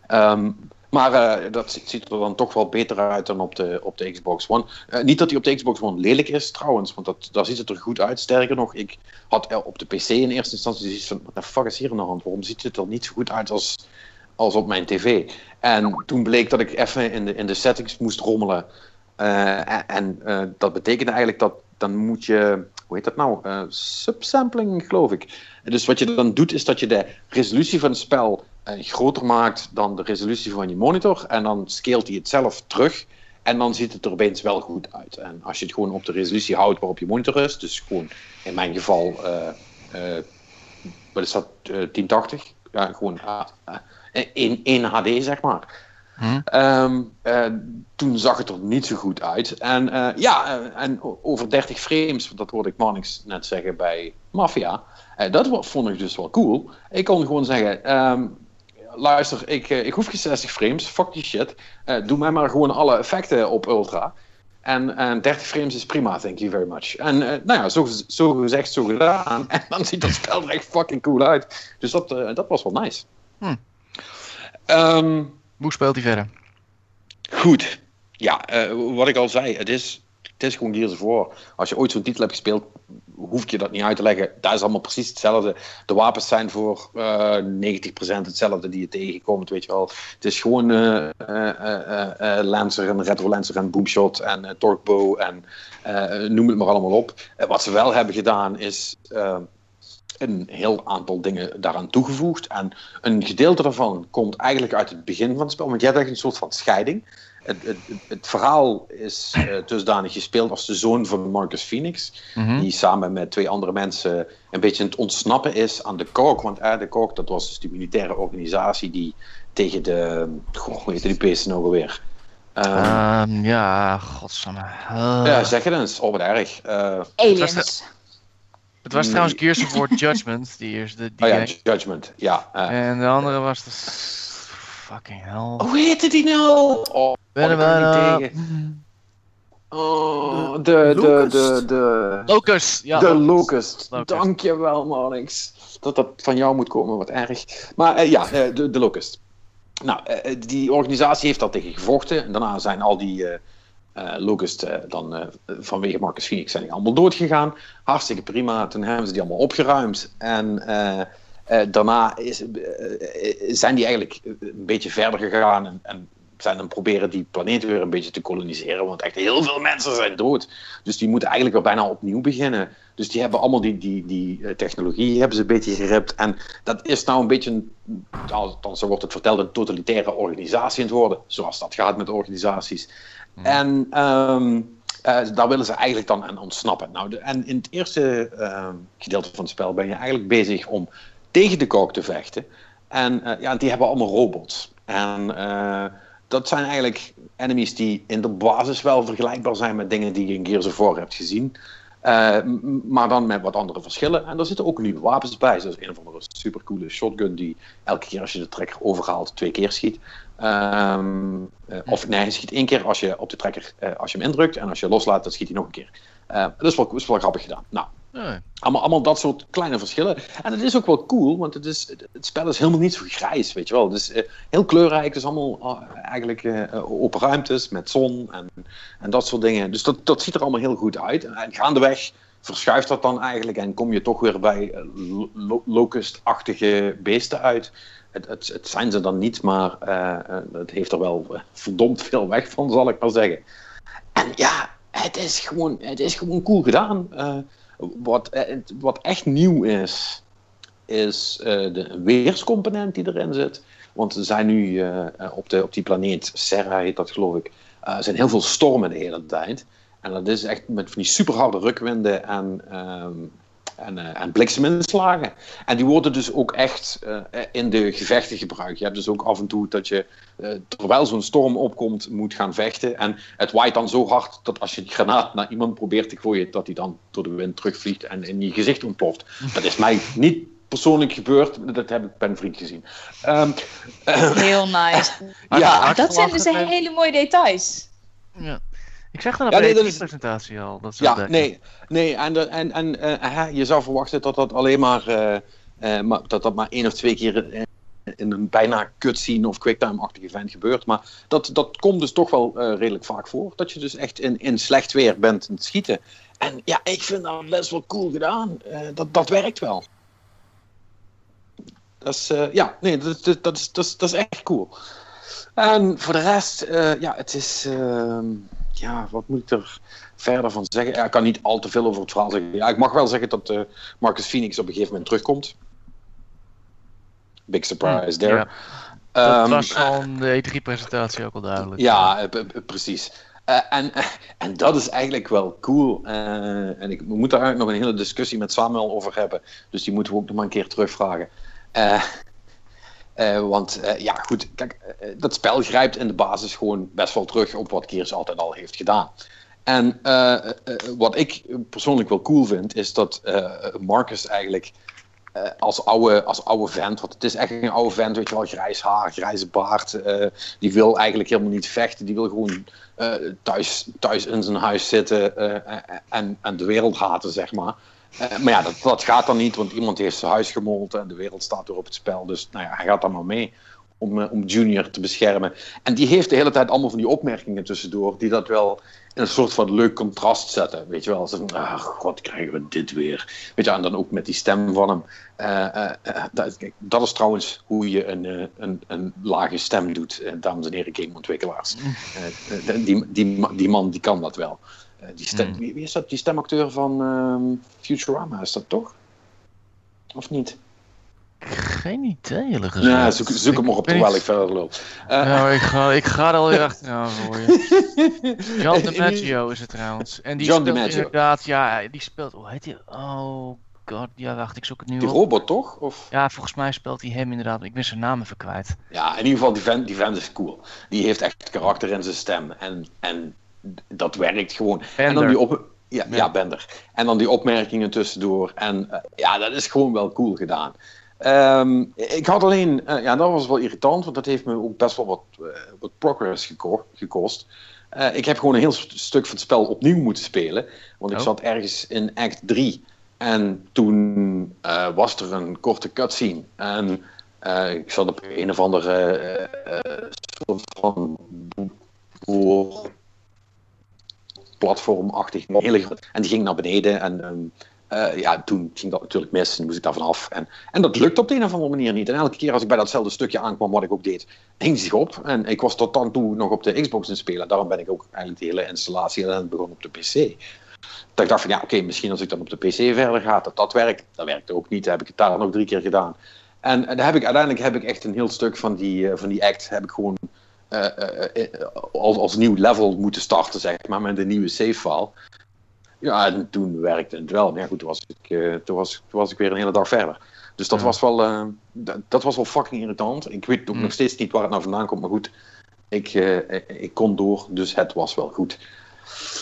Um, maar dat ziet er dan toch wel beter uit dan op de, op de Xbox One. niet dat die op de Xbox One lelijk is trouwens, want dat, daar ziet het er goed uit. Sterker nog, ik had op de PC in eerste instantie zoiets van: wat fuck is hier aan de hand? Waarom ziet het er niet zo goed uit als, als op mijn tv. En toen bleek dat ik even in de, in de settings moest rommelen. En dat betekende eigenlijk dat dan moet je, hoe heet dat nou? Uh, subsampling, geloof ik. Dus wat je dan doet, is dat je de resolutie van het spel groter maakt dan de resolutie van je monitor. En dan scaleert hij het zelf terug. En dan ziet het er opeens wel goed uit. En als je het gewoon op de resolutie houdt waarop je monitor is, dus gewoon in mijn geval, wat is dat, 1080? Ja, gewoon in, in HD, zeg maar. Hm. Ehm, eh, toen zag het er niet zo goed uit. En uh, ja, eh, en over 30 frames, dat hoorde ik Marnix net zeggen bij Mafia. dat vond ik dus wel cool. Ik kon gewoon zeggen: um, luister, ik, ik hoef geen 60 frames, fuck die shit. doe mij maar gewoon alle effecten op Ultra. En, en 30 frames is prima, thank you very much. En nou ja, zo, zo gezegd, zo gedaan. En dan ziet dat spel er echt fucking cool uit. Dus dat, dat was wel nice. Hm. Um, Hoe speelt hij verder? Goed. Ja, uh, wat ik al zei, het is, het is gewoon Gears War. Als je ooit zo'n titel hebt gespeeld, hoef je dat niet uit te leggen. Dat is allemaal precies hetzelfde. De wapens zijn voor uh, eh, 90% hetzelfde die je tegenkomt, weet je wel. Het is gewoon uh, Lancer en Retro Lancer en Boomshot en Torquebow en noem het maar allemaal op. wat ze wel hebben gedaan is een heel aantal dingen daaraan toegevoegd. En een gedeelte daarvan komt eigenlijk uit het begin van het spel. Want je hebt eigenlijk een soort van scheiding. Het, het, het verhaal is uh, dusdanig gespeeld als de zoon van Marcus Phoenix. Mhm. Die samen met twee andere mensen een beetje aan het ontsnappen is aan de Kork. Want uh, de Kork, dat was dus die militaire organisatie die tegen de... Goh, hoe heet die beesten nog alweer? Um, ja, godsamme. Uh. Ja, zeg het eens. Oh, wat erg. Uh, Aliens. Het was trouwens Gears of War Judgment, die eerste. Die oh ja, Judgment, ja. Uh. En de andere was de... Fucking hell. Hoe heette die nou? Oh, ben er wel tegen. Oh, de, de, de, de... Locust, ja. De Locust. Locust. Dankjewel, Marnix. Dat dat van jou moet komen, wat erg. Maar uh, ja, uh, de, de Locust. Nou, uh, die organisatie heeft daar tegen gevochten. En daarna zijn al die uh, Locust uh, dan uh, vanwege Marcus Phoenix zijn die allemaal doodgegaan. Hartstikke prima. Toen hebben ze die allemaal opgeruimd. En daarna is, zijn die eigenlijk een beetje verder gegaan. En, en, zijn dan proberen die planeet weer een beetje te koloniseren. Want echt heel veel mensen zijn dood. Dus die moeten eigenlijk weer bijna opnieuw beginnen. Dus die hebben allemaal die, die, die technologie hebben ze een beetje geript. En dat is nou een beetje, althans wordt het verteld, een totalitaire organisatie in het worden. Zoals dat gaat met organisaties. En um, uh, daar willen ze eigenlijk dan aan ontsnappen. Nou, en in het eerste uh, gedeelte van het spel ben je eigenlijk bezig om tegen de kook te vechten. En uh, ja, die hebben allemaal robots. En eh, dat zijn eigenlijk enemies die in de basis wel vergelijkbaar zijn met dingen die je in Gears of War hebt gezien. maar dan met wat andere verschillen. En er zitten ook nieuwe wapens bij, zoals een of andere super coole shotgun die elke keer als je de trekker overhaalt twee keer schiet. Ehm, eh, of nee, hij schiet één keer als je op de trekker eh, als je hem indrukt en als je loslaat, dan schiet hij nog een keer. Eh, dat is wel, is wel grappig gedaan. Nou, Ja. allemaal, allemaal dat soort kleine verschillen. En het is ook wel cool, want het, is, het spel is helemaal niet zo grijs, weet je wel. Het is eh, heel kleurrijk, het is allemaal eh, eigenlijk open ruimtes met zon en, en dat soort dingen. Dus dat, dat ziet er allemaal heel goed uit. En, en gaandeweg verschuift dat dan eigenlijk en kom je toch weer bij lo- lo- locust-achtige beesten uit. Het, het, zijn ze dan niet, maar eh, eh, het heeft er wel eh, verdomd veel weg van, zal ik maar zeggen. En ja, het is gewoon, het is gewoon cool gedaan. Wat, wat echt nieuw is, is de weerscomponent die erin zit. Want er zijn nu op, de, op die planeet, Serra heet dat geloof ik, zijn heel veel stormen de hele tijd. En dat is echt met van die superharde rukwinden en, ehm, en, eh, en blikseminslagen. En die worden dus ook echt eh, in de gevechten gebruikt. Je hebt dus ook af en toe dat je, eh, terwijl zo'n storm opkomt, moet gaan vechten. En het waait dan zo hard dat als je die granaat naar iemand probeert te gooien, dat die dan door de wind terugvliegt en in je gezicht ontploft. Dat is mij niet persoonlijk gebeurd, dat heb ik bij een vriend gezien. Ehm, Heel nice. ja, Dat zijn dus hele mooie details. Ja. Ik zeg dan op Ja, nee, de dat is- presentatie al. Dat Ja, dat nee, nee en, de- en, en eh, je zou verwachten dat dat alleen maar, eh, eh, maar dat dat maar één of twee keer in, een bijna cutscene of quicktime-achtig event gebeurt. Maar dat, dat komt dus toch wel redelijk vaak voor. Dat je dus echt in, in slecht weer bent aan het schieten. En ja, ik vind dat best wel cool gedaan. Dat, dat werkt wel. Dat is, ja, nee, dat, dat, dat, is, dat, is, dat is echt cool. En voor de rest, ja, het is, ehm, ja, wat moet ik er verder van zeggen? Ja, ik kan niet al te veel over het verhaal zeggen. Ja, ik mag wel zeggen dat eh, Marcus Phoenix op een gegeven moment terugkomt. Big surprise there. Ja. Dat Ehm, was van de E3-presentatie ook al duidelijk. ja, eh, precies. Eh, en, en dat is eigenlijk wel cool. En ik we moeten daar eigenlijk nog een hele discussie met Samuel over hebben. Dus die moeten we ook nog maar een keer terugvragen. Eh, eh, want eh, ja, goed, kijk, eh, dat spel grijpt in de basis gewoon best wel terug op wat Gears altijd al heeft gedaan. En wat ik persoonlijk wel cool vind, is dat Marcus eigenlijk als, oude, als oude vent, want het is echt een oude vent, weet je wel, grijs haar, grijze baard, die wil eigenlijk helemaal niet vechten, die wil gewoon thuis, thuis in zijn huis zitten en, en de wereld haten, zeg maar. Eh, maar ja, dat, dat gaat dan niet, want iemand heeft zijn huis gemolten en de wereld staat weer op het spel. Dus nou ja, hij gaat dan maar mee om, eh, om Junior te beschermen. En die heeft de hele tijd allemaal van die opmerkingen tussendoor, die dat wel in een soort van leuk contrast zetten. Weet je wel, als ah, god, krijgen we dit weer. Weet je, en dan ook met die stem van hem. Eh, dat, dat is trouwens hoe je een, een, een lage stem doet, dames en heren gameontwikkelaars. Eh, die, die, die man die kan dat wel. Eh, die stem, Hmm. wie, wie is dat? Die stemacteur van ehm, Futurama, is dat toch? Of niet? Geen idee, eerlijk gezegd. Ja, zoek, zoek hem maar op ben terwijl ik verder loop. Eh, Ja, maar ik ga, ik ga er alweer achteraan voor je. John DiMaggio is het trouwens. En die John speelt DiMaggio. inderdaad, ja, die speelt, hoe heet die? Oh god, ja, wacht, ik zoek het nu Die op. robot toch? Of? Ja, volgens mij speelt hij hem inderdaad, ik ben zijn naam even kwijt. Ja, in ieder geval, die vent, die vent is cool. Die heeft echt karakter in zijn stem. En, en dat werkt gewoon. En dan die op... Ja, ja. Ja. Bender. En dan die opmerkingen tussendoor. En eh, ja, dat is gewoon wel cool gedaan. Ehm, ik had alleen... eh, ja, dat was wel irritant, want dat heeft me ook best wel wat, eh, wat progress geko- gekost. Eh, ik heb gewoon een heel st- stuk van het spel opnieuw moeten spelen. Want ik Oh. zat ergens in act 3. En toen eh, was er een korte cutscene. En eh, ik zat op een of andere soort van voor platformachtig en die ging naar beneden en ehm, eh, ja, toen ging dat natuurlijk mis en moest ik daar vanaf en, en dat lukte op de een of andere manier niet en elke keer als ik bij datzelfde stukje aankwam wat ik ook deed, hing zich op en ik was tot dan toe nog op de Xbox het spelen, daarom ben ik ook eigenlijk de hele installatie en het begon op de PC dat ik dacht van ja, oké, misschien als ik dan op de PC verder ga, dat dat werkt. Dat werkte ook niet. Dat heb ik het daar nog drie keer gedaan. En, en heb ik, uiteindelijk heb ik echt een heel stuk van die, eh, van die act heb ik gewoon eh, eh, eh, als, als nieuw level moeten starten, zeg maar, met een nieuwe save file. Ja, en toen werkte het wel. Maar ja, goed, toen was ik, toen was, toen was ik weer een hele dag verder. Dus dat, Ja. was wel, dat, was wel fucking irritant. Ik weet ook Mm. nog steeds niet waar het nou vandaan komt, maar goed, ik, ik, kon door, dus het was wel goed.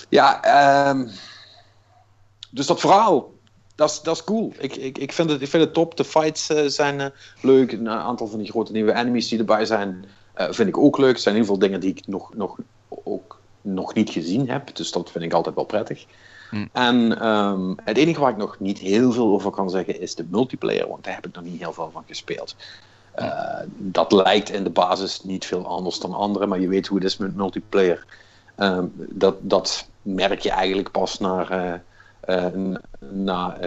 Ja, ehm, dus dat verhaal dat is, dat is cool. Ik, ik, ik, vind het, ik vind het top. De fights zijn leuk. Een aantal van die grote nieuwe enemies die erbij zijn, uh, vind ik ook leuk. Het zijn in ieder geval dingen die ik nog, nog, ook nog niet gezien heb. Dus dat vind ik altijd wel prettig. Hm. En um, het enige waar ik nog niet heel veel over kan zeggen is de multiplayer. Want daar heb ik nog niet heel veel van gespeeld. Uh, dat lijkt in de basis niet veel anders dan andere, maar je weet hoe het is met multiplayer. Uh, dat, dat merk je eigenlijk pas na, uh, na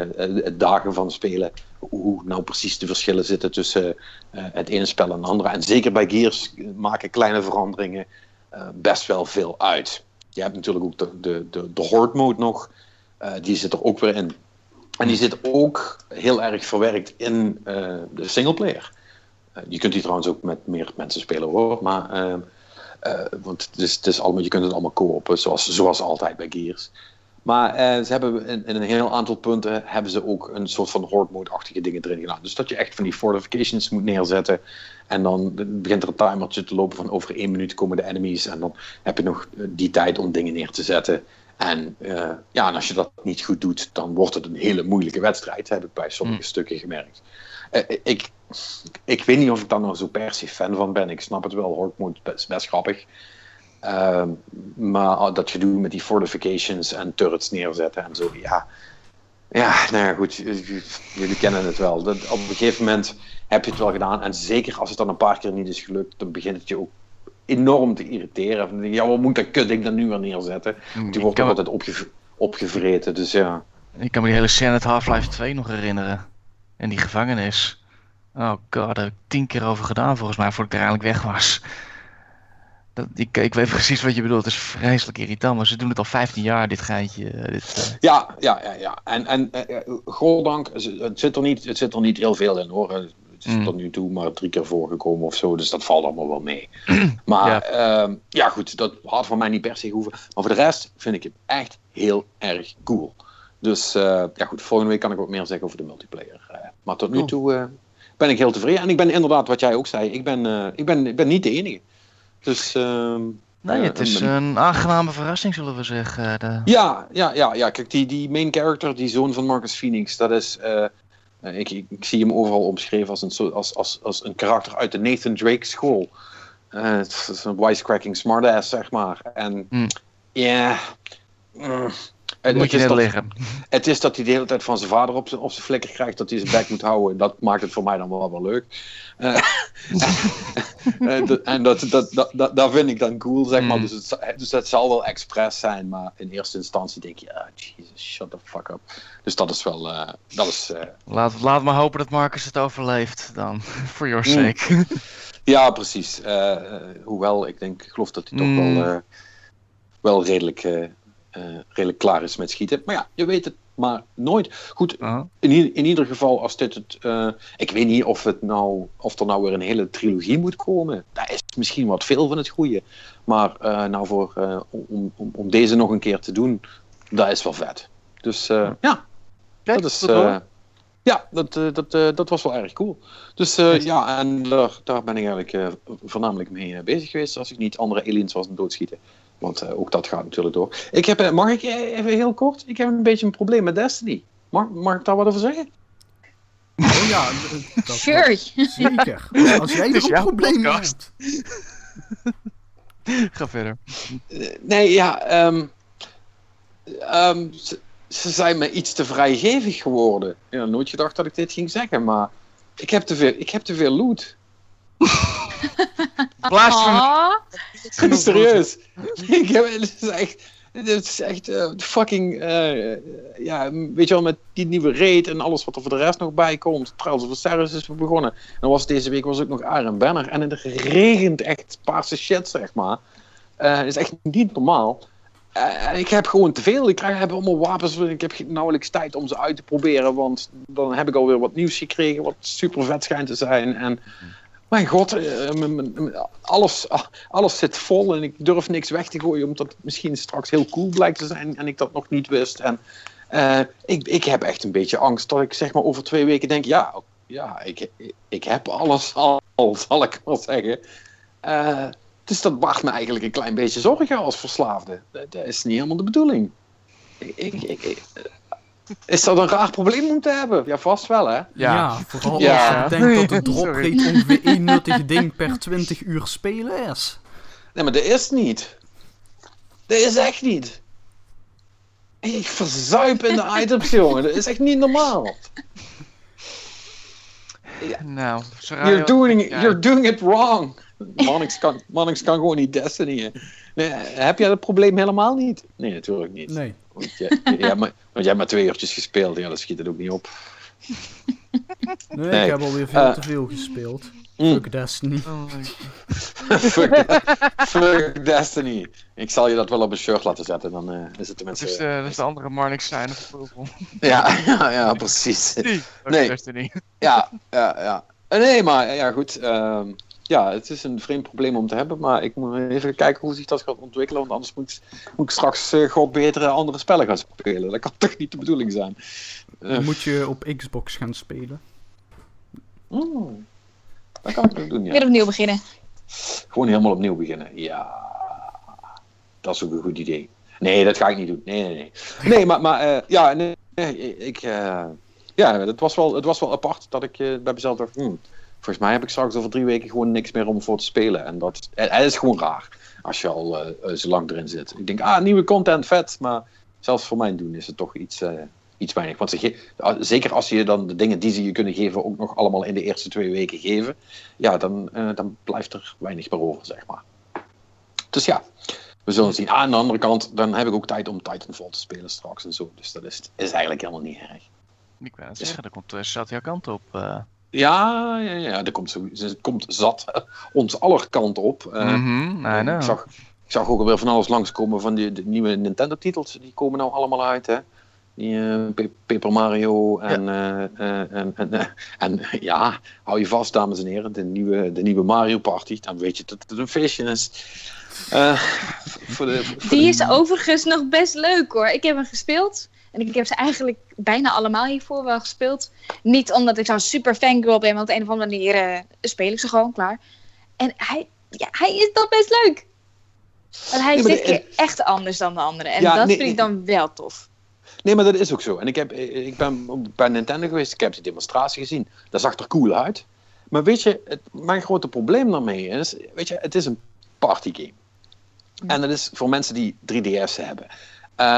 dagen van spelen. Hoe nou precies de verschillen zitten tussen het ene spel en het andere. En zeker bij Gears maken kleine veranderingen best wel veel uit. Je hebt natuurlijk ook de, de, de, de horde mode nog. die zit er ook weer in. En die zit ook heel erg verwerkt in de singleplayer. Eh, je kunt die trouwens ook met meer mensen spelen hoor. Maar, eh, want het is, het is allemaal, je kunt het allemaal kopen, zoals, zoals altijd bij Gears. Maar uh, ze hebben in, in, een heel aantal punten hebben ze ook een soort van horde mode-achtige dingen erin gedaan. Dus dat je echt van die fortifications moet neerzetten. En dan begint er een timertje te lopen van over één minuut komen de enemies. En dan heb je nog die tijd om dingen neer te zetten. En uh, ja, en als je dat niet goed doet, dan wordt het een hele moeilijke wedstrijd. heb ik bij sommige mm. stukken gemerkt. Uh, ik, ik weet niet of ik daar nou zo per se fan van ben. Ik snap het wel, Horde is best, grappig. Uh, maar dat gedoe met die fortifications en turrets neerzetten en zo, ja. Ja, nou ja, goed, jullie kennen het wel. Dat, op een gegeven moment heb je het wel gedaan. En zeker als het dan een paar keer niet is gelukt, dan begint het je ook enorm te irriteren. Ja, wat moet dat kutding dan nu weer neerzetten? Want die wordt ook altijd opge opgevreten, dus ja. Ik kan me die hele scène uit Half-Life 2 nog herinneren. En die gevangenis. Oh god, daar heb ik tien keer over gedaan volgens mij voordat ik er eigenlijk weg was. Ik, ik weet precies wat je bedoelt. Het is vreselijk irritant, maar ze doen het al 15 jaar, dit geintje. Eh, dit, uh... Ja, ja, ja, ja. En, en uh, goddank, het zit, er niet, het zit er niet heel veel in hoor. Het is mm. tot nu toe maar drie keer voorgekomen of zo, dus dat valt allemaal wel mee. maar ja. Uh, ja, goed, dat had van mij niet per se hoeven. Maar voor de rest vind ik het echt heel erg cool. Dus ja goed, volgende week kan ik wat meer zeggen over de multiplayer. maar tot nu toe ben ik heel tevreden. En ik ben inderdaad, wat jij ook zei, ik ben, ik ben, ik ben niet de enige. Dus... Uh, nee, het is een aangename verrassing, zullen we zeggen. De... Ja, ja, ja, ja, kijk, die, die main character, die zoon van Marcus Phoenix, dat is... Ik, ik, ik, zie hem overal omschreven als een, als, als, als een karakter uit de Nathan Drake school. het is een wisecracking smartass, zeg maar. En hmm. ja... Mm. Moet je liggen. Het is dat hij de hele tijd van zijn vader op zijn, op zijn flikker krijgt, dat hij zijn bek moet houden. Dat maakt het voor mij dan wel, wel leuk. Uh, en dat, dat, dat, dat, dat vind ik dan cool, zeg maar. Mm. Dus, het, dus het zal wel expres zijn, maar in eerste instantie denk je, ah, Jesus, shut the fuck up. Dus dat is wel, uh, dat is... Uh... laat, laat maar hopen dat Marcus het overleeft dan, for your mm. sake. Mm. ja, precies. hoewel, ik denk, ik geloof dat hij toch mm. wel, wel redelijk redelijk klaar is met schieten. Maar ja, je weet het maar nooit. Goed, in, in ieder geval, als dit het. Uh, ik weet niet of, het nou, of er nou weer een hele trilogie moet komen. Dat is misschien wat veel van het goede. Maar uh, nou voor, om, om, om deze nog een keer te doen, dat is wel vet. Dus ja, dat is. ja, dat, dat, dat was wel erg cool. Dus ja, en daar, daar ben ik eigenlijk voornamelijk mee bezig geweest. Als ik niet andere aliens was doodschieten. Want uh, ook dat gaat natuurlijk door. Ik heb, uh, mag ik even heel kort? Ik heb een beetje een probleem met Destiny. Mag, mag ik daar wat over zeggen? Oh ja, dat sure. zeker. Als jij er een probleem hebt. Ga verder. Nee, ja. Um, um, ze, ze, zijn me iets te vrijgevig geworden. Ik had nooit gedacht dat ik dit ging zeggen, maar ik heb te veel, ik heb te veel loot. Blasphemy. Serieus. ik heb, het is echt, het is echt uh, fucking, uh, ja, weet je wel, met die nieuwe raid en alles wat er voor de rest nog bij komt. Trouwens, of Osiris is begonnen. En dan was deze week was ook nog Aaron Banner. En het regent echt paarse shit, zeg maar. Uh, het is echt niet normaal. Uh, ik heb gewoon te veel. Ik krijg, heb allemaal wapens. Ik heb nauwelijks tijd om ze uit te proberen. Want dan heb ik alweer wat nieuws gekregen. Wat super vet schijnt te zijn. En mijn god, eh, alles, alles zit vol en ik durf niks weg te gooien omdat het misschien straks heel cool blijkt te zijn en ik dat nog niet wist. En uh, ik, ik heb echt een beetje angst dat ik zeg maar over twee weken denk, ja, ja ik, ik heb alles al, zal ik wel zeggen. Uh, dus dat baart me eigenlijk een klein beetje zorgen als verslaafde. Dat, is niet helemaal de bedoeling. Ik, ik, Is dat een raar probleem om te hebben? Ja, vast wel, hè? Ja, vooral Ja. als je denkt dat de drop Sorry. rate ongeveer één nuttig ding per 20 uur spelen is. Nee, maar dat is niet. Dat is echt niet. Ik verzuip in de items, jongen. Dat is echt niet normaal. Nou, You're doing, ja. you're doing it wrong. Monix kan, Monix kan gewoon niet Destiny. Nee, heb jij dat probleem helemaal niet? Nee, natuurlijk niet. Nee. Want, jij, jij hebt maar, want jij hebt maar twee uurtjes gespeeld. Ja, dat schiet het ook niet op. Nee, Nee. ik heb alweer veel Eh. te veel gespeeld. Mm. Fuck Destiny. Oh, fuck, fuck Destiny. Ik zal je dat wel op een shirt laten zetten. Dan eh, is het Dat tenminste... is de, dat is de andere Marnix zijn of Purple. Ja, ja, ja, precies. Die. Nee. Destiny. Ja, ja, ja. Eh, Nee, maar ja, goed. ehm, ja, het is een vreemd probleem om te hebben. Maar ik moet even kijken hoe zich dat gaat ontwikkelen. Want anders moet, moet ik straks eh god betere andere spellen gaan spelen. Dat kan toch niet de bedoeling zijn. Eh, Dan moet je op Xbox gaan spelen. hmm, dat kan ik ook doen, ja. Weer opnieuw beginnen. Gewoon helemaal opnieuw beginnen. Ja, dat is ook een goed idee. Nee, dat ga ik niet doen. Nee, nee, nee. Nee, maar, maar eh, ja, nee, nee, ik, eh, ja, het was, wel, het was wel apart dat ik eh, bij mezelf dacht, hmm, volgens mij heb ik straks over drie weken gewoon niks meer om voor te spelen. En dat het, het is gewoon raar als je al eh, eh, zo lang erin zit. Ik denk, ah, nieuwe content, vet. Maar zelfs voor mijn doen is het toch iets, eh, iets weinig. Want ze ah, zeker als je dan de dingen die ze je kunnen geven ook nog allemaal in de eerste twee weken geven ja, dan, eh, dan blijft er weinig meer over, zeg maar. Dus ja, we zullen zien. Ah, aan de andere kant, dan heb ik ook tijd om Titanfall te spelen straks en zo. Dus dat is, is eigenlijk helemaal niet erg. Ik wou net zeggen, daar komt zat jouw kant op. eh. Ja, ja, ja, er komt, zo, er komt zat eh, ons aller kant op. Eh, Mhm, know. ik, zag, ik zag ook alweer van alles langskomen van die de nieuwe Nintendo-titels. Die komen nou allemaal uit, hè. Die eh, Paper Mario en, eh, eh, en, en, eh, en ja, hou je vast, dames en heren, de nieuwe, de nieuwe Mario Party. Dan weet je dat het een feestje is. Eh, voor de, voor Die de- is overigens nog best leuk hoor. Ik heb hem gespeeld. En ik heb ze eigenlijk bijna allemaal hiervoor wel gespeeld. Niet omdat ik zo'n super fangirl ben, want op een of andere manier eh, speel ik ze gewoon klaar. En hij, ja, hij is dan best leuk. Want hij is dit keer echt anders dan de andere. En Ja, dat nee, vind ik dan wel tof. Nee, maar dat is ook zo. En ik, heb, ik ben bij Nintendo geweest, ik heb die demonstratie gezien. Dat zag er cool uit. Maar weet je, het, mijn grote probleem daarmee is, weet je, het is een partygame. En dat is voor mensen die 3DS hebben. Eh,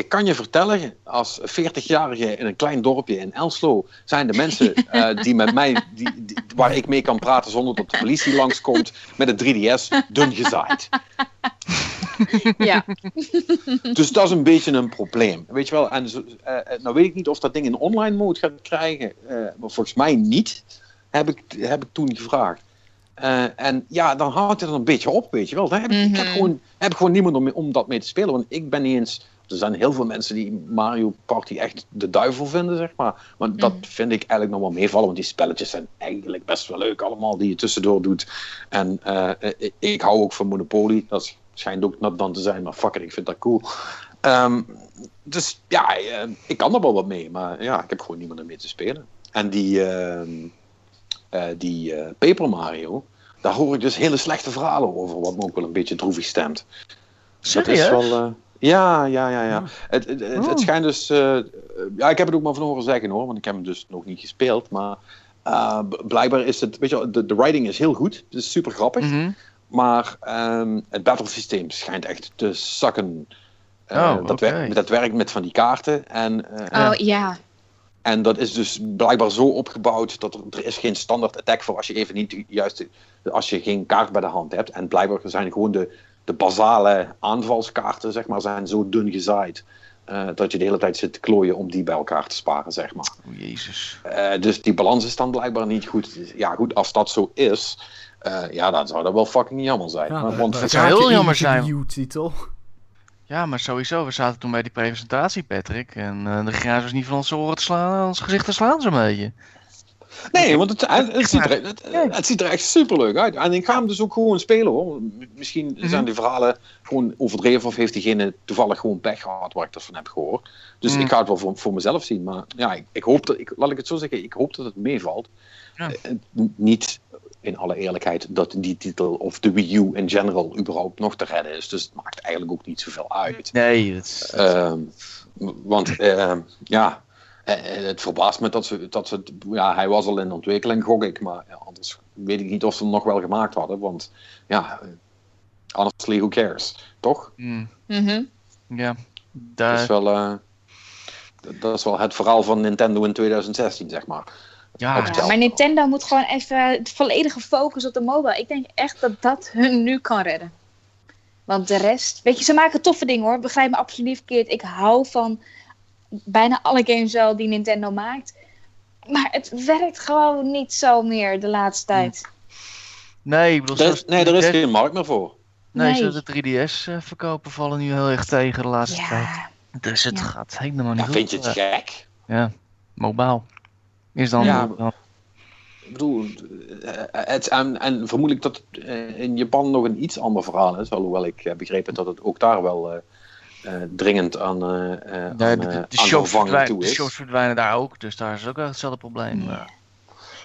ik kan je vertellen, als 40-jarige in een klein dorpje in Elslo, zijn de mensen eh, die met mij, die, die- waar ik mee kan praten zonder dat de politie langskomt, met een 3DS, dun gezaaid. Ja, Dus dat is een beetje een probleem. Weet je wel, en eh, eh, nou weet ik niet of dat ding een online mode gaat krijgen. maar volgens mij niet, heb ik, heb ik toen gevraagd. En ja, dan houdt het er een beetje op, weet je wel. Dan heb ik, ik heb, Mhm. gewoon, heb gewoon niemand om, om dat mee te spelen. Want ik ben niet eens... Er zijn heel veel mensen die Mario Party echt de duivel vinden, zeg maar. Maar dat Mhm. vind ik eigenlijk nog wel meevallen. Want die spelletjes zijn eigenlijk best wel leuk allemaal, die je tussendoor doet. En eh, eh, ik hou ook van Monopoly. Dat schijnt ook nat dan te zijn, maar fuck it, ik vind dat cool. Ehm, dus ja, eh, ik kan er wel wat mee. Maar ja, ik heb gewoon niemand mee te spelen. En die, ehm, eh, die eh, Paper Mario, daar hoor ik dus hele slechte verhalen over. Wat me ook wel een beetje droevig stemt. Dat is Serieus? wel... ja, ja, ja, ja. Het, het, het, Oh. het schijnt dus... eh, ja, ik heb het ook maar van horen zeggen hoor, want ik heb hem dus nog niet gespeeld. Maar eh, blijkbaar is het... Weet je wel, de, de writing is heel goed. Het is super grappig. Mhm. Maar ehm, het battle systeem schijnt echt te zakken. Eh, Oh, dat, werkt, dat werkt met van die kaarten. En, eh, oh ja. en dat is dus blijkbaar zo opgebouwd dat er, er is geen standaard attack voor als je even niet de juiste, als je geen kaart bij de hand hebt. En blijkbaar zijn gewoon de, de basale aanvalskaarten, zeg maar, zijn zo dun gezaaid. eh, dat je de hele tijd zit te klooien om die bij elkaar te sparen, zeg maar. Oh, jezus. Eh, dus die balans is dan blijkbaar niet goed. Ja, goed, als dat zo is, eh, ja, dan zou dat wel fucking jammer zijn. Ja, Maar- want dat zou heel jammer zijn. titel Ja, maar sowieso, we zaten toen bij die presentatie, Patrick. En eh de graas was niet van onze oren te slaan, ons gezicht te slaan zo'n beetje. Nee, want het, het, het ziet er, het, het ziet er echt superleuk uit. En ik ga hem dus ook gewoon spelen hoor. Misschien zijn die verhalen gewoon overdreven of heeft diegene toevallig gewoon pech gehad waar ik dat van heb gehoord. Dus Mm. ik ga het wel voor, voor mezelf zien. Maar ja, ik, ik hoop dat, ik, laat ik het zo zeggen, ik hoop dat het meevalt. Ja. Eh, n- niet in alle eerlijkheid, dat die titel of de Wii U in general überhaupt nog te redden is. Dus het maakt eigenlijk ook niet zoveel uit. Nee, het is... Ehm, want ehm, ja, eh, eh, het verbaast me dat ze, dat ze. Ja, hij was al in ontwikkeling, gok ik. Maar ja, anders weet ik niet of ze hem nog wel gemaakt hadden. Want ja, honestly, who cares? Toch? Mm, Mhm. ja, Dat is wel. eh, dat- is wel het verhaal van Nintendo in 2016, zeg maar. Ja, maar Nintendo moet gewoon even het volledige focus op de mobile. Ik denk echt dat dat hun nu kan redden. Want de rest, weet je, ze maken toffe dingen hoor. Begrijp me absoluut niet verkeerd. Ik hou van bijna alle games wel die Nintendo maakt. Maar het werkt gewoon niet zo meer de laatste tijd. nee, ik bedoel, Er is- nee, er is geen markt meer voor. Nee, Nee. de 3DS eh, verkopen vallen nu heel erg tegen de laatste tijd. Ja, Dus het Ja. gaat helemaal niet Ja, goed. vind je het Eh, gek? Ja, mobiel. Is dan... Ja. Ik bedoel, eh, het, en, en vermoedelijk dat het eh, in Japan nog een iets ander verhaal is. Alhoewel ik begrepen dat het ook daar wel dringend aan, eh eh, aan, de, eh, de, aan shows verdwijnen, toe de shows verdwijnen daar ook, dus daar is ook wel hetzelfde probleem. Ja. eh.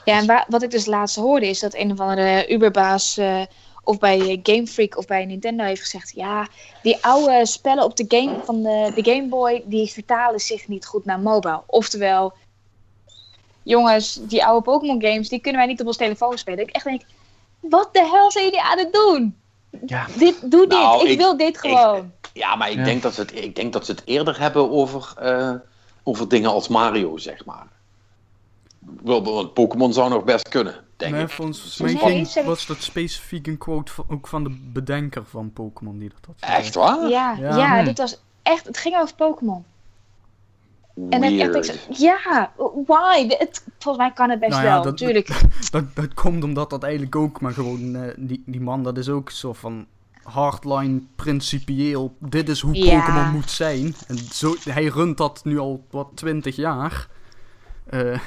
ja en wa- wat ik dus laatst hoorde is dat een of andere Uberbaas eh, of bij eh, Game Freak of bij Nintendo heeft gezegd: ja, die oude spellen op de game van de, de Game Boy die vertalen zich niet goed naar mobile. Oftewel, jongens, die oude Pokémon games die kunnen wij niet op ons telefoon spelen. Ik echt denk, wat de hel zijn jullie aan het doen? Ja. Dit, doe dit, Nou, ik, ik- wil dit gewoon. Ja, maar ik, Ja. Denk dat ze het, ik denk dat ze het eerder hebben over, eh, over dingen als Mario, zeg maar. Wel, Want Pokémon zou nog best kunnen, denk Nee, ik. volgens mij ging- was dat specifiek een quote van, ook van de bedenker van Pokémon die dat had. Echt waar? Ja, Ja. ja, Hmm. dit was echt, het ging over Pokémon. En dan echt, ik zo, ja, why? Het, volgens mij kan het best Nou ja, wel, dat- natuurlijk. Dat, dat komt omdat dat eigenlijk ook, maar gewoon, eh, die, die man, dat is ook zo van hardline, principieel. Dit is hoe Ja. Pokémon moet zijn. En zo, hij runt dat nu al, wat, 20 jaar. Eh,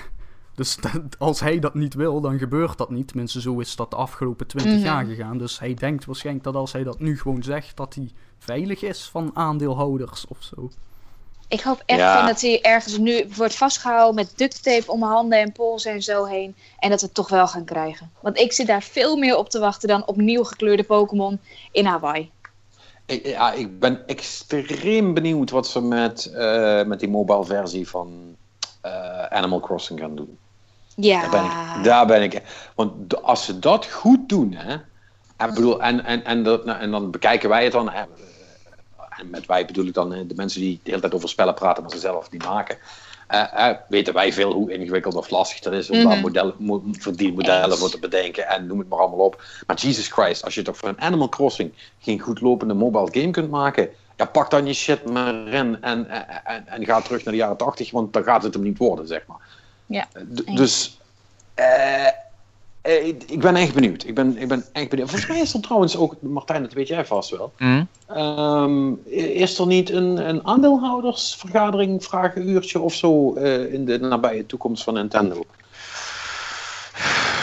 dus dat- als hij dat niet wil, dan gebeurt dat niet. Tenminste, zo is dat de afgelopen 20 Mhm. jaar gegaan. Dus hij denkt waarschijnlijk dat als hij dat nu gewoon zegt, dat hij veilig is van aandeelhouders of zo. Ik hoop echt Ja. van dat hij ergens nu wordt vastgehouden met duct tape om handen en polsen en zo heen. En dat we het toch wel gaan krijgen. Want ik zit daar veel meer op te wachten dan op nieuw gekleurde Pokémon in Hawaii. Ik, ja, ik ben extreem benieuwd wat ze met, eh, met die mobile versie van eh, Animal Crossing gaan doen. Ja, Daar ben ik. Daar ben ik. Want als ze dat goed doen, hè. En, bedoel, en, en, en, dat, en dan bekijken wij het dan. Hè, en met wij bedoel ik dan eh, de mensen die de hele tijd over spellen praten, maar ze zelf niet maken. Eh, eh, weten wij veel hoe ingewikkeld of lastig dat is om Mhm. daar modellen, mo- verdienmodellen Eens. voor te bedenken en noem het maar allemaal op. Maar Jesus Christ, als je toch voor een Animal Crossing geen goed lopende mobile game kunt maken, ja, pak dan je shit maar in en, en, en, en ga terug naar de jaren 80, want dan gaat het hem niet worden, zeg maar. Ja, dus eh, ik ben echt benieuwd. Ik ben, ik ben echt benieuwd. Volgens mij is er trouwens ook, Martijn, dat weet jij vast wel. Hm? Ehm, is er niet een, een aandeelhoudersvergadering, vragenuurtje of zo eh, in de nabije toekomst van Nintendo?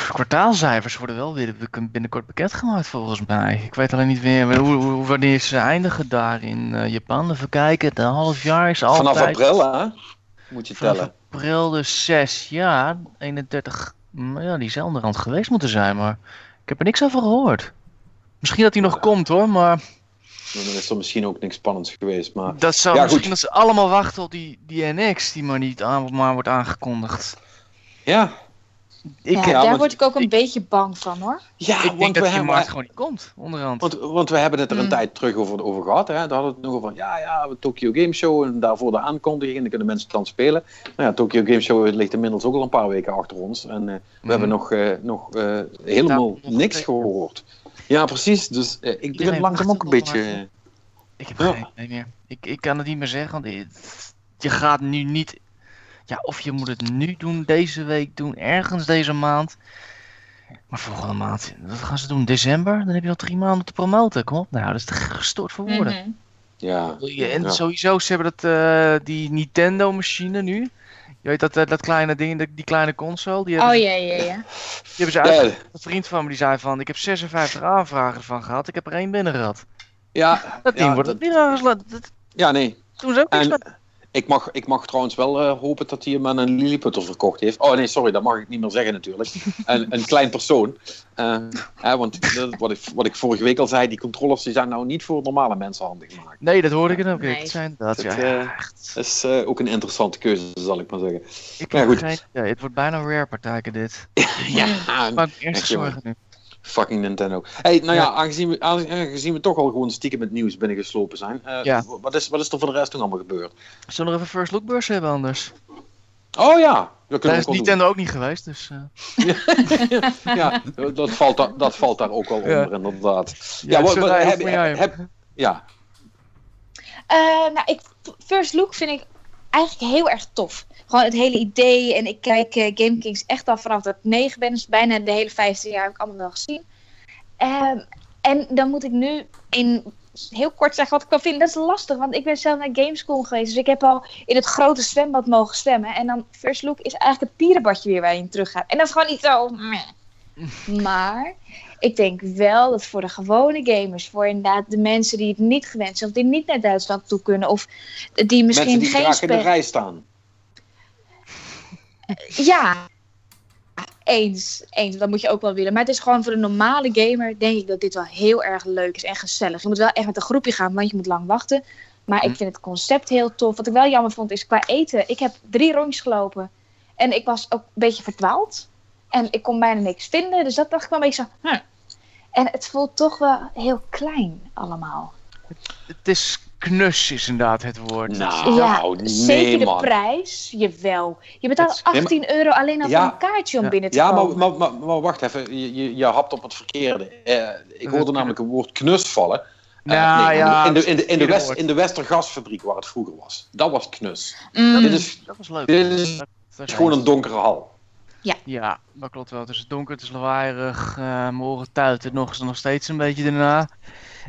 Kwartaalcijfers worden wel weer binnenkort bekendgemaakt volgens mij. Ik weet alleen niet meer hoe, hoe- wanneer ze eindigen daar in eh, Japan. Even kijken, de half jaar is altijd... Vanaf april, hè? Moet je Vanaf tellen. april dus 6 jaar, 31... mm, Ja, die zou onderhand geweest moeten zijn, maar ik heb er niks over gehoord. Misschien dat hij nog Ja. komt hoor, maar Dan is er misschien ook niks spannends geweest. Maar dat zou Ja, misschien goed. dat ze allemaal wachten op die, die NX die maar niet aan, maar wordt aangekondigd. ja, Ik, ja, daar want- word ik ook een ik- beetje bang van hoor. ja ik want, denk we dat die hebben, markt gewoon niet komt, onderhand. want, want we hebben het er een Hmm. tijd terug over, over gehad. Hè? Daar hadden we het nog over van, ja, ja, Tokyo Game Show en daarvoor de aankondiging. En dan kunnen mensen het dan spelen. Nou ja, Tokyo Game Show ligt inmiddels ook al een paar weken achter ons. En eh, we Mhm. hebben nog, eh, nog eh, helemaal Nou, niks gehoord. Ja, precies. Dus ik begin Iedereen langzaam ook een beetje... Ik heb Ja. geen idee meer. Ik, ik kan het niet meer zeggen, want je gaat nu niet... Ja, of je moet het nu doen, deze week doen, ergens deze maand. Maar volgende maand, wat gaan ze doen? December? Dan heb je al drie maanden te promoten. Kom op, nou, dat is te gestoord voor woorden. Mhm. ja, Ja, En Ja. sowieso, ze hebben dat, eh, die Nintendo-machine nu. Je weet dat, eh, dat kleine ding, dat- die kleine console. Die hebben, Oh ze, ja, ja, ja. die hebben ze Ja, uit. Een vriend van me die zei van, ik heb 56 aanvragen ervan gehad. Ik heb er één binnen gehad. ja, Dat ding ja, wordt dat- niet. Dat ja, nee. doen ze ook En met. Ik mag, ik mag trouwens wel eh, hopen dat hij hem aan een Lilliputter verkocht heeft. Oh nee, sorry, dat mag ik niet meer zeggen natuurlijk. een, een klein persoon. Eh, hè, want dat- wat, ik, wat ik vorige week al zei, die controllers die zijn nou niet voor normale mensen handig gemaakt. Nee, dat hoorde ik dan ook. Nee. Het zijn dat, Dat, ja. ja. Dat is eh, ook een interessante keuze, zal ik maar zeggen. Ik ja, goed. geen idee. Het wordt bijna rare partijken dit. ja, Ik maak me ernstig Echt, zorgen nu. Fucking Nintendo. Hey, nou ja, Ja. Aangezien, we, aangezien we toch al gewoon stiekem met nieuws binnengeslopen zijn. eh, Ja. wat, is, wat is er voor de rest toen allemaal gebeurd? Zullen we even first look beurs hebben anders? Oh ja, dat Daar is Nintendo ook niet geweest, dus... eh. Ja, dat valt, daar, dat valt daar ook wel Ja. onder, inderdaad. ja, wat- wat- heb- ja, Eh, nou, ik, First Look vind ik eigenlijk heel erg tof. Gewoon het hele idee. En ik kijk eh, Game Kings echt al vanaf dat ik negen ben. Dus bijna de hele 15 jaar heb ik allemaal wel gezien. Ehm, en dan moet ik nu in heel kort zeggen wat ik wel vind. Dat is lastig, want ik ben zelf naar Gamescom geweest. Dus ik heb al in het grote zwembad mogen zwemmen. En dan First Look is eigenlijk het dierenbadje weer waar je in terug gaat. En dat is gewoon niet zo... meh. Maar ik denk wel dat voor de gewone gamers, voor inderdaad de mensen die het niet gewend zijn, of die niet naar Duitsland toe kunnen, of die misschien mensen die geen graag in de rij staan. Ja, eens, eens. Dat moet je ook wel willen. Maar het is gewoon voor de normale gamer, denk ik dat dit wel heel erg leuk is en gezellig. Je moet wel echt met een groepje gaan, want je moet lang wachten. Maar ik vind het concept heel tof. Wat ik wel jammer vond is qua eten. Ik heb drie rondjes gelopen en ik was ook een beetje verdwaald. En ik kon bijna niks vinden, dus dat dacht ik wel een beetje zo. Hm. En het voelt toch wel heel klein allemaal. Het is knus is inderdaad het woord. Nou, ja, nee, zeker de man. prijs. Jawel. Je betaalt Het- Nee, maar- 18 euro alleen al Ja. voor een kaartje om Ja. binnen te Ja, komen. maar, maar, maar, maar wacht even, je, je, je hapt op het verkeerde. Eh, ik hoorde namelijk het woord knus vallen. Eh, Nou, nee, ja, in, de, in, de, in, de verkeerde West, woord. in de Westergasfabriek waar het vroeger was. Dat was knus. Mm. Dit is, Dat was leuk. dit is Dat- dat is gewoon een donkere hal. Ja, dat klopt wel. Het is donker, het is lawaaierig. eh mijn oren tuiten nog, is nog steeds een beetje daarna.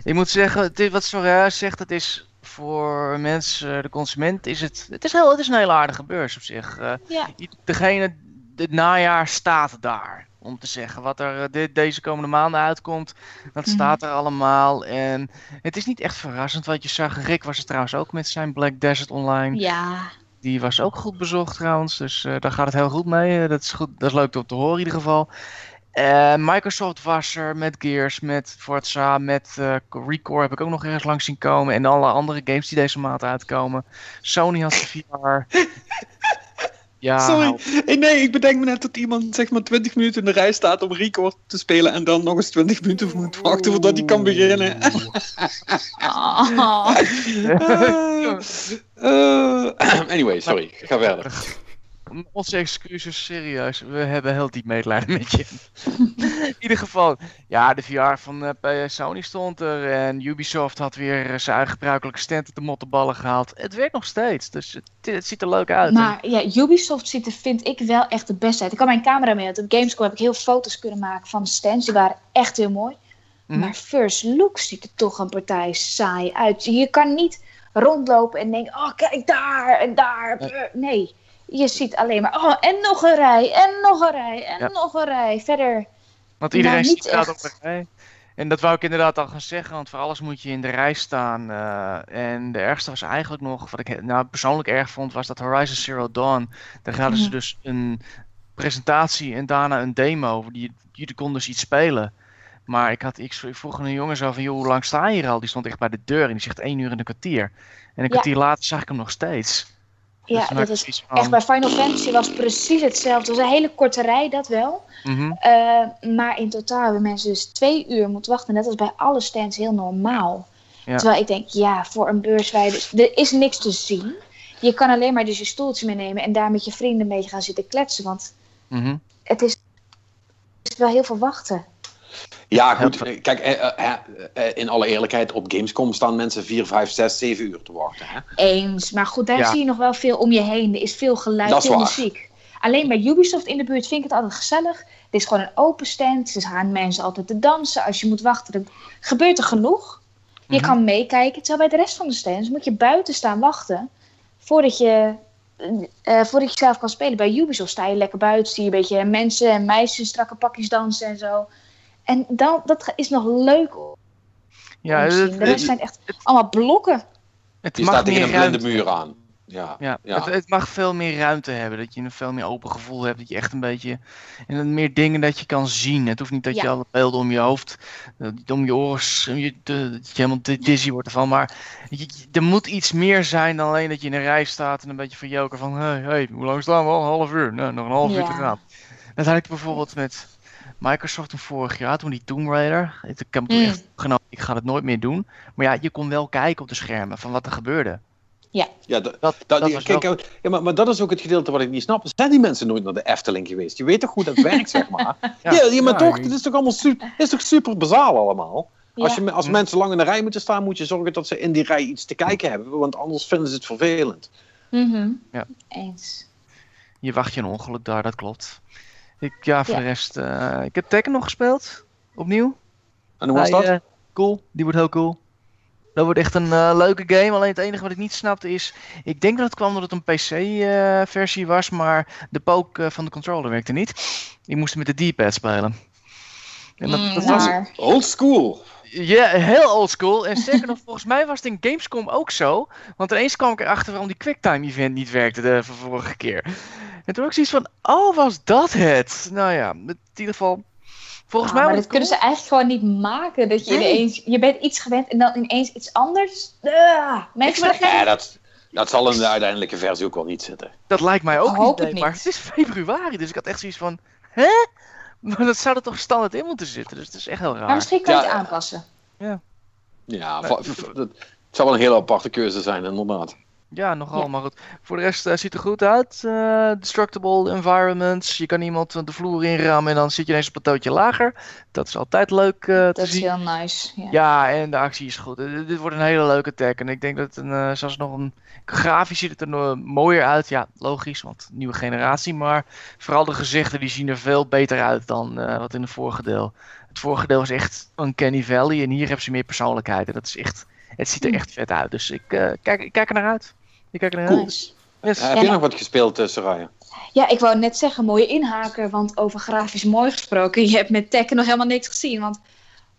Ik moet zeggen, is, wat Soraya zegt, het is voor mensen, de consument, is het, het, is heel, het is een hele aardige beurs op zich. Eh, Ja. degene, het najaar staat daar. Om te zeggen wat er eh, dit, deze komende maanden uitkomt, dat Mhm. staat er allemaal. En het is niet echt verrassend wat je zag. Rick was er trouwens ook met zijn Black Desert Online. Ja. Die was ook goed bezocht trouwens, dus eh, daar gaat het heel goed mee. Dat, is goed, dat is leuk om te horen in ieder geval. Eh, Microsoft was er met Gears, met Forza, met eh Recore heb ik ook nog ergens langs zien komen. En alle andere games die deze maand uitkomen. Sony had de VR. Ja, Sorry. nou, Hey, nee, ik bedenk me net dat iemand zeg maar 20 minuten in de rij staat om Record te spelen en dan nog eens 20 minuten moet wachten voordat hij kan beginnen. Oh. Eh, anyway, sorry, ga verder. Onze excuses, serieus. We hebben heel diep medelijden met je. In ieder geval, ja, de VR van bij Sony stond er. En Ubisoft had weer eh, zijn eigen gebruikelijke stand de mottenballen gehaald. Het werkt nog steeds, dus het, het ziet er leuk uit. Maar ja, Ubisoft ziet er, vind ik, wel echt de beste uit. Ik kan mijn camera mee uit. Op Gamescom heb ik heel foto's kunnen maken van de stands. Die waren echt heel mooi. Mhm. Maar First Look ziet er toch een partij saai uit. Je kan niet rondlopen en denken, oh kijk daar en daar. Nee, je ziet alleen maar, oh en nog een rij en nog een rij en Ja. nog een rij. Verder, Want iedereen Nou, dat op de rij. En dat wou ik inderdaad al gaan zeggen, want voor alles moet je in de rij staan. eh, en de ergste was eigenlijk nog, wat ik nou persoonlijk erg vond, was dat Horizon Zero Dawn. Daar hadden ze Mhm. dus een presentatie en daarna een demo. Die, jullie konden dus iets spelen. Maar ik, had, ik vroeg een jongen zo van, joh, hoe lang sta je hier al? Die stond echt bij de deur en die zegt één uur en een kwartier. En een Ja. kwartier later zag ik hem nog steeds. Dus ja, toen dat is van, echt bij Final Fantasy was precies hetzelfde. Het was een hele korte rij, dat wel. mhm. Eh, maar in totaal hebben mensen dus twee uur moeten wachten. Net als bij alle stands heel normaal. Ja. Terwijl ik denk, ja, voor een beurs waar dus, er is niks te zien. Je kan alleen maar dus je stoeltje meenemen en daar met je vrienden een beetje gaan zitten kletsen. Want Mhm. het is, het is wel heel veel wachten. Ja, goed. Kijk, eh, eh, eh, in alle eerlijkheid, op Gamescom staan mensen 4, 5, 6, 7 uur te wachten. Hè? Eens. Maar goed, daar Ja. zie je nog wel veel om je heen. Er is veel geluid, Dat is veel waar. muziek. Alleen bij Ubisoft in de buurt vind ik het altijd gezellig. Het is gewoon een open stand. Ze gaan mensen altijd te dansen. Als je moet wachten, dan gebeurt er genoeg. Je Mhm. kan meekijken. Terwijl bij de rest van de stands moet je buiten staan wachten. Voordat je, eh, voordat je zelf kan spelen. Bij Ubisoft sta je lekker buiten. Zie je een beetje mensen en meisjes in strakke pakjes dansen en zo. En dan, dat is nog leuk om Ja, het. De rest het, zijn echt allemaal blokken. het Je mag staat tegen meer een blinde muur aan. Ja, Ja, Ja. Het, het mag veel meer ruimte hebben. Dat je een veel meer open gevoel hebt. Dat je echt een beetje. En dan meer dingen dat je kan zien. Het hoeft niet dat je alle beelden om je hoofd. eh, om je oren. Je, dat je helemaal di- dizzy wordt ervan. Maar je, je- er moet iets meer zijn dan alleen dat je in een rij staat. En een beetje van joker van. Hé, hey, hey, hoe lang staan we al? Een half uur. Nou, nog een half uur te gaan. Dat had ik bijvoorbeeld met. Microsoft toen vorig jaar, toen die Tomb Raider. Ik ik heb toen Mm. echt genomen, ik ga het nooit meer doen. Maar ja, je kon wel kijken op de schermen van wat er gebeurde. Ja, dat, Dat, dat, kijk, wel- ja, maar, maar dat is ook het gedeelte wat ik niet snap. Zijn die mensen nooit naar de Efteling geweest? Je weet toch hoe dat werkt, zeg maar? Ja. Ja, ja, maar Ja, toch, het is toch allemaal super, is toch super bazaal allemaal? Als, Ja. je, als Hm. mensen lang in de rij moeten staan, moet je zorgen dat ze in die rij iets te kijken hebben. Want anders vinden ze het vervelend. Mhm. Ja. Eens. Je wacht je een ongeluk daar, dat klopt. Ik, ja, voor Ja. de rest. eh, ik heb Tekken nog gespeeld. Opnieuw. En hoe was dat? eh, cool. Die wordt heel cool. Dat wordt echt een eh, leuke game. Alleen het enige wat ik niet snapte is. Ik denk dat het kwam omdat het een PC-versie was. Maar de poke van de controller werkte niet. Je moest met de D-pad spelen. En dat, Mm, dat was. Old school. Ja, heel oldschool. En sterker nog, volgens mij was het in Gamescom ook zo. Want ineens kwam ik erachter waarom die quicktime event niet werkte de van vorige keer. En toen ook zoiets van, oh, was dat het? Nou ja, in ieder geval. Volgens Ah, mij maar dat kunnen ze eigenlijk gewoon niet maken. Dat je Nee. ineens, je bent iets gewend en dan ineens iets anders. Ah, mensen Ja, dat, dat zal in de uiteindelijke versie ook wel niet zitten. Dat lijkt mij ook Ik hoop niet, het nee, maar niet. het is februari, dus ik had echt zoiets van, hè? Maar dat zou er toch standaard in moeten zitten, dus het is echt heel raar. Maar misschien kan je Ja, het ja. aanpassen. Ja, dat, het zou wel een hele aparte keuze zijn, inderdaad. Ja, nogal, Ja. maar goed. Voor de rest eh, ziet er goed uit. Eh, destructible environments. Je kan iemand de vloer inrammen en dan zit je ineens een plateautje lager. Dat is altijd leuk te Dat is zien. heel nice. Ja. Ja, en de actie is goed. Dit wordt een hele leuke tag. En ik denk dat het een, zelfs nog een. Grafisch ziet het er nog mooier uit. Ja, logisch, want nieuwe generatie. Maar vooral de gezichten die zien er veel beter uit dan wat in het vorige deel. Het vorige deel is echt een Kenny Valley. En hier hebben ze meer persoonlijkheid. En dat is echt. Het ziet er echt vet uit. Dus ik, eh, kijk, ik kijk er naar uit. Ik kijk er naar Cool. uit. Yes. Heb Ja, je nog wat gespeeld, uh, Soraya? Ja, ik wou net zeggen, mooie inhaker, want over grafisch mooi gesproken, je hebt met Tekken nog helemaal niks gezien, want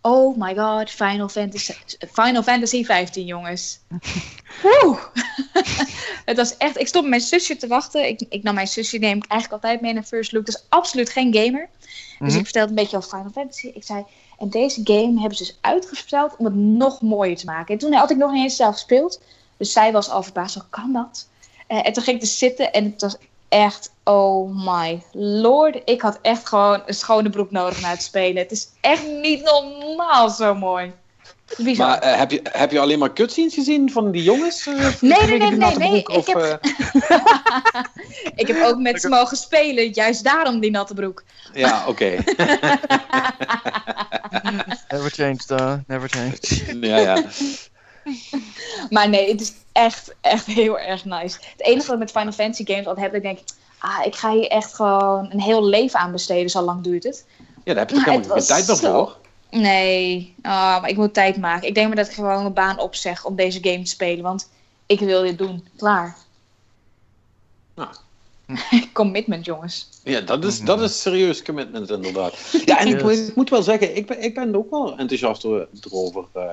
oh my god, Final Fantasy, Final Fantasy 15, jongens. Woe! het was echt, ik stond met mijn zusje te wachten. Ik, ik nam mijn zusje, neem ik eigenlijk altijd mee naar First Look, dus absoluut geen gamer. Dus Mhm. ik vertelde een beetje over Final Fantasy. Ik zei, en deze game hebben ze dus uitgesteld om het nog mooier te maken. En toen had ik nog niet eens zelf gespeeld, dus zij was al verbaasd, hoe kan dat? Eh, en toen ging ik dus zitten en het was echt, oh my lord. Ik had echt gewoon een schone broek nodig na het spelen. Het is echt niet normaal zo mooi. Bizar. Maar eh, heb, je, heb je alleen maar cutscenes gezien van die jongens? eh, nee, nee, nee, nee, broek, ik of, heb- eh, ik heb ook met ze mogen spelen, juist daarom die natte broek. ja, oké. Never changed, uh, never changed. ja, ja. Maar nee, het is echt, echt heel erg nice. Het enige wat ik met Final Fantasy games altijd heb, dat ik denk, ah, ik ga hier echt gewoon een heel leven aan besteden, zo lang duurt het. ja, daar heb je helemaal geen tijd meer zo- voor? Nee, maar ik moet tijd maken. Ik denk maar dat ik gewoon mijn baan opzeg om deze game te spelen, want ik wil dit doen. Klaar. Nou. Commitment, jongens. Ja, dat is, dat is serieus commitment inderdaad. Ja, en ik, moet- ik moet wel zeggen, ik ben, ik ben ook wel enthousiast over, erover, eh,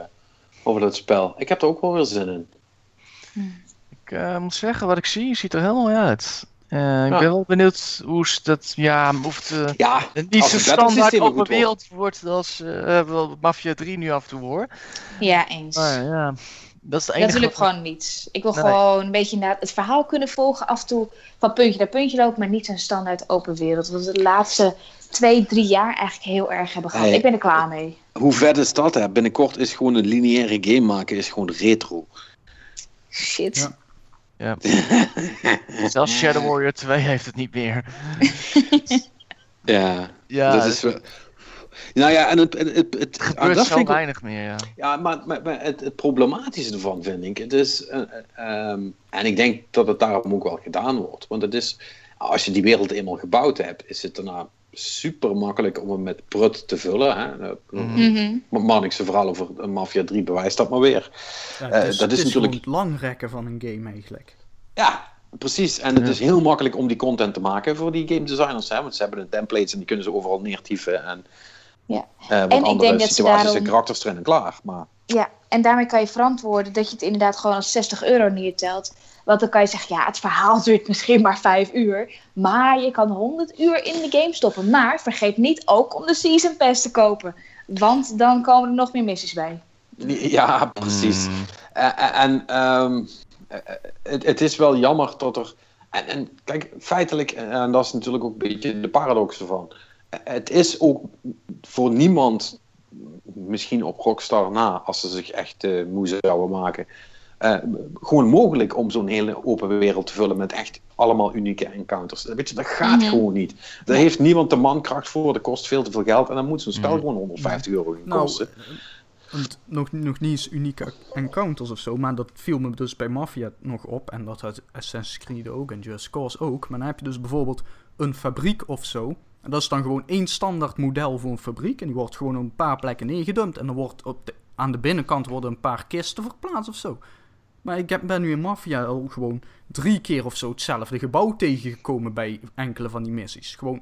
over dat spel. Ik heb er ook wel weer zin in. Ik eh, moet zeggen, wat ik zie, ziet er mooi uit. Eh, ik Ja. ben wel benieuwd hoe ze dat, ja, of het Ja, niet zo standaard goed wordt. wereld wordt als eh, wel Mafia 3 nu af en toe hoor. Ja, eens. Maar ja, dat is het Dat enige. wil ik wat- gewoon niet. Ik wil Nee. gewoon een beetje inderdaad het verhaal kunnen volgen. Af en toe van puntje naar puntje lopen, maar niet zo'n standaard open wereld. Wat we de laatste twee, drie jaar eigenlijk heel erg hebben gehad. Hey. Ik ben er klaar mee. Hoe vet is dat? Hè? Binnenkort is gewoon een lineaire game maken is gewoon retro. Shit. Ja. Zelfs Shadow Warrior 2 heeft het niet meer. Ja, Ja, dat is wel... Nou ja, en het, het, het, het, ah, gebeurt zo ik weinig meer, ja. Ja, maar, maar, maar het, het problematische ervan vind ik, het is, eh, eh, ehm, en ik denk dat het daarom ook wel gedaan wordt, want het is, als je die wereld eenmaal gebouwd hebt, is het daarna super makkelijk om hem met prut te vullen. Hè? Maar Marnix verhaal over eh, Mafia 3 bewijst dat maar weer. Ja, Eh, het is, dat het is is natuurlijk- het langrekken van een game eigenlijk. Ja, precies. En het Ja. is heel makkelijk om die content te maken voor die game designers, hè? want ze hebben de templates en die kunnen ze overal neertieven en Ja. eh, wat En ik andere denk dat ze situaties daarom- en karakters erin en klaar. Maar Ja, en daarmee kan je verantwoorden dat je het inderdaad gewoon als 60 euro neertelt. Want dan kan je zeggen, ja, het verhaal duurt misschien maar vijf uur. Maar je kan 100 uur in de game stoppen. Maar vergeet niet ook om de Season Pass te kopen. Want dan komen er nog meer missies bij. Ja, precies. Hmm. Eh, en ehm, eh, het, het is wel jammer dat er. En, en kijk, feitelijk, en dat is natuurlijk ook een beetje de paradox ervan. eh, Het is ook voor niemand, misschien op Rockstar na, als ze zich echt eh moe zouden maken, eh, gewoon mogelijk om zo'n hele open wereld te vullen met echt allemaal unieke encounters. Weet je, dat gaat Mhm. gewoon niet. Daar heeft niemand de mankracht voor, dat kost veel te veel geld en dan moet zo'n spel Mhm. gewoon 150 euro gaan Nou, kosten. Want nog, nog niet eens unieke encounters of zo, maar dat viel me dus bij Mafia nog op. En dat had Assassin's Creed ook en Just Cause ook. Maar dan heb je dus bijvoorbeeld een fabriek of zo. En dat is dan gewoon één standaard model voor een fabriek. En die wordt gewoon op een paar plekken neergedumpt. En dan wordt op de, aan de binnenkant worden een paar kisten verplaatst of zo. Maar ik heb, ben nu in Mafia al gewoon drie keer of zo hetzelfde gebouw tegengekomen bij enkele van die missies. Gewoon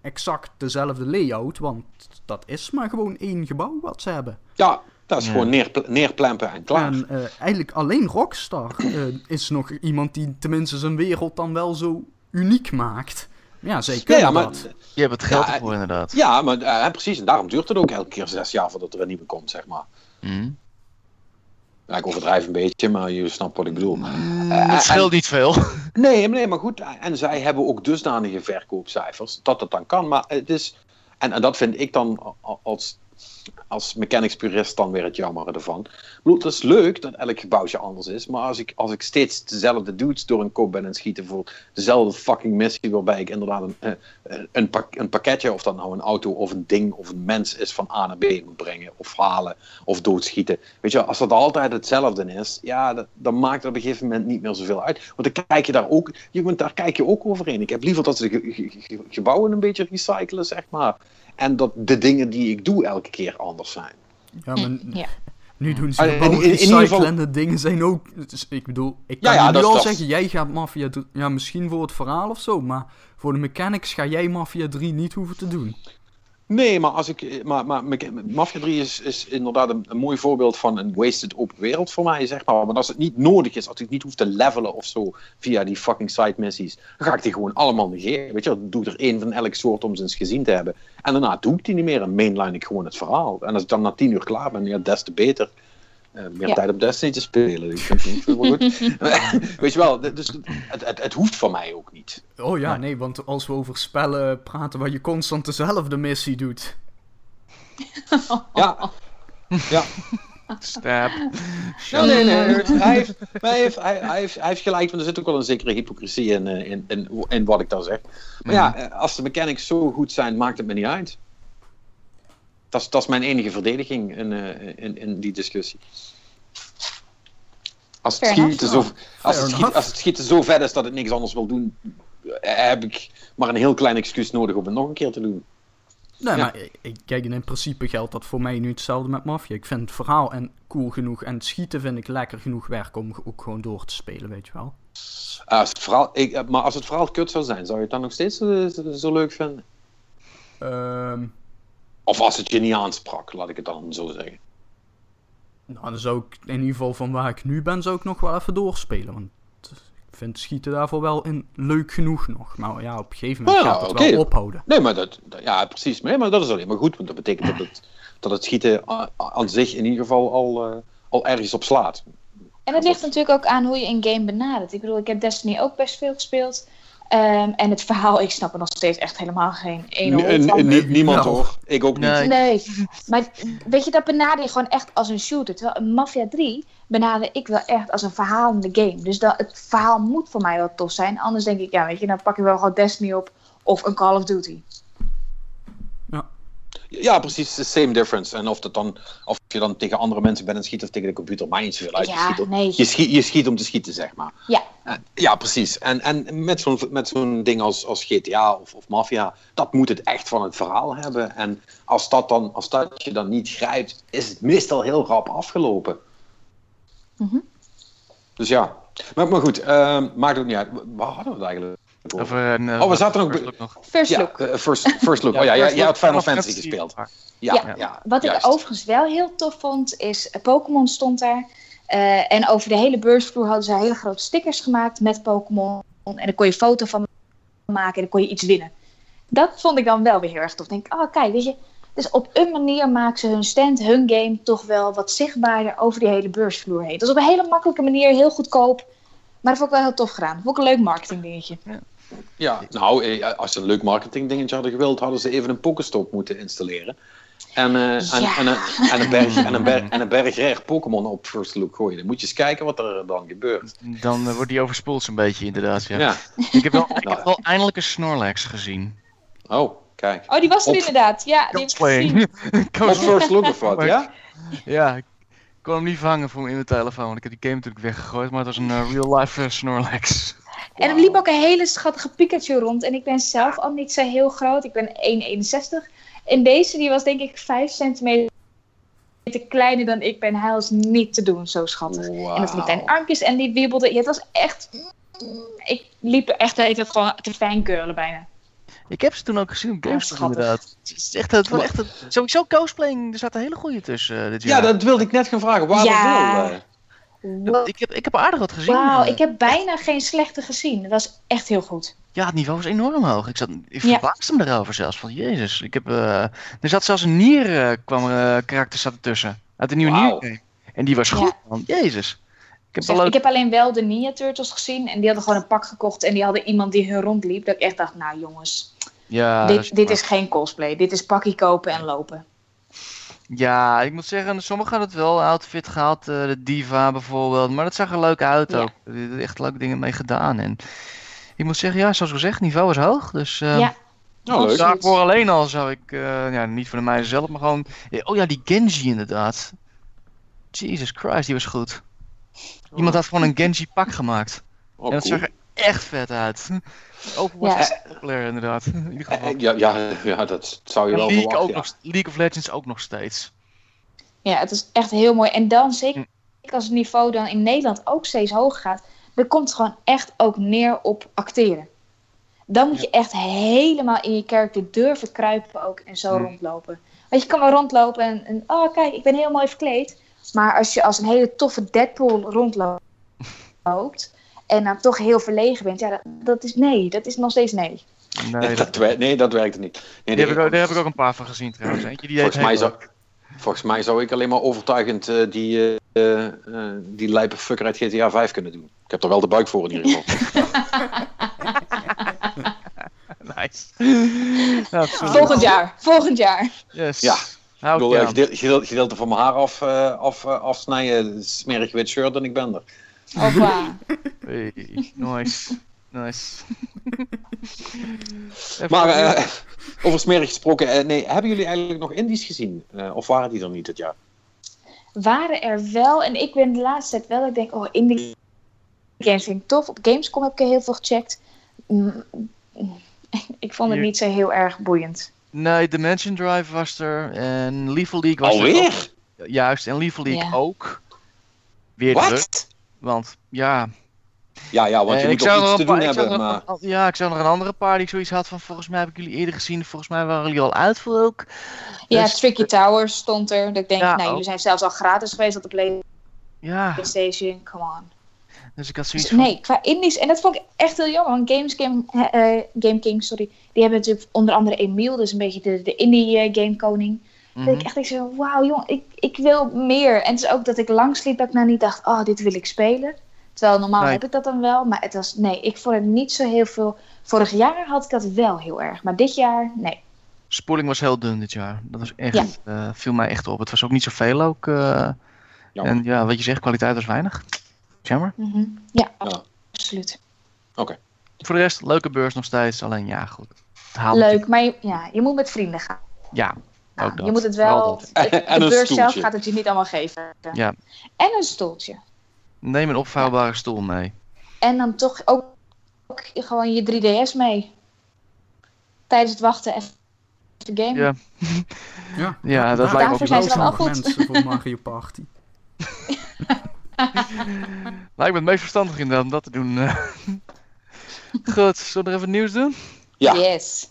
exact dezelfde layout, want dat is maar gewoon één gebouw wat ze hebben. Ja, dat is Ja. gewoon neerpl- neerplempen en klaar. En eh, eigenlijk alleen Rockstar eh, is nog iemand die tenminste zijn wereld dan wel zo uniek maakt. Ja, zij ja, maar, dat. Je hebt het geld Ja, ervoor inderdaad. ja, maar eh, precies. En daarom duurt het ook elke keer zes jaar voordat er een nieuwe komt, zeg maar. Hmm. Ja, ik overdrijf een beetje, maar je snapt wat ik bedoel. Eh, het scheelt niet veel. Nee, maar nee, maar goed. En zij hebben ook dusdanige verkoopcijfers dat het dan kan. Maar het is. En, en dat vind ik dan als, als mechanics purist dan weer het jammer ervan. Het is leuk dat elk gebouwtje anders is. Maar als ik, als ik steeds dezelfde dudes door een kop ben en schieten voor dezelfde fucking missie. Waarbij ik inderdaad een, eh, eh, een, pak, een pakketje, of dat nou een auto of een ding of een mens is, van A naar B moet brengen. Of halen of doodschieten. Weet je, als dat altijd hetzelfde is, ja, dat, dan maakt het op een gegeven moment niet meer zoveel uit. Want dan kijk je daar ook, je, daar kijk je ook overheen. Ik heb liever dat ze gebouwen een beetje recyclen, zeg maar. En dat de dingen die ik doe elke keer anders zijn. Ja, maar Ja. nu doen ze Ah, in- gewoon in- in geval- en de dingen zijn ook... Dus ik bedoel, ik Ja, kan ja, je nu al dat. zeggen, jij gaat Mafia... doen- Ja, misschien voor het verhaal of zo, maar voor de mechanics ga jij Mafia 3 niet hoeven te doen. Nee, maar, als ik, maar, maar Mafia 3 is, is inderdaad een, mooi voorbeeld van een wasted open wereld voor mij, zeg maar. Maar als het niet nodig is, als ik niet hoef te levelen of zo via die fucking side missies, dan ga ik die gewoon allemaal negeren. Weet je, dan doe ik er één van elk soort om ze eens gezien te hebben. En daarna doe ik die niet meer en mainline ik gewoon het verhaal. En als ik dan na tien uur klaar ben, ja, des te beter. Eh, meer Ja. tijd op Destiny te spelen. Ik vind het niet veel goed. Weet je wel, dus het, het, het hoeft voor mij ook niet. Oh ja, Nee. nee, want als we over spellen praten waar je constant dezelfde missie doet... Ja, ja. Stab. Ja, nee, nee. Hij heeft, maar hij, heeft, hij, heeft, hij heeft gelijk, want er zit ook wel een zekere hypocrisie in, eh, in, in, in wat ik dan zeg. Maar ja, eh, als de mechanics zo goed zijn, maakt het me niet uit. Dat is, dat is mijn enige verdediging in, eh, in, in die discussie. Als het, schieten zo, enough. als, het Fair schieten, enough. als het schieten zo vet is dat het niks anders wil doen, eh, heb ik maar een heel klein excuus nodig om het nog een keer te doen. Nee, Ja. maar kijk, in principe geldt dat voor mij nu hetzelfde met Mafia. Ik vind het verhaal en cool genoeg en het schieten vind ik lekker genoeg werk om ook gewoon door te spelen, weet je wel. Eh, als het verhaal, ik, eh, maar als het verhaal kut zou zijn, zou je het dan nog steeds zo, leuk vinden? Ehm, Of als het je niet aansprak, laat ik het dan zo zeggen. nou, dan zou ik in ieder geval van waar ik nu ben, zou ik nog wel even doorspelen. Want ik vind schieten daarvoor wel in leuk genoeg nog. Maar ja, op een gegeven moment Ja, gaat het wel ophouden. Nee, maar dat, dat- ja, precies. Nee, maar dat is alleen maar goed, want dat betekent dat het, dat het schieten aan zich in ieder geval al, eh, al ergens op slaat. En het ligt natuurlijk ook aan hoe je een game benadert. Ik bedoel, ik heb Destiny ook best veel gespeeld. Ehm, en het verhaal, ik snap er nog steeds echt helemaal geen ene van. niemand Nou. hoor. Ik ook niet. Nee. Nee, maar weet je, dat benader je gewoon echt als een shooter. Terwijl een Mafia 3 benader ik wel echt als een verhalende game. Dus dat, het verhaal moet voor mij wel tof zijn. Anders denk ik, ja, weet je, dan pak je wel gewoon Destiny op of een Call of Duty. Ja, precies. The same difference. En of, dat dan, of je dan tegen andere mensen bent en schiet of tegen de computer, maakt niet zoveel uit. je, schiet, om- nee. je, schiet, je schiet om te schieten, zeg maar. Ja. Eh, ja, precies. En, en met zo'n met zo'n ding als, als GTA of, of Mafia, dat moet het echt van het verhaal hebben. En als dat, dan, als dat je dan niet grijpt, is het meestal heel rap afgelopen. Mhm. Dus ja. Maar, maar goed, ehm, maakt ook niet uit. Waar hadden we het eigenlijk een, eh, Oh, we zaten ook First nog. First Ja, look. eh, first, first look. oh ja, jij, had Final Fantasy gespeeld. Ja, Ja. ja. Wat juist. ik overigens wel heel tof vond, is eh, Pokémon stond daar. Eh, en over de hele beursvloer hadden ze hele grote stickers gemaakt met Pokémon. En daar kon je foto van maken en dan kon je iets winnen. Dat vond ik dan wel weer heel erg tof. Ik denk, oh kijk, weet je. Dus op een manier maken ze hun stand, hun game toch wel wat zichtbaarder over die hele beursvloer heen. Dus op een hele makkelijke manier, heel goedkoop. Maar dat vond ik wel heel tof gedaan. Dat vond ik een leuk marketingdingetje. Ja, nou, eh, als ze een leuk marketingdingetje hadden gewild, hadden ze even een Pokéstop moeten installeren. En, eh, en, Ja. en, een, en, een berg, en, een berg, en een berg rare Pokémon op First Look gooien. Dan moet je eens kijken wat er dan gebeurt. Dan eh, wordt die overspoeld zo'n beetje, inderdaad. Ja. Ja. Ik, heb wel, ik Nou. heb wel eindelijk een Snorlax gezien. Oh, kijk. Oh, die was er Op- inderdaad. Ja, die heb ik gezien. Op First Look of wat, ja? Ja, ik kon hem niet vangen voor me in mijn telefoon. Want ik heb die game natuurlijk weggegooid. Maar het was een eh, real-life eh, Snorlax. En er liep ook een hele schattige Pikachu rond. En ik ben zelf al niet zo heel groot. Ik ben 1,61. En deze die was denk ik 5 centimeter kleiner dan ik ben. Hij was niet te doen, zo schattig. En met die kleine armpjes en die wiebelde. Ja, het was echt... Ik liep er echt even gewoon te fangirlen bijna. Ik heb ze toen ook gezien op Ja, inderdaad. Het is echt, het was echt een, sowieso cosplaying, er zaten hele goede tussen eh, dit Ja, jaar. dat wilde ik net gaan vragen. Waarom Ja. wel? eh? Wow, Ik, heb, ik heb aardig wat gezien. Wauw, ik heb bijna geen slechte gezien. Dat was echt heel goed. Ja, het niveau was enorm hoog. Ik, zat, ik Ja. verbaasde me erover zelfs. Van jezus. Ik heb, eh, er zat zelfs een nier eh, kwam eh, karakter zat ertussen. Uit de nieuwe nier. En die was Ja. goed, man. Jezus. Ik heb Zeg, ik heb alleen wel de Ninja Turtles gezien. En die hadden gewoon een pak gekocht. En die hadden iemand die hun rondliep. Dat ik echt dacht, nou jongens. Ja, dit dit is geen cosplay. Dit is pakkie kopen en lopen. Ja, ik moet zeggen, sommigen hadden het wel outfit gehaald. eh, de Diva bijvoorbeeld. Maar dat zag er leuk uit Ja. ook. Er zijn echt leuke dingen mee gedaan. En ik moet zeggen, ja, zoals gezegd, het niveau is hoog. Dus eh, Ja. Nou, daarvoor alleen al zou ik, eh, ja, niet voor de meiden zelf, maar gewoon... Oh ja, die Genji inderdaad. Jesus Christ, die was goed. Iemand had gewoon een Genji pak gemaakt. Oh, en dat cool. zag er echt vet uit. Overwatch Ja. is populair inderdaad. In ieder geval. Ja, ja, ja, dat zou je En wel League, verwachten. ook ja. nog, League of Legends ook nog steeds. Ja, het is echt heel mooi. En dan zeker als het niveau dan in Nederland ook steeds hoger gaat. Dan komt het gewoon echt ook neer op acteren. Dan moet je echt helemaal in je karakter durven kruipen ook en zo Hmm. rondlopen. Want je kan wel rondlopen en, en oh kijk, ik ben heel mooi verkleed. Maar als je als een hele toffe Deadpool rondloopt en dan toch heel verlegen bent, ja, dat, dat is nee, dat is nog steeds nee. Nee, dat, dat, nee, dat werkt niet. Nee, die heb nee, ik, ook- daar heb ik ook een paar van gezien trouwens. Eentje die volgens, mij zou, volgens mij zou ik alleen maar overtuigend eh, die, eh, eh, die lijpe fucker uit GTA 5 kunnen doen. Ik heb er wel de buik voor in ieder geval. Nice. Ja. Volgend jaar, volgend jaar. Yes. Ja. Hou ik wil gedeelte van mijn haar af, eh, af, afsnijden, smerig wit shirt en ik ben er. Hoppa. Hey, nice. Nice. Maar eh, over smerig gesproken, eh, nee, hebben jullie eigenlijk nog indies gezien? Eh, of waren die er niet dit jaar? waren er wel. En ik ben de laatste tijd wel. Ik denk, oh, indie games vind ik tof. Op Gamescom heb ik er heel veel gecheckt. Mm, Ik vond het niet zo heel erg boeiend. Nee, Dimension Drive was er. En Lethal League was er Alweer? ook. Juist, en Lethal League Ja. ook. Weer. Wat? Want ja, Ja, ja, want eh, je moet ook er iets te doen ik zou hebben. Maar... ja, ik zou nog een andere paar die ik zoiets had van volgens mij heb ik jullie eerder gezien. Volgens mij waren jullie al uit voor ook. Ja, Dus- Tricky Towers stond er. Dat ik denk, Ja, nou, ook. jullie zijn zelfs al gratis geweest op de Ja, PlayStation. Come on. dus ik had Dus zoiets van... nee, qua indies. En dat vond ik echt heel jammer. Want Games Game, eh, eh, Game King, sorry. Die hebben natuurlijk onder andere Emiel. Dus een beetje de, de indie eh, game koning. Mhm. Dat ik echt zo, wauw jong, ik, ik wil meer. En het is ook dat ik lang sliep dat ik nou niet dacht, oh, dit wil ik spelen. Terwijl normaal Nee. heb ik dat dan wel. Maar het was, nee, ik vond het niet zo heel veel. Vorig jaar had ik dat wel heel erg. Maar dit jaar, nee. Spoeling was heel dun dit jaar. Dat was echt, Ja. eh, viel mij echt op. Het was ook niet zoveel ook. eh, en ja, wat je zegt, kwaliteit was weinig. Jammer. Mhm. Ja, Ja. absoluut. Voor de rest, leuke beurs nog steeds. Alleen ja, goed. Leuk, maar je, ja, je moet met vrienden gaan. Ja, Nou, ook dat. je moet het wel. de beurs zelf gaat het je niet allemaal geven. Ja. En een stoeltje. Neem een opvouwbare stoel mee. En dan toch ook, ook gewoon je 3DS mee. Tijdens het wachten even game. Ja. Ja, Ja, dat lijkt me ook zijn ze wel goed. mensen voor Mario Party. Nou, ik ben het meest verstandig inderdaad om dat te doen. eh. Goed, zullen we er even nieuws doen? Ja. Yes.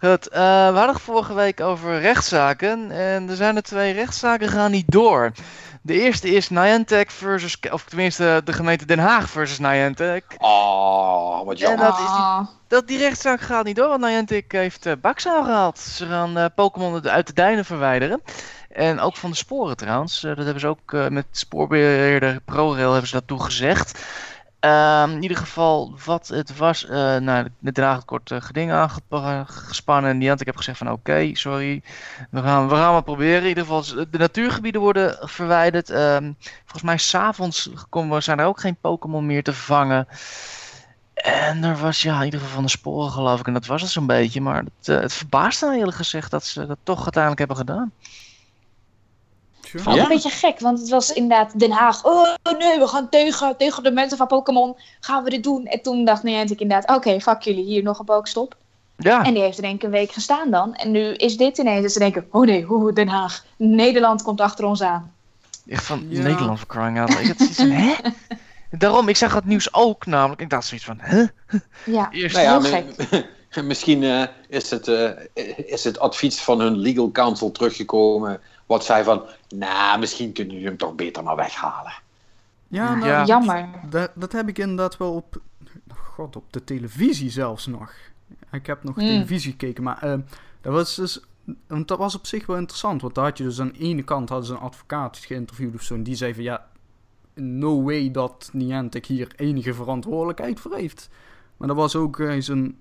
Goed, eh, we hadden het vorige week over rechtszaken. En er zijn er twee rechtszaken gaan niet door. De eerste is Niantic versus, of tenminste de gemeente Den Haag versus Niantic. Oh, wat En jammer. dat is die- Ah, Dat die rechtszaak gaat niet door, want Niantic heeft uh, Bakzaal gehaald. Ze gaan eh, Pokémon uit de duinen verwijderen. En ook van de sporen trouwens. Eh, dat hebben ze ook eh, met spoorbeheerder ProRail hebben ze dat toegezegd. Ehm, in ieder geval, wat het was, eh nou, de draag het kort eh, geding aangespannen. En Niantic heeft gezegd van oké, sorry, we gaan, we gaan wat proberen. In ieder geval, de natuurgebieden worden verwijderd. Ehm, volgens mij s'avonds zijn er ook geen Pokémon meer te vangen. En er was ja, in ieder geval van de sporen geloof ik. En dat was het zo'n beetje. Maar het, eh, het verbaasde me eerlijk gezegd dat ze dat toch uiteindelijk hebben gedaan. Tja. vond ik Ja? een beetje gek, want het was inderdaad Den Haag. Oh nee, we gaan tegen, tegen de mensen van Pokémon. Gaan we dit doen? En toen dacht Niantic inderdaad, oké, fuck jullie, hier nog een Pokestop. Ja, En die heeft er denk ik een week gestaan dan. En nu is dit ineens dat ze denken, oh nee, oeh, Den Haag. Nederland komt achter ons aan. echt van Ja. Nederland voor crying out loud. Ik had zoiets van, hè? Daarom, ik zag het nieuws ook namelijk. Ik dacht zoiets van, hè? Ja, Eerst Nou ja, heel mi- misschien eh, is, het, eh, is het advies van hun legal counsel teruggekomen. Wat zei van, nou, misschien kunnen jullie hem toch beter maar weghalen. Ja, nou, Ja. jammer. Dat, dat heb ik inderdaad wel op, god, op de televisie zelfs nog. Ik heb nog Hmm. televisie gekeken, maar eh, dat was dus, want dat was op zich wel interessant. Want daar had je dus aan de ene kant hadden ze een advocaat geïnterviewd of zo, en die zei van ja, no way dat Niantic hier enige verantwoordelijkheid voor heeft. Maar dat was ook eh, zijn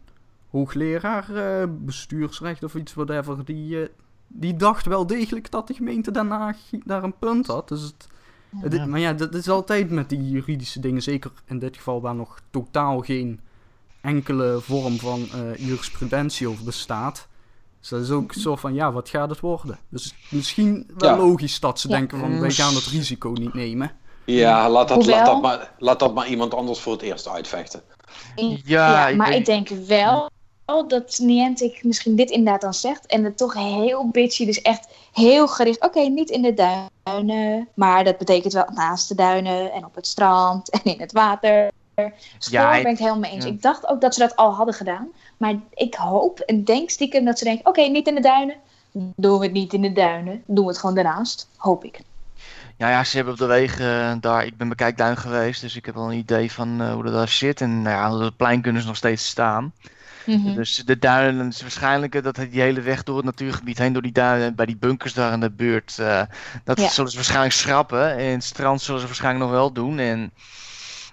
hoogleraar eh, bestuursrecht of iets whatever, die, eh, die dacht wel degelijk dat de gemeente Den Haag daar een punt had. Dus het, het- Ja. Maar ja, dat is altijd met die juridische dingen, zeker in dit geval waar nog totaal geen enkele vorm van eh, jurisprudentie over bestaat. Dus dat is ook zo van, ja, wat gaat het worden? Dus misschien wel Ja. logisch dat ze Ja. denken van, wij gaan het risico niet nemen. Ja, laat dat, laat, dat maar, laat dat maar iemand anders voor het eerst uitvechten. Ja, maar ik denk wel dat Niantic misschien dit inderdaad dan zegt. En het toch heel bitchy, dus echt heel gericht. Oké, niet in de duinen, maar dat betekent wel naast de duinen en op het strand en in het water. Dus Ja, daar ik- ben ik het helemaal mee eens. ja. Ik dacht ook dat ze dat al hadden gedaan. Maar ik hoop en denk stiekem dat ze denken, oké, niet in de duinen. Doen we het niet in de duinen. Doen we het gewoon daarnaast. Hoop ik. Ja, ja, ze hebben op de wegen eh, daar. Ik ben bij Kijkduin geweest, dus ik heb wel een idee van eh, hoe dat daar zit. En nou ja, op het plein kunnen ze nog steeds staan. Mhm. Dus de duinen is waarschijnlijk eh, dat die hele weg door het natuurgebied heen, door die duinen, bij die bunkers daar in de buurt. eh, dat Ja. zullen ze waarschijnlijk schrappen. En het strand zullen ze waarschijnlijk nog wel doen. En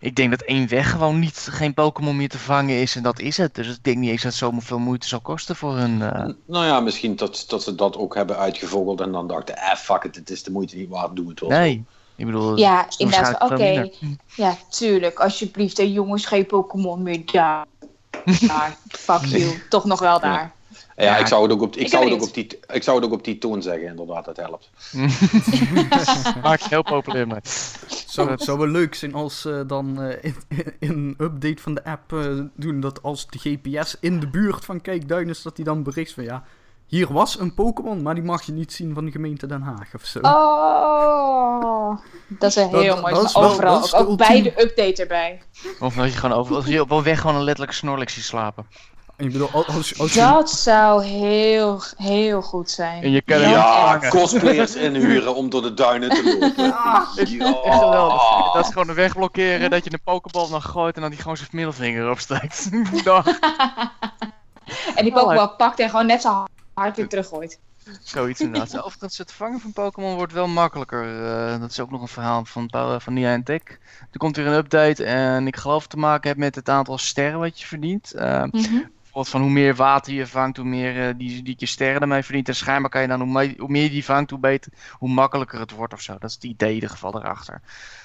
ik denk dat één weg gewoon niet geen Pokémon meer te vangen is. En dat is het. Dus ik denk niet eens dat het zoveel moeite zal kosten voor hun. eh, Nou ja, misschien dat, dat ze dat ook hebben uitgevogeld en dan dachten, eh, fuck it, het is de moeite niet waard, doe het wel. nee. Ik bedoel, Ja, het is inderdaad. Oké, ja, tuurlijk. Alsjeblieft, hè, jongens, geen Pokémon meer daar. Daar. Fuck you. Toch nog wel daar. Ja, Ja, ik zou het ook op, ik ik zou ben het ook op die, ik zou het ook op die toon zeggen, inderdaad, dat helpt. Maak je heel populair mee. Zou, het zou wel leuk zijn als ze dan eh, in, in een update van de app eh, doen dat als de GPS in de buurt van Kijkduin is, dat die dan bericht van ja, hier was een Pokémon, maar die mag je niet zien van de gemeente Den Haag of zo. Oh, dat is een heel dat mooi. is Maar wel- overal, dat is ook, bij de update erbij. Of dat je gewoon over, als je op een weg gewoon een letterlijke snorlix ziet slapen. En ik bedoel, als, als, als je, Dat zou heel, heel goed zijn. En je kan Ja, Ja, cosplayers inhuren om door de duinen te lopen. Echt geweldig. Dat is gewoon de weg blokkeren, dat je een pokeball dan gooit en dan die gewoon zijn middelvinger opsteekt. Dag. En die Pokémon pakt en gewoon net zo hard weer teruggooit. Zoiets inderdaad. Overigens, het vangen van Pokémon wordt wel makkelijker. Eh, dat is ook nog een verhaal van, Pa- van Niantic. Er komt weer een update en ik geloof te maken heeft met het aantal sterren wat je verdient. Eh, Mhm. bijvoorbeeld van hoe meer water je vangt, hoe meer eh, die, die je sterren ermee verdient. En schijnbaar kan je dan, hoe, me- hoe meer je die vangt, hoe beter, hoe makkelijker het wordt of zo. Dat is het idee in ieder geval erachter.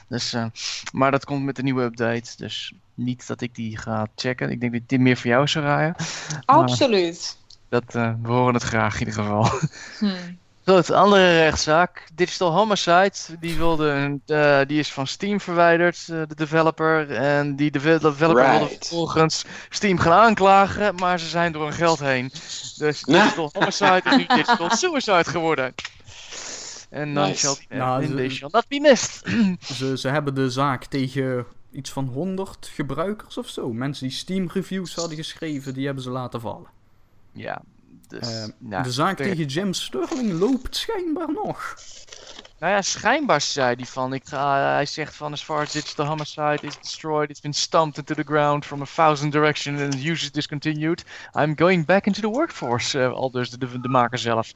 Dus, eh, maar dat komt met de nieuwe update. Dus niet dat ik die ga checken. Ik denk dat dit meer voor jou is, Soraya. Absoluut. Dat, eh, we horen het graag in ieder geval. Hm. Goed, andere rechtszaak. Digital Homicide. Die, wilde, eh, die is van Steam verwijderd, eh, de developer. En die deve- developer wilde Right. vervolgens Steam gaan aanklagen. Maar ze zijn door hun geld heen. Dus Nou. Digital Homicide is nu Digital Suicide geworden. En dan Nice. shall, Nou, and ze- shall not be missed. ze, ze hebben de zaak tegen iets van 100 gebruikers of zo. Mensen die Steam reviews hadden geschreven, die hebben ze laten vallen. Ja, dus... Eh, ja, de zaak tegen- tegen Jim Sterling loopt schijnbaar nog. Nou ja, schijnbaar zei hij van, ik ga, hij zegt van, as far as digital homicide is destroyed, it's been stumped into the ground from a thousand directions and use is discontinued, I'm going back into the workforce, uh, al dus de, de, de maker zelf.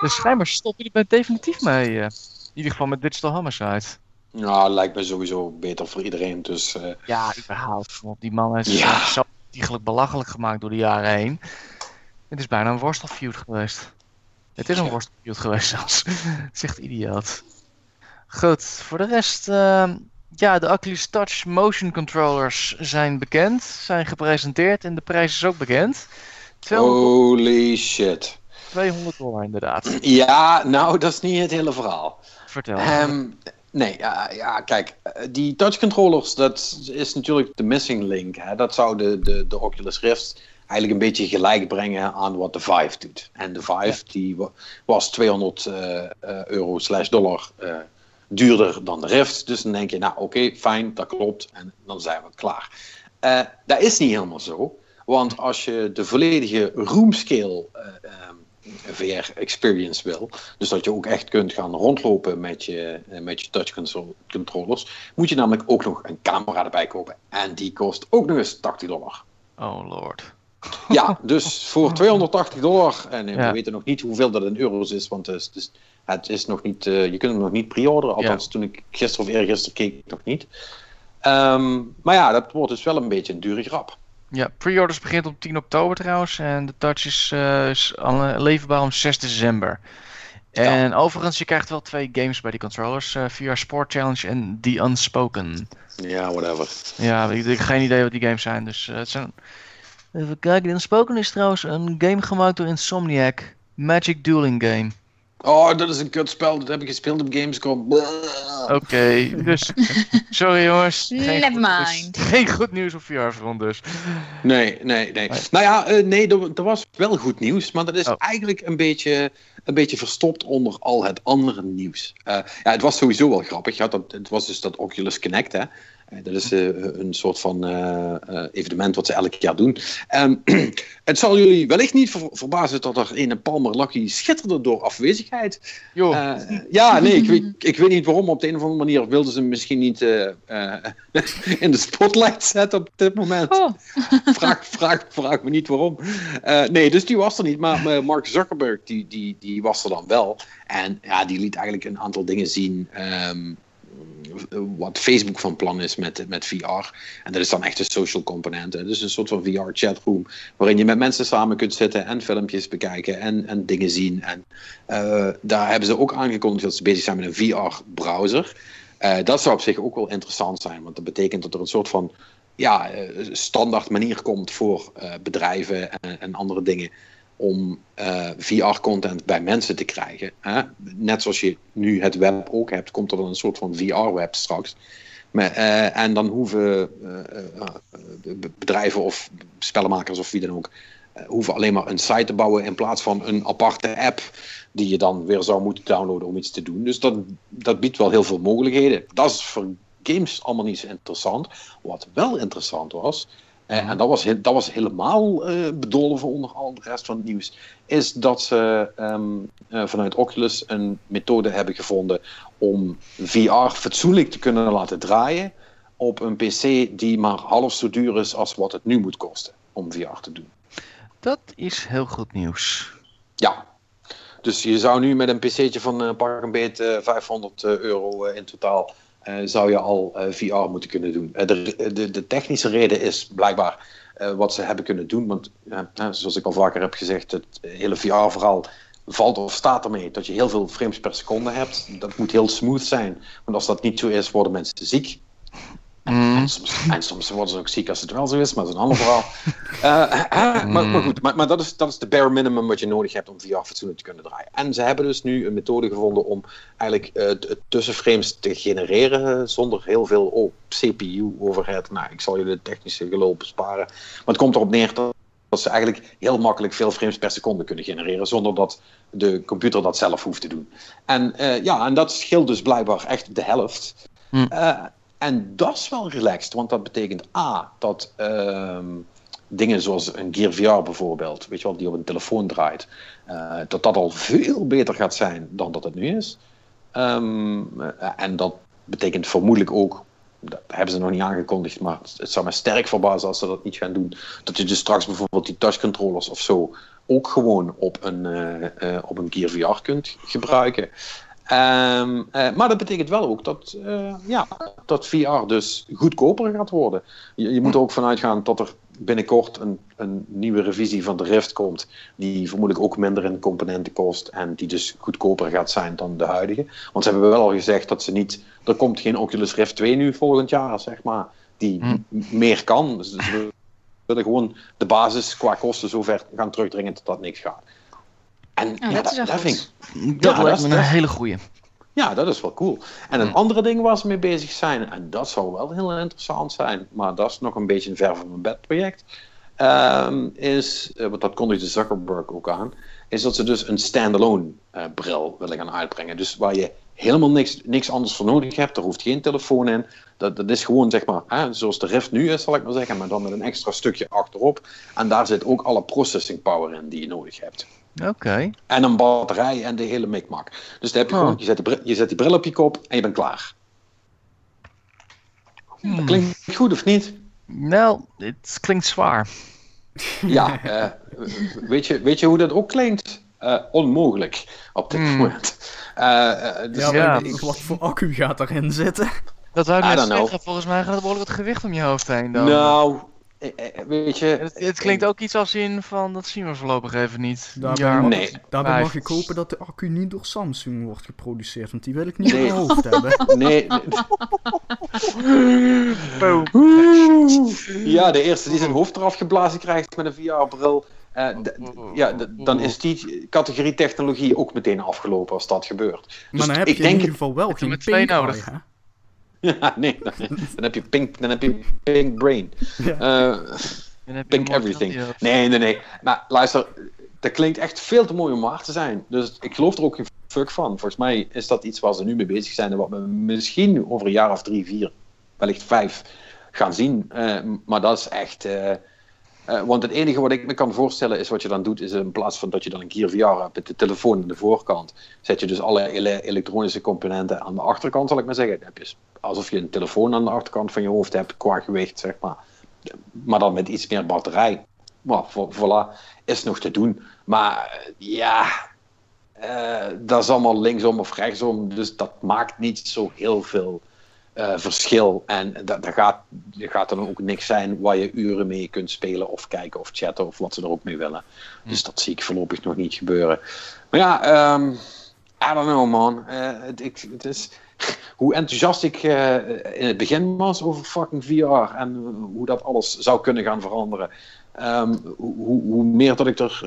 Dus schijnbaar stopt hij er definitief mee, uh, in ieder geval met digital homicide. Nou, lijkt me sowieso beter voor iedereen, dus... Uh... Ja, überhaupt, want die man is ja. zo belachelijk gemaakt door de jaren heen. Het is bijna een worstelfeud geweest. Het is een worstelfeud geweest zelfs. Echt idioot. Goed, voor de rest... Uh, ja, de Oculus Touch motion controllers zijn bekend. Zijn gepresenteerd en de prijs is ook bekend. 200... Holy shit. 200 dollar inderdaad. Ja, nou, dat is niet het hele verhaal. Vertel. Um, nee, ja, ja, kijk, eh, die touch controllers, dat is natuurlijk de missing link. Hè? Dat zou de, de, de Oculus Rift eigenlijk een beetje gelijk brengen aan wat de Vive doet. En de Vive die was 200 uh, uh, euro slash dollar uh, duurder dan de Rift. Dus dan denk je, nou oké, fijn, dat klopt. En dan zijn we klaar. Uh, dat is niet helemaal zo. Want als je de volledige roomscale VR experience wil, dus dat je ook echt kunt gaan rondlopen met je, met je touch controllers, moet je namelijk ook nog een camera erbij kopen. En die kost ook nog eens 80 dollar. Oh lord. Ja, dus voor 280 dollar. En we weten nog niet hoeveel dat in euro's is, want het is, het is nog niet, uh, je kunt hem nog niet pre-orderen. Althans, ja. toen ik gisteren of eergisteren keek, nog niet. Um, maar ja, dat wordt dus wel een beetje een dure grap. Ja, pre-orders begint op 10 oktober trouwens. En de touch is, uh, is leverbaar om 6 december. En ja. overigens, je krijgt wel twee games bij die controllers. Uh, VR Sport Challenge en The Unspoken. Ja, whatever. Ja, ik, ik heb geen idee wat die games zijn. Dus het zijn Even kijken, in Spoken is trouwens een game gemaakt door Insomniac. Magic Dueling Game. Oh, dat is een kutspel. Dat heb ik gespeeld op Gamescom. Oké, okay, dus... Sorry jongens. Geen Never mind. Nieuws, geen goed nieuws op VR-front dus. Nee, nee, nee. Nou ja, uh, nee, er, er, was wel goed nieuws. Maar dat is oh. eigenlijk een beetje, een beetje verstopt onder al het andere nieuws. Uh, ja, het was sowieso wel grappig. Ja, dat, het was dus dat Oculus Connect, hè. Eh, dat is uh, een soort van uh, uh, evenement wat ze elk jaar doen. Um, het zal jullie wellicht niet ver verbazen dat er een Palmer Lucky schitterde door afwezigheid. ja, nee, ik weet, ik weet niet waarom. Op de een of andere manier wilden ze misschien niet in de spotlight zetten op dit moment. Oh. vraag, vraag, vraag me niet waarom. nee, dus die was er niet. Maar Mark Zuckerberg, die, die, die was er dan wel. En ja, die liet eigenlijk een aantal dingen zien. Um, wat Facebook van plan is met, met VR. En dat is dan echt een social component. Dus een soort van VR-chatroom waarin je met mensen samen kunt zitten en filmpjes bekijken en, en dingen zien. En uh, daar hebben ze ook aangekondigd dat ze bezig zijn met een VR-browser. Uh, dat zou op zich ook wel interessant zijn, want dat betekent dat er een soort van ja, standaard manier komt voor bedrijven en, en andere dingen om uh, VR-content bij mensen te krijgen. Hè? Net zoals je nu het web ook hebt, komt er dan een soort van VR-web straks. Maar, uh, en dan hoeven uh, bedrijven of spellenmakers of wie dan ook, hoeven alleen maar een site te bouwen in plaats van een aparte app die je dan weer zou moeten downloaden om iets te doen. Dus dat, dat biedt wel heel veel mogelijkheden. Dat is voor games allemaal niet zo interessant. Wat wel interessant was, en dat was, dat was helemaal uh, bedolven onder al de rest van het nieuws. Is dat ze um, uh, vanuit Oculus een methode hebben gevonden om VR fatsoenlijk te kunnen laten draaien op een PC die maar half zo duur is als wat het nu moet kosten om VR te doen. Dat is heel goed nieuws. Ja. Dus je zou nu met een PC'tje van uh, pak een beet 500 euro in totaal zou je al uh, VR moeten kunnen doen. Uh, de, de, de, technische reden is blijkbaar wat ze hebben kunnen doen. Want zoals ik al vaker heb gezegd, het hele VR-verhaal valt of staat ermee dat je heel veel frames per seconde hebt. Dat moet heel smooth zijn. Want als dat niet zo is, worden mensen ziek. Mm. En, soms, en, soms, worden ze ook ziek als het wel zo is, maar dat is een ander verhaal. uh, mm. maar, maar, goed, maar, maar, dat, is, dat is de bare minimum wat je nodig hebt om VR fatsoenlijk te kunnen draaien. En ze hebben dus nu een methode gevonden om eigenlijk uh, tussenframes te genereren zonder heel veel oh, CPU-overhead. Nou, ik zal je de technische gelul besparen. Maar het komt erop neer dat dat ze eigenlijk heel makkelijk veel frames per seconde kunnen genereren, zonder dat de computer dat zelf hoeft te doen. En uh, ja, en dat scheelt dus blijkbaar echt de helft. Uh, en dat is wel relaxed, want dat betekent A, dat uh, dingen zoals een Gear VR bijvoorbeeld, weet je wel, die op een telefoon draait, uh, dat dat al veel beter gaat zijn dan dat het nu is. Ehm, eh, en dat betekent vermoedelijk ook, dat hebben ze nog niet aangekondigd, maar het, zou me sterk verbazen als ze dat niet gaan doen. Dat je dus straks bijvoorbeeld die touchcontrollers of zo ook gewoon op een, eh, eh, op een Gear VR kunt gebruiken. Ehm, eh, maar dat betekent wel ook dat, eh, ja, dat VR dus goedkoper gaat worden. Je, je moet er ook vanuit gaan dat er binnenkort een, een nieuwe revisie van de Rift komt, die vermoedelijk ook minder in componenten kost en die dus goedkoper gaat zijn dan de huidige. Want ze hebben wel al gezegd dat ze niet, er komt geen Oculus Rift 2 nu volgend jaar, zeg maar, die Hm. meer kan. Dus ze willen gewoon de basis qua kosten zo ver gaan terugdringen tot dat niks gaat. En ja, dat is dat goed. vind ik Dat Ja, lijkt dat me is- een hele goeie. ja, dat is wel cool. En een Hm. andere ding waar ze mee bezig zijn, en dat zou wel heel interessant zijn, maar dat is nog een beetje een ver van mijn bed project, ehm, is, eh, want dat kondigde Zuckerberg ook aan, is dat ze dus een standalone eh, bril willen gaan uitbrengen. Dus waar je helemaal niks, niks anders voor nodig hebt, er hoeft geen telefoon in. Dat, dat is gewoon zeg maar, hè, zoals de Rift nu is, zal ik maar zeggen, maar dan met een extra stukje achterop. En daar zit ook alle processing power in die je nodig hebt. Oké. En een batterij en de hele mikmak. Dus dan heb je Oh. gewoon, je zet, die bril, je zet die bril op je kop en je bent klaar. Hmm. Klinkt goed of niet? Nou, het klinkt zwaar. Ja, eh, weet, je, weet je hoe dat ook klinkt? Eh, onmogelijk op dit Hmm. moment. Eh, dus Ja, ik- wat voor accu gaat erin zitten? Dat wou ik net know. zeggen. Volgens mij gaat er behoorlijk wat gewicht om je hoofd heen dan. nou, weet je, Het, het klinkt ook iets als in van, dat zien we voorlopig even niet. Daarbij, Ja, mag, Nee. daarbij mag ik hopen dat de accu niet door Samsung wordt geproduceerd, want die wil ik niet Nee. in mijn hoofd hebben. nee. Ja, de eerste die zijn hoofd eraf geblazen krijgt met een VR-bril. eh, ja, dan is die categorie technologie ook meteen afgelopen als dat gebeurt. Dus Maar dan heb ik je denk in ieder geval wel geen met twee nodig. hè? Ja, nee, dan, dan heb je pink, dan heb je pink brain. Ja. Eh, Dan heb je pink everything. Nee, nee, nee. Maar luister, dat klinkt echt veel te mooi om waar te zijn. Dus ik geloof er ook geen fuck van. Volgens mij is dat iets waar ze nu mee bezig zijn en wat we misschien over een jaar of drie, vier, wellicht vijf gaan zien. Eh, maar dat is echt. eh, eh, want het enige wat ik me kan voorstellen is wat je dan doet, is in plaats van dat je dan een Gear VR hebt met de telefoon aan de voorkant, zet je dus alle ele- elektronische componenten aan de achterkant, zal ik maar zeggen. Dan heb je alsof je een telefoon aan de achterkant van je hoofd hebt qua gewicht, zeg maar. Maar dan met iets meer batterij. Maar vo- voilà, is nog te doen. Maar eh, ja, eh, dat is allemaal linksom of rechtsom. Dus dat maakt niet zo heel veel eh, verschil. En dat, dat, gaat, dat gaat dan ook niks zijn waar je uren mee kunt spelen of kijken of chatten of wat ze er ook mee willen. Dus dat zie ik voorlopig nog niet gebeuren. Maar ja, ehm, I don't know man. Eh, het, ik, het is hoe enthousiast ik eh, in het begin was over fucking VR en hoe dat alles zou kunnen gaan veranderen. Ehm, hoe, hoe- meer dat ik er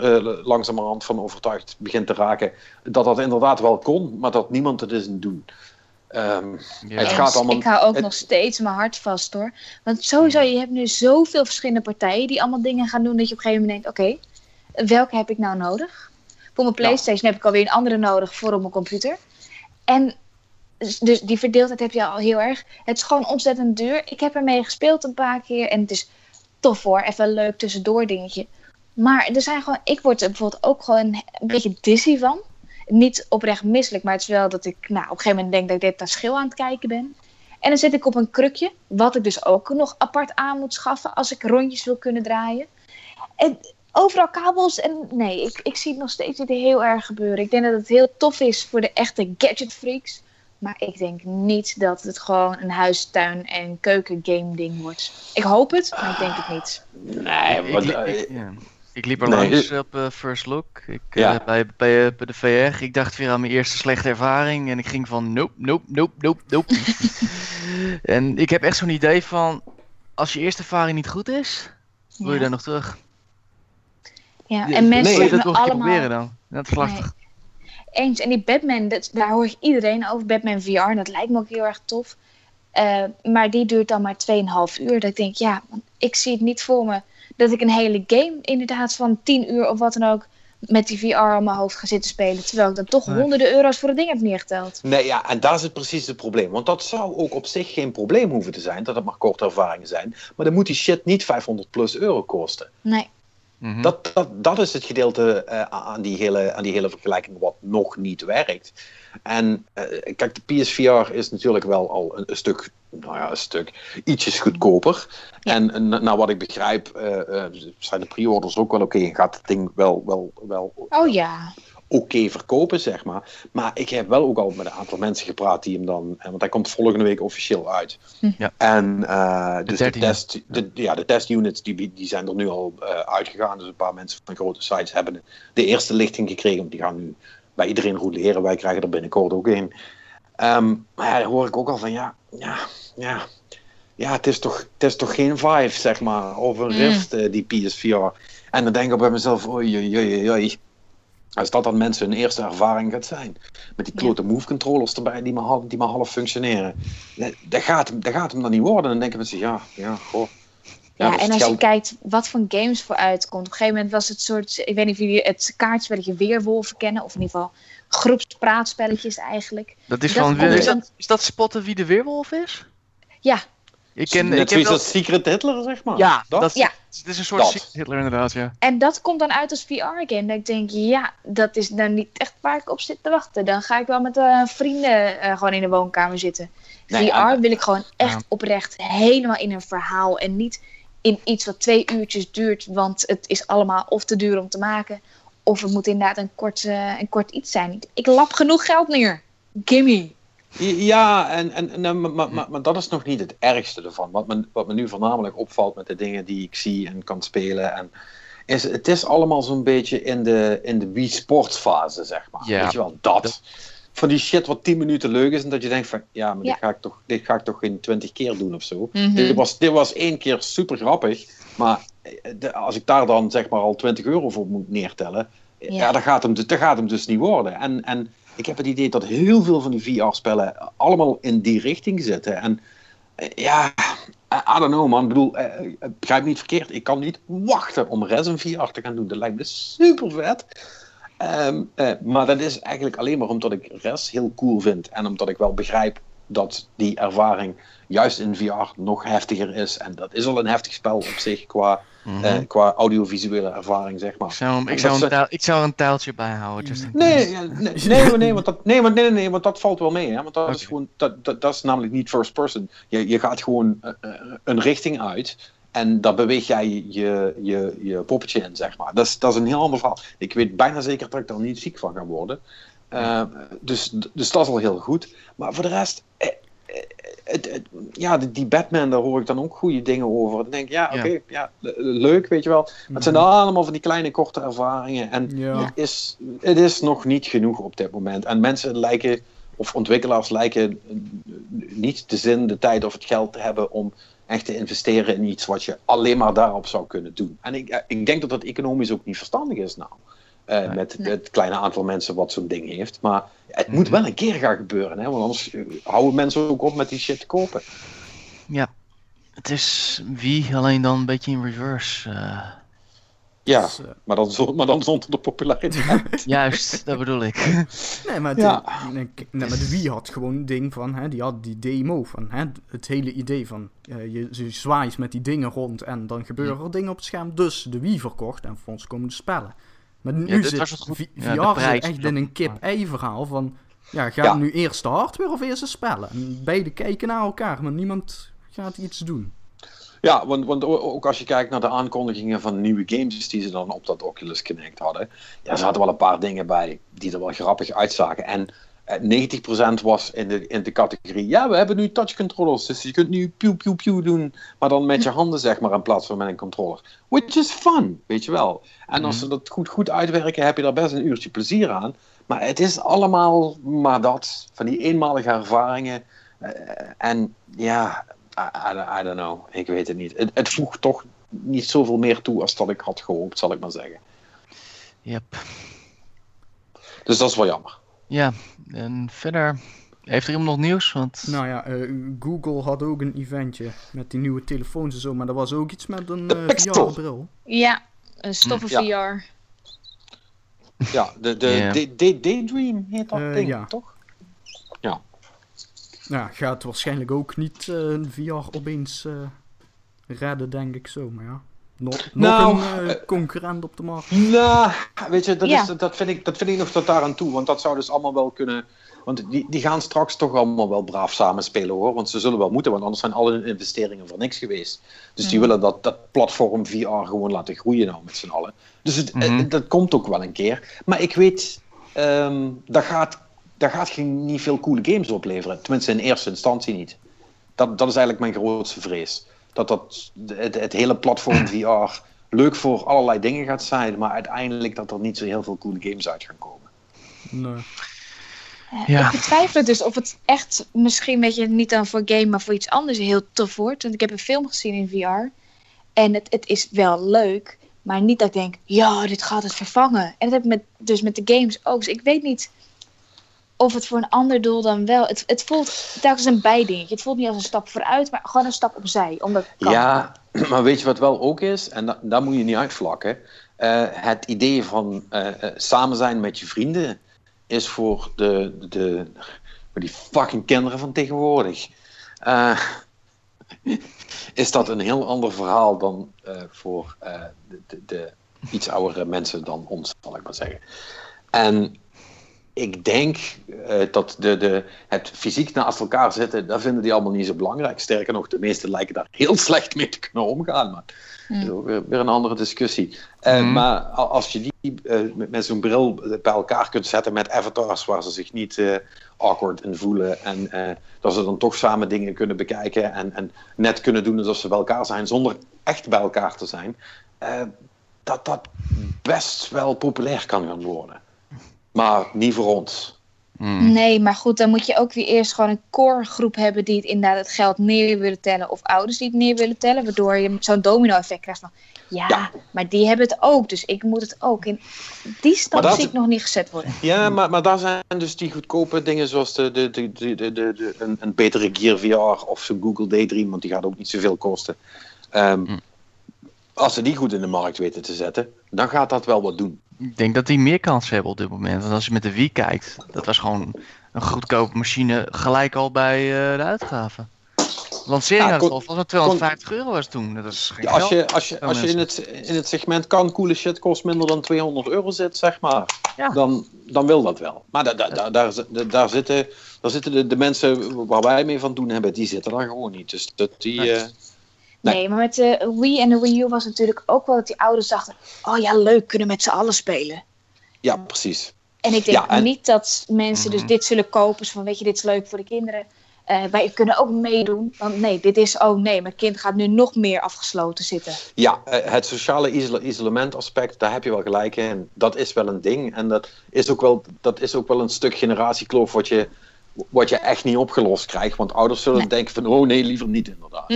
langzamerhand van overtuigd begin te raken dat dat inderdaad wel kon, maar dat niemand het is doen. Ehm, Ja. Het gaat allemaal- Ik hou ook het- nog steeds mijn hart vast hoor. Want sowieso, je hebt nu zoveel verschillende partijen die allemaal dingen gaan doen dat je op een gegeven moment denkt, oké, welke heb ik nou nodig? Voor mijn Playstation heb ik alweer een andere nodig voor op mijn computer. En dus- dus die verdeeldheid heb je al heel erg. Het is gewoon ontzettend duur. Ik heb ermee gespeeld een paar keer en het is tof hoor. Even een leuk tussendoor dingetje. Maar er zijn gewoon, ik word er bijvoorbeeld ook gewoon een beetje dizzy van. Niet oprecht misselijk, maar het is wel dat ik nou, op een gegeven moment denk dat ik dit naar schil aan het kijken ben. En dan zit ik op een krukje, wat ik dus ook nog apart aan moet schaffen als ik rondjes wil kunnen draaien. En overal kabels en nee, ik, ik zie het nog steeds niet heel erg gebeuren. Ik denk dat het heel tof is voor de echte gadget freaks. Maar ik denk niet dat het gewoon een huistuin- en keukengame ding wordt. Ik hoop het, maar ik denk het niet. nee, ik, wat, ik, ik- ja. Ik liep er Nee, langs op eh, First Look. Ik, Ja. eh, bij, bij, eh, bij de VR. Ik dacht weer aan mijn eerste slechte ervaring. En ik ging van nope, nope, nope, nope, nope. en ik heb echt zo'n idee van... Als je eerste ervaring niet goed is, wil je daar nog terug? Ja, en mensen zeggen dat nog allemaal... proberen dan? Dat is lastig. Eens. En die Batman, dat, daar hoor ik iedereen over. Batman VR, en dat lijkt me ook heel erg tof. Eh, maar die duurt dan maar 2,5 uur. Dat ik denk, ja, ik zie het niet voor me dat ik een hele game inderdaad van 10 uur of wat dan ook met die VR op mijn hoofd ga zitten spelen. Terwijl ik dan toch Nee. honderden euro's voor het ding heb neergeteld. Nee, ja, en daar zit precies het probleem. Want dat zou ook op zich geen probleem hoeven te zijn, dat het maar korte ervaringen zijn. Maar dan moet die shit niet 500 plus euro kosten. Nee. Mhm. Dat, dat, dat is het gedeelte eh, aan, die hele, aan die hele vergelijking wat nog niet werkt. En eh, kijk, de PSVR is natuurlijk wel al een, een stuk, nou ja, een stuk ietsjes goedkoper. Ja. En, naar wat ik begrijp, eh, eh, zijn de pre-orders ook wel oké. en gaat het ding wel, wel, wel Oh ja. oké verkopen, zeg maar. Maar ik heb wel ook al met een aantal mensen gepraat die hem dan... eh, Want hij komt volgende week officieel uit. Hm. Ja. En eh, dus de, 13e. test, de, ja, de testunits die, die zijn er nu al eh, uitgegaan. Dus een paar mensen van grote sites hebben de eerste lichting gekregen. Want die gaan nu bij iedereen roleren. Wij krijgen er binnenkort ook een. Ehm, maar ja, daar hoor ik ook al van, ja, ja, ja... Ja, het is toch, het is toch geen Vive, zeg maar, of een Mm. Rift, eh, die PSVR. En dan denk ik bij mezelf, oei, oei, oei, oei. Als dat dan mensen hun eerste ervaring gaat zijn. Met die klote move controllers erbij die maar half, die maar half functioneren. Dat, gaat, hem- dat gaat hem dan niet worden. Dan denken mensen, ja, ja, goh. Ja, en als je kijkt wat voor games voor uitkomt. Op een gegeven moment was het soort, ik weet niet of jullie het kaartspelletje Weerwolven kennen. Of in ieder geval groepspraatspelletjes eigenlijk. Dat is Dat van. komt Is dan- dat, is dat spotten wie de weerwolf is? Ja. Ik ken. Net Ik zoiets als Secret Hitler, zeg maar. Ja, dat? dat, Ja. Het is een soort Dat. Secret Hitler inderdaad, ja. En dat komt dan uit als VR-game. Dan denk je, ja, dat is nou niet echt waar ik op zit te wachten. Dan ga ik wel met eh, vrienden eh, gewoon in de woonkamer zitten. Nee, VR en- wil ik gewoon echt Ja. oprecht helemaal in een verhaal. En niet in iets wat twee uurtjes duurt. Want het is allemaal of te duur om te maken. Of het moet inderdaad een kort, eh, een kort iets zijn. Ik lap genoeg geld neer. Gimme. Ja, en, en, en, maar, maar, maar, maar dat is nog niet het ergste ervan. Wat me, wat me nu voornamelijk opvalt met de dingen die ik zie en kan spelen. En, is, het is allemaal zo'n beetje in de, in de Wii Sports fase, zeg maar. Ja. Weet je wel, dat. Dat- Van die shit wat 10 minuten leuk is en dat je denkt van, ja, maar Ja. Dit, ga ik toch, dit ga ik toch geen 20 keer doen of zo. Mhm. Dit, was, dit was één keer super grappig, maar de- als ik daar dan zeg maar al 20 euro voor moet neertellen, ja, Ja. dat, gaat hem, dat gaat hem dus niet worden. En, en ik heb het idee dat heel veel van die VR-spellen allemaal in die richting zitten. En eh, ja, I, don't know man. Ik bedoel, eh, eh, begrijp niet verkeerd. Ik kan niet wachten om Resin VR te gaan doen. Dat lijkt me super vet. Ehm, eh, maar dat is eigenlijk alleen maar omdat ik Res heel cool vind. En omdat ik wel begrijp dat die ervaring juist in VR nog heftiger is. En dat is al een heftig spel op zich qua, Mhm. eh, qua audiovisuele ervaring, zeg maar. ik, zou, hem- ik, dat zou ze- een taal, ik zou er een tijltje bij houden. Just in Nee, nee, nee, nee, want dat, nee, want, nee, nee, nee, want dat valt wel mee. Hè? Want dat, is gewoon, dat, dat, dat is namelijk niet first person. Je, je gaat gewoon eh, eh, een richting uit. En daar beweeg jij je, je, je poppetje in, zeg maar. Dat is, dat is een heel ander verhaal. Ik weet bijna zeker dat ik daar niet ziek van ga worden. Eh, dus, dus dat is al heel goed. Maar voor de rest... het, het- ja, die, Batman, daar hoor ik dan ook goede dingen over. Dan denk ik, ja, oké, ja, le- leuk, weet je wel. Maar het zijn allemaal van die kleine, korte ervaringen. En Ja. het, is, het is nog niet genoeg op dit moment. En mensen lijken, of ontwikkelaars lijken eh, niet de zin, de tijd of het geld te hebben om echt te investeren in iets wat je alleen maar daarop zou kunnen doen. En ik, eh, ik denk dat dat economisch ook niet verstandig is nou. eh, Nee. Met het kleine aantal mensen wat zo'n ding heeft. Maar het Mhm. moet wel een keer gaan gebeuren. Hè? Want anders eh, houden mensen ook op met die shit te kopen. Ja. Het is wie, alleen dan een beetje in reverse. eh. Ja, Dus, eh, maar dan, maar dan zonder de populariteit. juist, dat bedoel ik. Nee, maar, Ja. de, nee, maar de Wii had gewoon een ding van, hè, die had die demo van, hè, het hele idee van, eh, je, je zwaait met die dingen rond en dan gebeuren er dingen op het scherm. Dus de Wii verkocht en voor ons komen de spellen. Maar nu zit was het goed. V- Ja, de VR prijs zit echt in een kip-ei verhaal van, ja, gaan Ja. we nu eerst de hardware of eerst de spellen? En beide kijken naar elkaar, maar niemand gaat iets doen. Ja, want, want ook als je kijkt naar de aankondigingen van nieuwe games die ze dan op dat Oculus Connect hadden. Ja, er zaten wel een paar dingen bij die er wel grappig uitzagen. En 90% was in de, in de categorie, ja, we hebben nu touch controllers. Dus je kunt nu piu piu piu doen, maar dan met je handen zeg maar in plaats van met een controller. Which is fun, weet je wel. En als ze dat goed, goed uitwerken, heb je daar best een uurtje plezier aan. Maar het is allemaal maar dat, van die eenmalige ervaringen. Eh, en ja, I, I- I don't know. Ik weet het niet. Het, het voegt toch niet zoveel meer toe als dat ik had gehoopt, zal ik maar zeggen. Yep. Dus dat is wel jammer. Ja, en verder. Heeft er iemand nog nieuws? Want Nou ja, eh, Google had ook een eventje met die nieuwe telefoons en zo, maar dat was ook iets met een eh. VR-bril. Ja, een stoffen Ja. VR. Ja, de, de, Ja. de- de- Daydream heet dat Eh, ding, ja. toch? Nou, gaat waarschijnlijk ook niet eh, VR opeens eh, redden, denk ik zo, maar ja. Nog, nog Nou, een eh, concurrent op de markt. Nou, weet je, dat, Ja. is, dat, vind ik, dat vind ik nog tot daar aan toe. Want dat zou dus allemaal wel kunnen. Want die, die gaan straks toch allemaal wel braaf samenspelen hoor. Want ze zullen wel moeten, want anders zijn alle hun investeringen voor niks geweest. Dus die willen dat, dat platform VR gewoon laten groeien nou met z'n allen. Dus het, Mhm. het- dat komt ook wel een keer. Maar ik weet, ehm dat, gaat, dat gaat geen, niet veel coole games opleveren. Tenminste in eerste instantie niet. Dat, dat is eigenlijk mijn grootste vrees. Dat, dat het, het hele platform VR leuk voor allerlei dingen gaat zijn, maar uiteindelijk dat er niet zo heel veel coole games uit gaan komen. Nee. Ja. Ik betwijfel het dus of het echt misschien, weet je, niet dan voor game, maar voor iets anders heel tof wordt. Want ik heb een film gezien in VR. En het, het is wel leuk, maar niet dat ik denk, ja, dit gaat het vervangen. En dat heb ik met, dus met de games ook. Dus ik weet niet of het voor een ander doel dan wel. Het, het voelt telkens een bijdingetje. Het voelt niet als een stap vooruit, maar gewoon een stap opzij. Omdat. Ja, maar weet je wat wel ook is? En da- daar moet je niet uitvlakken. Eh, het idee van eh, eh, samen zijn met je vrienden is voor de, de, voor die fucking kinderen van tegenwoordig. is dat een heel ander verhaal dan voor de, de iets oudere mensen dan ons, zal ik maar zeggen. En ik denk eh, dat de, de, het fysiek naast elkaar zitten, dat vinden die allemaal niet zo belangrijk. Sterker nog, de meesten lijken daar heel slecht mee te kunnen omgaan. Maar dat is ook weer, weer een andere discussie. Eh, Mhm. Maar als je die eh, met, met zo'n bril bij elkaar kunt zetten met avatars waar ze zich niet eh, awkward in voelen. En eh, dat ze dan toch samen dingen kunnen bekijken en, en net kunnen doen alsof ze bij elkaar zijn zonder echt bij elkaar te zijn. eh, dat dat best wel populair kan gaan worden. Maar niet voor ons. Hmm. Nee, maar goed, dan moet je ook weer eerst gewoon een core groep hebben die het inderdaad het geld neer willen tellen. Of ouders die het neer willen tellen. Waardoor je zo'n domino effect krijgt van, ja, Ja. maar die hebben het ook. Dus ik moet het ook. En die stap dat- zie ik nog niet gezet worden. Ja, maar, maar daar zijn dus die goedkope dingen zoals de, de, de, de, de, de, de- een, een betere Gear VR of zo'n Google Daydream, want die gaat ook niet zoveel kosten. Ehm, Hm. Als ze die goed in de markt weten te zetten, dan gaat dat wel wat doen. Ik denk dat die meer kans hebben op dit moment. Want als je met de Wii kijkt, dat was gewoon een goedkope machine gelijk al bij eh, de uitgaven. Lancering Ja, kon- het al, volgens mij 250 euro was het toen. Dat is geen Ja, als je, als je, als je in, het, in het segment kan, coole shit kost minder dan 200 euro zit, zeg maar, Ja. dan, dan wil dat wel. Maar da, da, da- daar, daar zitten, daar zitten de, de mensen waar wij mee van doen hebben, die zitten daar gewoon niet. Dus dat die... Nee. Nee. Nee. maar met de Wii en de Wii U was natuurlijk ook wel dat die ouders dachten... Oh ja, leuk, kunnen met z'n allen spelen. ja, precies. En ik denk Ja, en- niet dat mensen dus Mhm. dit zullen kopen. zo Van, weet je, dit is leuk voor de kinderen. Eh, wij kunnen ook meedoen. Want nee, dit is... Oh nee, mijn kind gaat nu nog meer afgesloten zitten. Ja, eh, het sociale isolement aspect, daar heb je wel gelijk in. Dat is wel een ding. En dat is ook wel, dat is ook wel een stuk generatiekloof wat je, wat je echt niet opgelost krijgt. Want ouders zullen Nee. denken van, oh nee, liever niet inderdaad.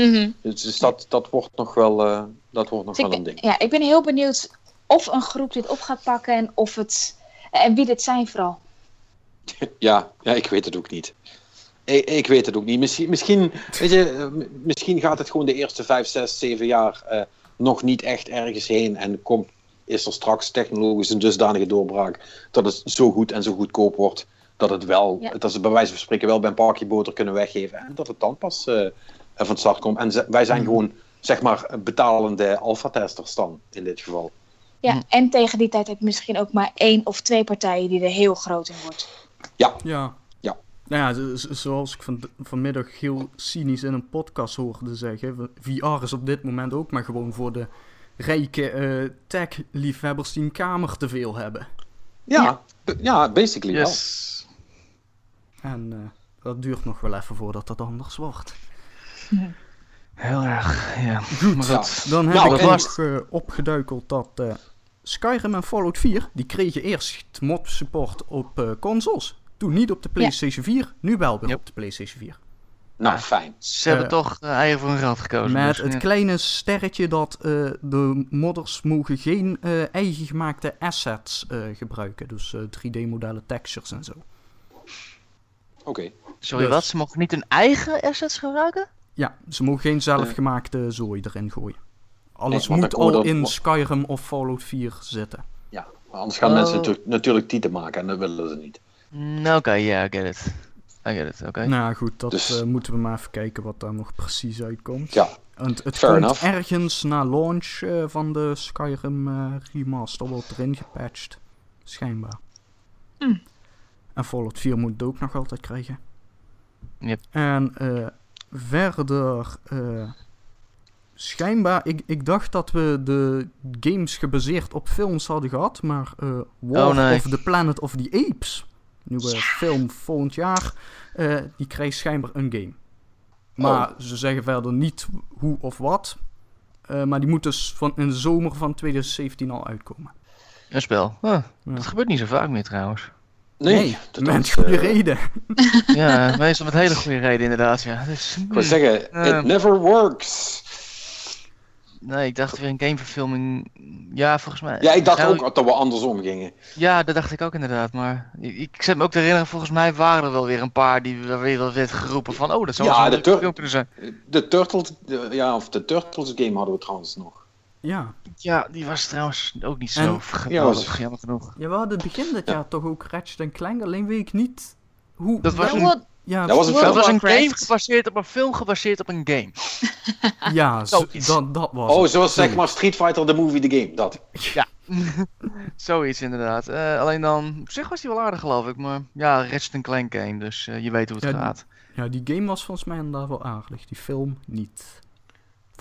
Dus, dus dat, dat wordt nog wel, eh, dat wordt nog Dus wel een ding. ja, ik ben heel benieuwd of een groep dit op gaat pakken en of het. En wie dit zijn vooral. Ja, ja, ik weet het ook niet. Ik, ik weet het ook niet. Misschien, misschien, weet je, eh, misschien gaat het gewoon de eerste vijf, zes, zeven jaar eh, nog niet echt ergens heen. En komt, is er straks technologisch een dusdanige doorbraak dat het zo goed en zo goedkoop wordt. Dat, het wel, Ja. dat ze bij wijze van spreken wel bij een pakje boter kunnen weggeven. En dat het dan pas eh, van de start komt. En ze- wij zijn gewoon, zeg maar, betalende alpha-testers dan, in dit geval. Ja, Hm. en tegen die tijd heb je misschien ook maar één of twee partijen die er heel groot in wordt. Ja. Ja. Nou ja, zo- zo- zoals ik van, vanmiddag heel cynisch in een podcast hoorde zeggen, VR is op dit moment ook maar gewoon voor de rijke eh, tech-liefhebbers die een kamer te veel hebben. Ja, ja. basically wel. En eh, dat duurt nog wel even voordat dat anders wordt. Heel erg, ja. Goed, Maar goed. dan heb Nou, ik nog eh, opgeduikeld dat eh, Skyrim en Fallout 4, die kregen eerst mod support op eh, consoles. Toen niet op de PlayStation 4, nu wel weer Yep. op de PlayStation 4. Nou, fijn. Ze hebben toch uh, eigen voor hun geld gekozen. Met dus, het ja. kleine sterretje dat eh, de modders mogen geen eh, eigen gemaakte assets eh, gebruiken. Dus eh, 3D-modellen, textures en zo. Oké. Sorry, dus- wat? Ze mogen niet hun eigen assets gebruiken? Ja, ze mogen geen zelfgemaakte zooi erin gooien. Alles moet al in Skyrim of Fallout 4 zitten. Ja, maar anders gaan Oh. mensen natu- natuurlijk tieten maken en dat willen ze niet. Mm, Oké, ja, I get it. I get it, oké. Nou goed, dat Dus- eh, moeten we maar even kijken wat daar nog precies uitkomt. Ja, Want het Fair komt enough. ergens na launch eh, van de Skyrim eh, remaster wordt erin gepatcht. Schijnbaar. Hm. En Fallout 4 moet het ook nog altijd krijgen. Yep. En eh, verder... eh, schijnbaar, ik, ik dacht dat we de games gebaseerd op films hadden gehad. Maar eh War Oh, nee. of the Planet of the Apes, nieuwe film volgend jaar, eh, die krijgt schijnbaar een game. Maar ze zeggen verder niet hoe of wat. Eh, maar die moet dus van in de zomer van 2017 al uitkomen. Een spel. Huh, Ja. Dat gebeurt niet zo vaak meer trouwens. Nee. dat met goede eh, reden. ja, meestal met hele goede reden inderdaad, ja. Dus, Ik wil zeggen, Eh. it never works. Nee, ik dacht weer een gameverfilming. Ja, volgens mij. Ja, ik dacht Nou, ook dat we andersom gingen. Ja, dat dacht ik ook inderdaad. Maar ik, ik zet me ook te herinneren, volgens mij waren er wel weer een paar die er weer wel werd geroepen van, oh, dat zou Ja, Tur- film kunnen zijn. De Turtles, de- ja, of de Turtles game hadden we trouwens nog. Ja. Ja, die was trouwens ook niet zo En- geweldig, was- jammer genoeg. ja, we hadden begin dit Ja. jaar toch ook Ratchet Clank. Alleen weet ik niet hoe... Dat was Ja, een- ja, Dat was een Dat was een game gebaseerd op een film gebaseerd op een game. ja zo- Zoiets. dat, dat was Oh, zoals zeg maar Street Fighter, the movie, the game. Dat. Ja, zoiets inderdaad. Eh, alleen dan, op zich was die wel aardig geloof ik, maar ja, Ratchet Clank game, dus eh, je weet hoe het Ja, die- gaat. Ja, die game was volgens mij inderdaad wel aardig. Die film niet.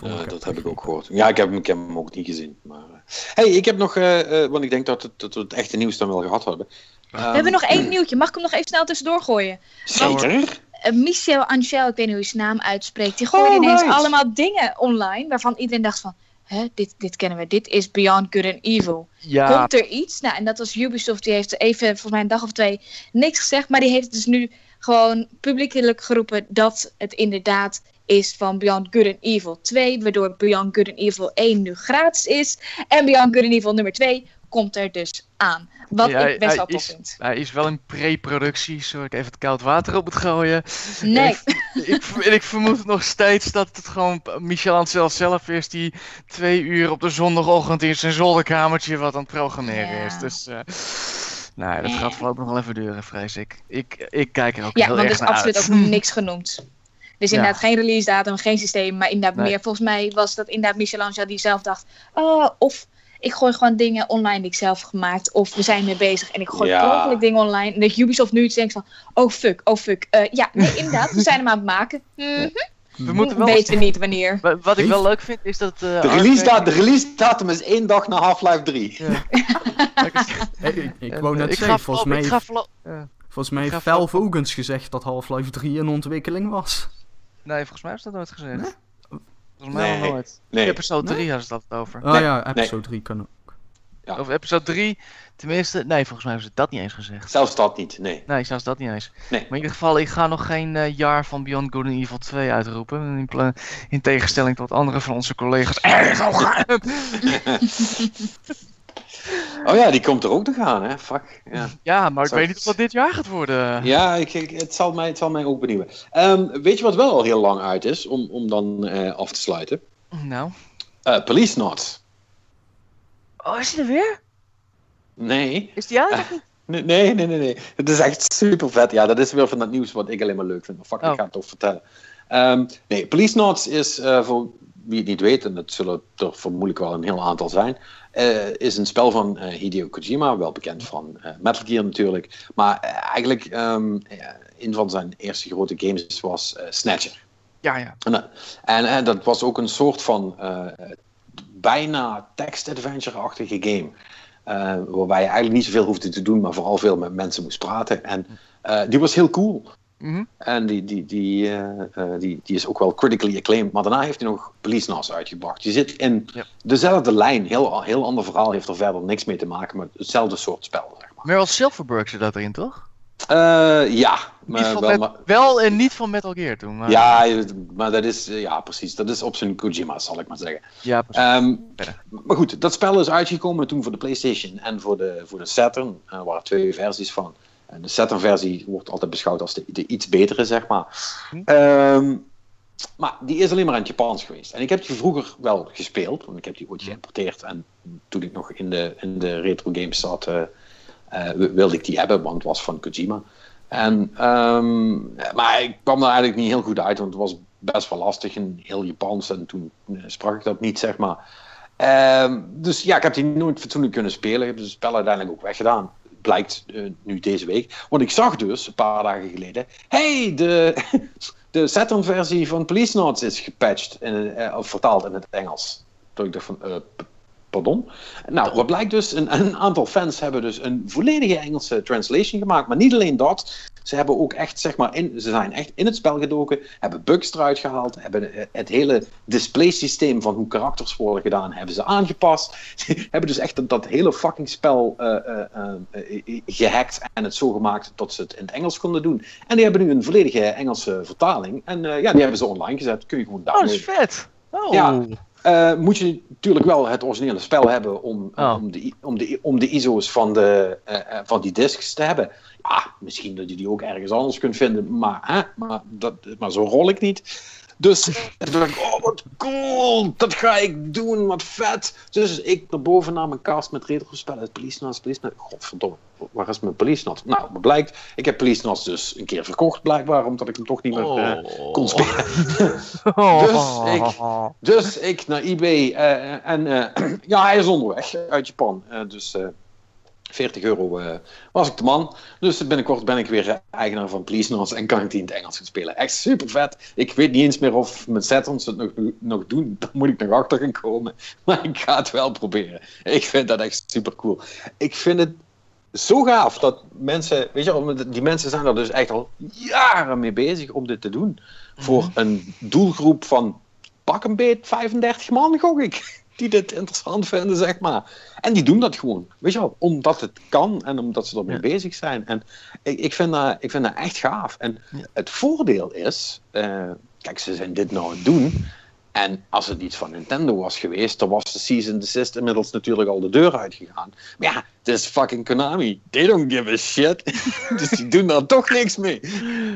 Ja, dat heb ik ook gehoord. Ja, ik heb, hem- ik heb hem ook niet gezien. Maar, eh. hey, ik heb nog, eh, eh, want ik denk dat, het, dat we het echte nieuws dan wel gehad hebben. We hebben nog één nieuwtje. Mag ik hem nog even snel tussendoor gooien? Zeker. Eh, Michel Angel, ik weet niet hoe je zijn naam uitspreekt, die gooide Oh, ineens right. allemaal dingen online waarvan iedereen dacht van, hè, dit, dit kennen we, dit is Beyond Good and Evil. Ja, Komt er iets? Nou, en dat was Ubisoft, die heeft even, volgens mij een dag of twee, niks gezegd, maar die heeft dus nu gewoon publiekelijk geroepen dat het inderdaad is van Beyond Good and Evil 2, waardoor Beyond Good and Evil 1 nu gratis is. En Beyond Good and Evil nummer 2 komt er dus aan. Wat Ja, ik best wel tof vind. hij is wel in pre-productie, zodat ik even het koud water op moet gooien. Nee. Ik, ik, vermoed nog steeds dat het gewoon Michel Ancel zelf is die twee uur op de zondagochtend in zijn zolderkamertje wat aan het programmeren Ja. is. Dus uh, nou, dat gaat voorlopig nog wel even duren, vrees ik. Ik, ik kijk er ook Ja, heel want er erg is naar absoluut uit. ook niks genoemd. Dus Ja. inderdaad geen release datum, geen systeem, maar inderdaad Nee. meer. Volgens mij was dat inderdaad Michelangelo die zelf dacht, oh, of ik gooi gewoon dingen online die ik zelf heb gemaakt, of we zijn mee bezig en ik gooi Ja. dingen online. En dat Ubisoft nu iets denkt van, oh fuck, oh fuck. Eh, ja, nee, inderdaad, we zijn hem aan het maken. Mhm. We moeten wel Weten we niet wanneer. Wa- Wat ik wel leuk vind is dat. eh, De release, da- de release datum is één dag na Half-Life 3. Ja. Hey, ik, ik wou eh, net ik zeggen, volgens mij, volgens mij heeft Valve ook eens gezegd dat Half-Life 3 in ontwikkeling was. Nee, volgens mij is dat nooit gezegd. Volgens mij Nee. nooit. Nee. Episode 3 hadden ze dat over. Oh Nee, ja, episode 3 kan ook. Ja. Over episode 3, tenminste, nee, volgens mij hebben ze dat niet eens gezegd. Zelfs dat niet, nee. Nee, zelfs dat niet eens. Nee. Maar in ieder geval, ik ga nog geen eh, jaar van Beyond Good and Evil 2 uitroepen. In, in tegenstelling tot andere van onze collega's. Oh ja, die komt er ook te gaan, hè? Fuck. Ja, Ja, maar ik Zo. weet niet of dat dit jaar gaat worden. ja ik, ik- het, zal mij, het zal mij ook benieuwen. Ehm, weet je wat wel al heel lang uit is, om, om dan eh, af te sluiten? Nou. Eh Police Not. Oh, is hij er weer? Nee. Is die uit? of niet? Nee, nee, nee, nee. Het is echt super vet. Ja, dat is weer van dat nieuws wat ik alleen maar leuk vind. Maar fuck, Oh. ik ga het toch vertellen. Ehm, nee, Police Notes is, eh, voor wie het niet weet, en dat zullen er vermoedelijk wel een heel aantal zijn, eh, is een spel van eh, Hideo Kojima, wel bekend van eh, Metal Gear natuurlijk. Maar eigenlijk, ja, een van zijn eerste grote games was Snatcher. Ja, ja. En, en dat was ook een soort van bijna text-adventure-achtige game. Waarbij je eigenlijk niet zoveel hoefde te doen, maar vooral veel met mensen moest praten. En die was heel cool. Mhm. En die, die, die, eh, eh, die, die is ook wel critically acclaimed. Maar daarna heeft hij nog Police Nas uitgebracht. Je zit in Ja. dezelfde lijn. Heel, heel ander verhaal. Heeft er verder niks mee te maken. Maar hetzelfde soort spel, zeg maar. Meryl Silverberg zit dat erin, toch? Eh, ja, maar wel, maar, wel en niet van Metal Gear toen. Maar... ja, maar dat is, ja, precies. Dat is op zijn Kojima, zal ik maar zeggen. ja precies. Ehm, Verder. maar goed, dat spel is uitgekomen toen voor de PlayStation en voor de, voor de Saturn. Er waren twee versies van. En de Saturn-versie wordt altijd beschouwd als de, de iets betere, zeg maar. Hm. Ehm, maar die is alleen maar in het Japans geweest. En ik heb die vroeger wel gespeeld, want ik heb die ooit geïmporteerd. En toen ik nog in de, in de retro games zat, eh, eh, wilde ik die hebben, want het was van Kojima. En, ehm, maar ik kwam er eigenlijk niet heel goed uit, want het was best wel lastig in heel Japans. En toen eh, sprak ik dat niet, zeg maar. Ehm, dus ja, ik heb die nooit fatsoenlijk kunnen spelen. Ik heb het spel uiteindelijk ook weggedaan. Blijkt eh, nu deze week. Want ik zag dus een paar dagen geleden. hey, de, de Saturn-versie van Police Notes is gepatcht. In, eh, of vertaald in het Engels. Toen ik dacht van. eh, Pardon? Nou, wat blijkt dus, een, een aantal fans hebben dus een volledige Engelse translation gemaakt. Maar niet alleen dat, ze hebben ook echt, zeg maar, in, ze zijn echt in het spel gedoken, hebben bugs eruit gehaald, hebben het hele displaysysteem van hoe karakters worden gedaan, hebben ze aangepast. Ze hebben dus echt dat, dat hele fucking spel eh, eh, eh, eh, gehackt en het zo gemaakt dat ze het in het Engels konden doen. En die hebben nu een volledige Engelse vertaling. En ja, die hebben ze online gezet. Kun je gewoon Oh, dat downloaden. is vet. Oh. Ja. Eh, moet je natuurlijk wel het originele spel hebben om, Oh. om, de, om, de, om de ISO's van, de, eh, eh, van die discs te hebben. Ja, misschien dat je die ook ergens anders kunt vinden, maar, hè, maar, dat, maar zo rol ik niet. Dus toen dacht ik, oh wat cool, dat ga ik doen, wat vet. Dus ik naar boven naar mijn kast met retro-spellen, het Police Notes, Police Notes. Godverdomme, waar is mijn Police Notes? Nou, blijkt, ik heb Police Notes dus een keer verkocht blijkbaar, omdat ik hem toch niet meer eh, kon spelen. Dus ik- Dus ik naar eBay eh, en eh, ja, hij is onderweg uit Japan. Eh, dus eh 40 euro eh, was ik de man. Dus binnenkort ben ik weer eigenaar van Please Notes en kan ik die in het Engels gaan spelen. Echt super vet. Ik weet niet eens meer of mijn Saturns het nog, nog doen. Daar moet ik nog achter gaan komen. Maar ik ga het wel proberen. Ik vind dat echt super cool. Ik vind het zo gaaf dat mensen, weet je wel, die mensen zijn er dus echt al jaren mee bezig om dit te doen. Voor een doelgroep van pak een beet 35 man, gok ik. Die dit interessant vinden, zeg maar. En die doen dat gewoon. Weet je wel, omdat het kan en omdat ze ermee Ja. bezig zijn. En ik, ik, vind dat, ik vind dat echt gaaf. En Ja. het voordeel is, eh, kijk, ze zijn dit nou aan het doen. En als het iets van Nintendo was geweest, dan was de Season Desist inmiddels natuurlijk al de deur uitgegaan. Maar ja, het is fucking Konami. They don't give a shit. dus die doen daar toch niks mee.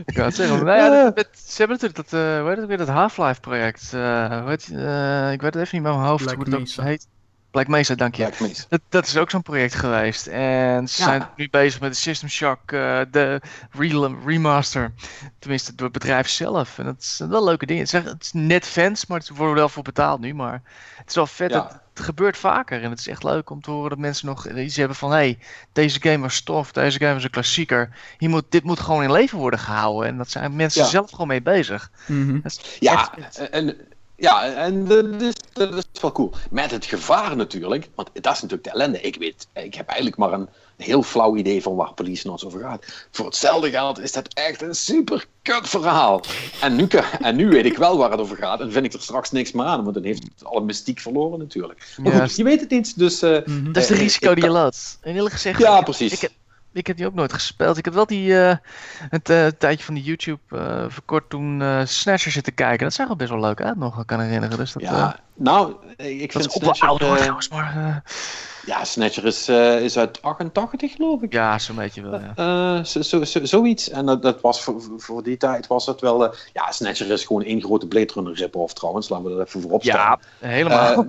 Ik kan het zeggen. Nou ja, dat- met- ze hebben natuurlijk dat, eh hoe heet het weer, dat Half-Life project. eh, hoe heet, eh, ik weet het even niet meer in mijn hoofd Black hoe het ook Mesa. heet. Black Mesa, dank je. Black Mesa. Dat, dat is ook zo'n project geweest. En ze Ja. zijn nu bezig met de System Shock, eh, de re- remaster. Tenminste, door het bedrijf zelf. En dat zijn wel leuke dingen. Het is, echt- het is net fans, maar het wordt er wel voor betaald nu. Maar het is wel vet. Ja. dat het gebeurt vaker. En het is echt leuk om te horen dat mensen nog iets hebben van... hey, deze game was tof, deze game was een klassieker. Hier moet, dit moet gewoon in leven worden gehouden. En dat zijn mensen Ja. zelf gewoon mee bezig. Mhm. Is Ja, en, ja, en dat is, dat is wel cool. Met het gevaar natuurlijk, want dat is natuurlijk de ellende. Ik weet, ik heb eigenlijk maar een heel flauw idee van waar Police Notes over gaat. Voor hetzelfde geld is dat echt een super kut verhaal. En nu, en nu weet ik wel waar het over gaat en vind ik er straks niks meer aan, want dan heeft het alle mystiek verloren natuurlijk. Maar Ja, goed, je weet het niet, dus... eh, Mhm. Dat is de Eh, risico die je kan- loopt. En eerlijk gezegd, Ja, precies. Ik ik heb die ook nooit gespeeld. Ik heb wel die eh, het eh, tijdje van de YouTube eh verkort toen Snatcher zitten kijken. Dat zag er best wel leuk uit nog, kan ik herinneren. Dus dat, ja, nou, ik dat vind is wel Snatcher... eh, trouwens, maar ja, Snatcher is, is uit 88 geloof ik. ja, zo'n beetje wel. Ja. Zo, zo, zo- zoiets. En dat, dat was voor, voor die tijd was dat wel. ja, Snatcher is gewoon één grote Blade Runner rip-off trouwens. Laten we dat even voorop staan. ja, helemaal.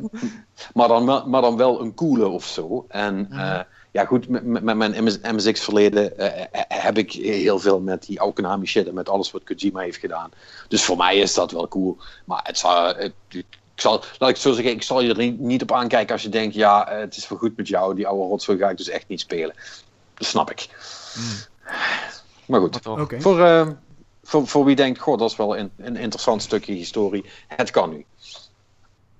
Maar, dan, wel- maar dan wel een coole of zo. En Mhm. Eh, ja, goed, met, met met mijn MS MSX-verleden eh, eh, heb ik heel veel met die Aokonami shit en met alles wat Kojima heeft gedaan. Dus voor mij is dat wel cool. Maar het zou, het- ik zal, laat ik het zo zeggen, ik zal je er niet, op aankijken als je denkt, ja, eh, het is goed met jou, die oude rotzooi ga ik dus echt niet spelen. Dat snap ik. Mm. Maar goed, Maar toch. Oké. voor, eh, voor, voor wie denkt, goh, dat is wel een, een interessant stukje historie, het kan nu.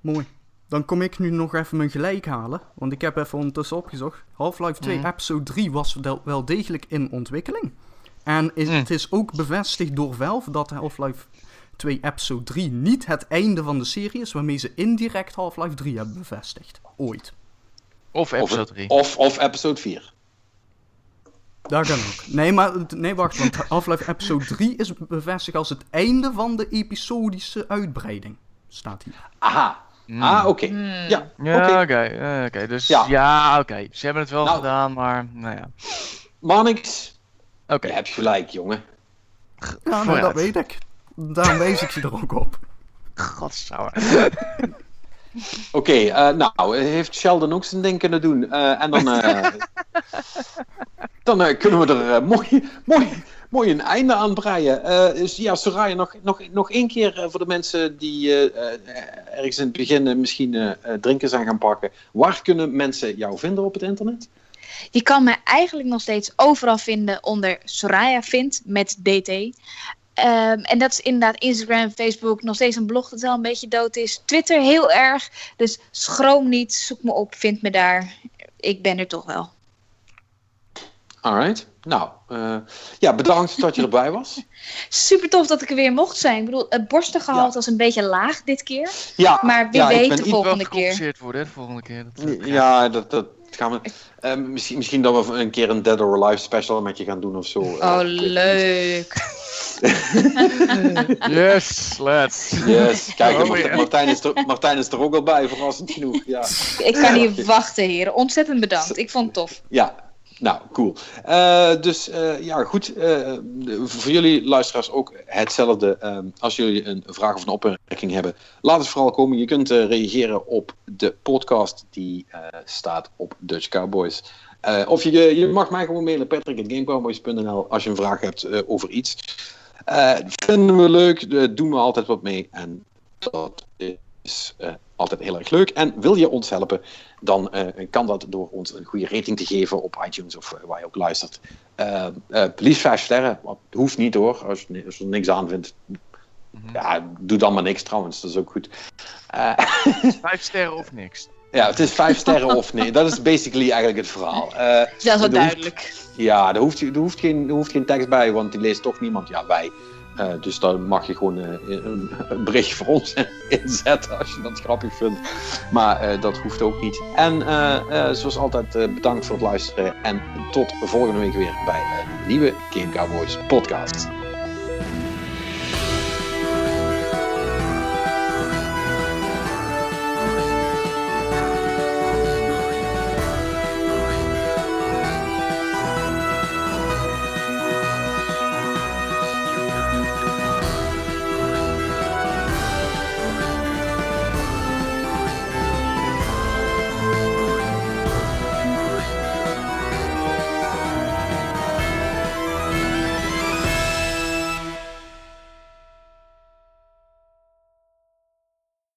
Mooi. Dan kom ik nu nog even mijn gelijk halen. Want ik heb even ondertussen opgezocht. Half-Life 2 Mhm. episode 3 was wel- wel degelijk in ontwikkeling. En is, Mm. het is ook bevestigd door Valve dat Half-Life 2 episode 3 niet het einde van de serie is. Waarmee ze indirect Half-Life 3 hebben bevestigd. Ooit. Of episode 3. Of, of episode 4. Daar kan ook. Nee, maar nee, wacht. Want Half-Life episode 3 is bevestigd als het einde van de episodische uitbreiding. Staat hier. Aha. Mm. Ah, oké. Hmm. Ja, Ja, oké. oké. eh, oké. Dus Ja. ja, oké. Ze hebben het wel Nou. gedaan, maar nou ja. Manix, Oké. je hebt gelijk, jongen. Ja, nou, dat weet ik. Daarom wees ik je er ook op. Godsauer. Oké, eh, nou, heeft Sheldon ook zijn ding kunnen doen. eh, en dan, eh, dan eh, kunnen we er mooi, mooi, mooi een einde aan breien. Dus ja, Soraya, nog, nog, nog één keer eh, voor de mensen die eh, ergens in het begin misschien drinken zijn gaan pakken. Waar kunnen mensen jou vinden op het internet? Je kan me eigenlijk nog steeds overal vinden onder Soraya Vindt met DT. Ehm, en dat is inderdaad Instagram, Facebook, nog steeds een blog dat wel een beetje dood is. Twitter heel erg. Dus schroom niet, zoek me op, vind me daar. Ik ben er toch wel. Alright. Nou, eh, ja, bedankt dat je erbij was. Super tof dat ik er weer mocht zijn. Ik bedoel, het borstengehalte Ja. was een beetje laag dit keer. Ja, Maar wie ja, ik weet ben de volgende keer. worden, hè, de volgende keer. Dat, Ja, dat, dat gaan we. eh, misschien, misschien dat we een keer een Dead or Alive special met je gaan doen of zo. Oh, leuk. Yes, let's. Yes, kijk, Oh. Martijn, is er, Martijn is er ook al bij, verrassend genoeg. Ja, Ik kan niet wachten, heren. Ontzettend bedankt. Ik vond het tof. ja. Nou, cool. Eh, dus eh, ja, goed. eh, voor jullie luisteraars ook hetzelfde. Eh, als jullie een vraag of een opmerking hebben, laat het vooral komen. Je kunt reageren op de podcast die staat op Dutch Cowboys. Of je, je mag mij gewoon mailen, patrick.gamecowboys.nl, als je een vraag hebt over iets. Vinden we leuk, doen we altijd wat mee. En dat is altijd heel erg leuk. En wil je ons helpen, dan eh, kan dat door ons een goede rating te geven op iTunes of eh, waar je ook luistert. Eh eh, liefst vijf sterren. Wat hoeft niet hoor, als je, als je er niks aan vindt. Ja, doe dan maar niks trouwens, dat is ook goed. Eh, Vijf sterren of niks. ja, het is vijf sterren of nee. Dat is basically eigenlijk het verhaal. Eh, Dat is wel hoeft- duidelijk. ja, er hoeft, er, hoeft geen, er hoeft geen tekst bij, want die leest toch niemand. Ja, wij. Eh, dus dan mag je gewoon eh, een, bericht voor ons inzetten als je dat grappig vindt. Maar eh, dat hoeft ook niet. En zoals altijd, bedankt voor het luisteren. En tot volgende week weer bij een nieuwe Game Cowboys podcast.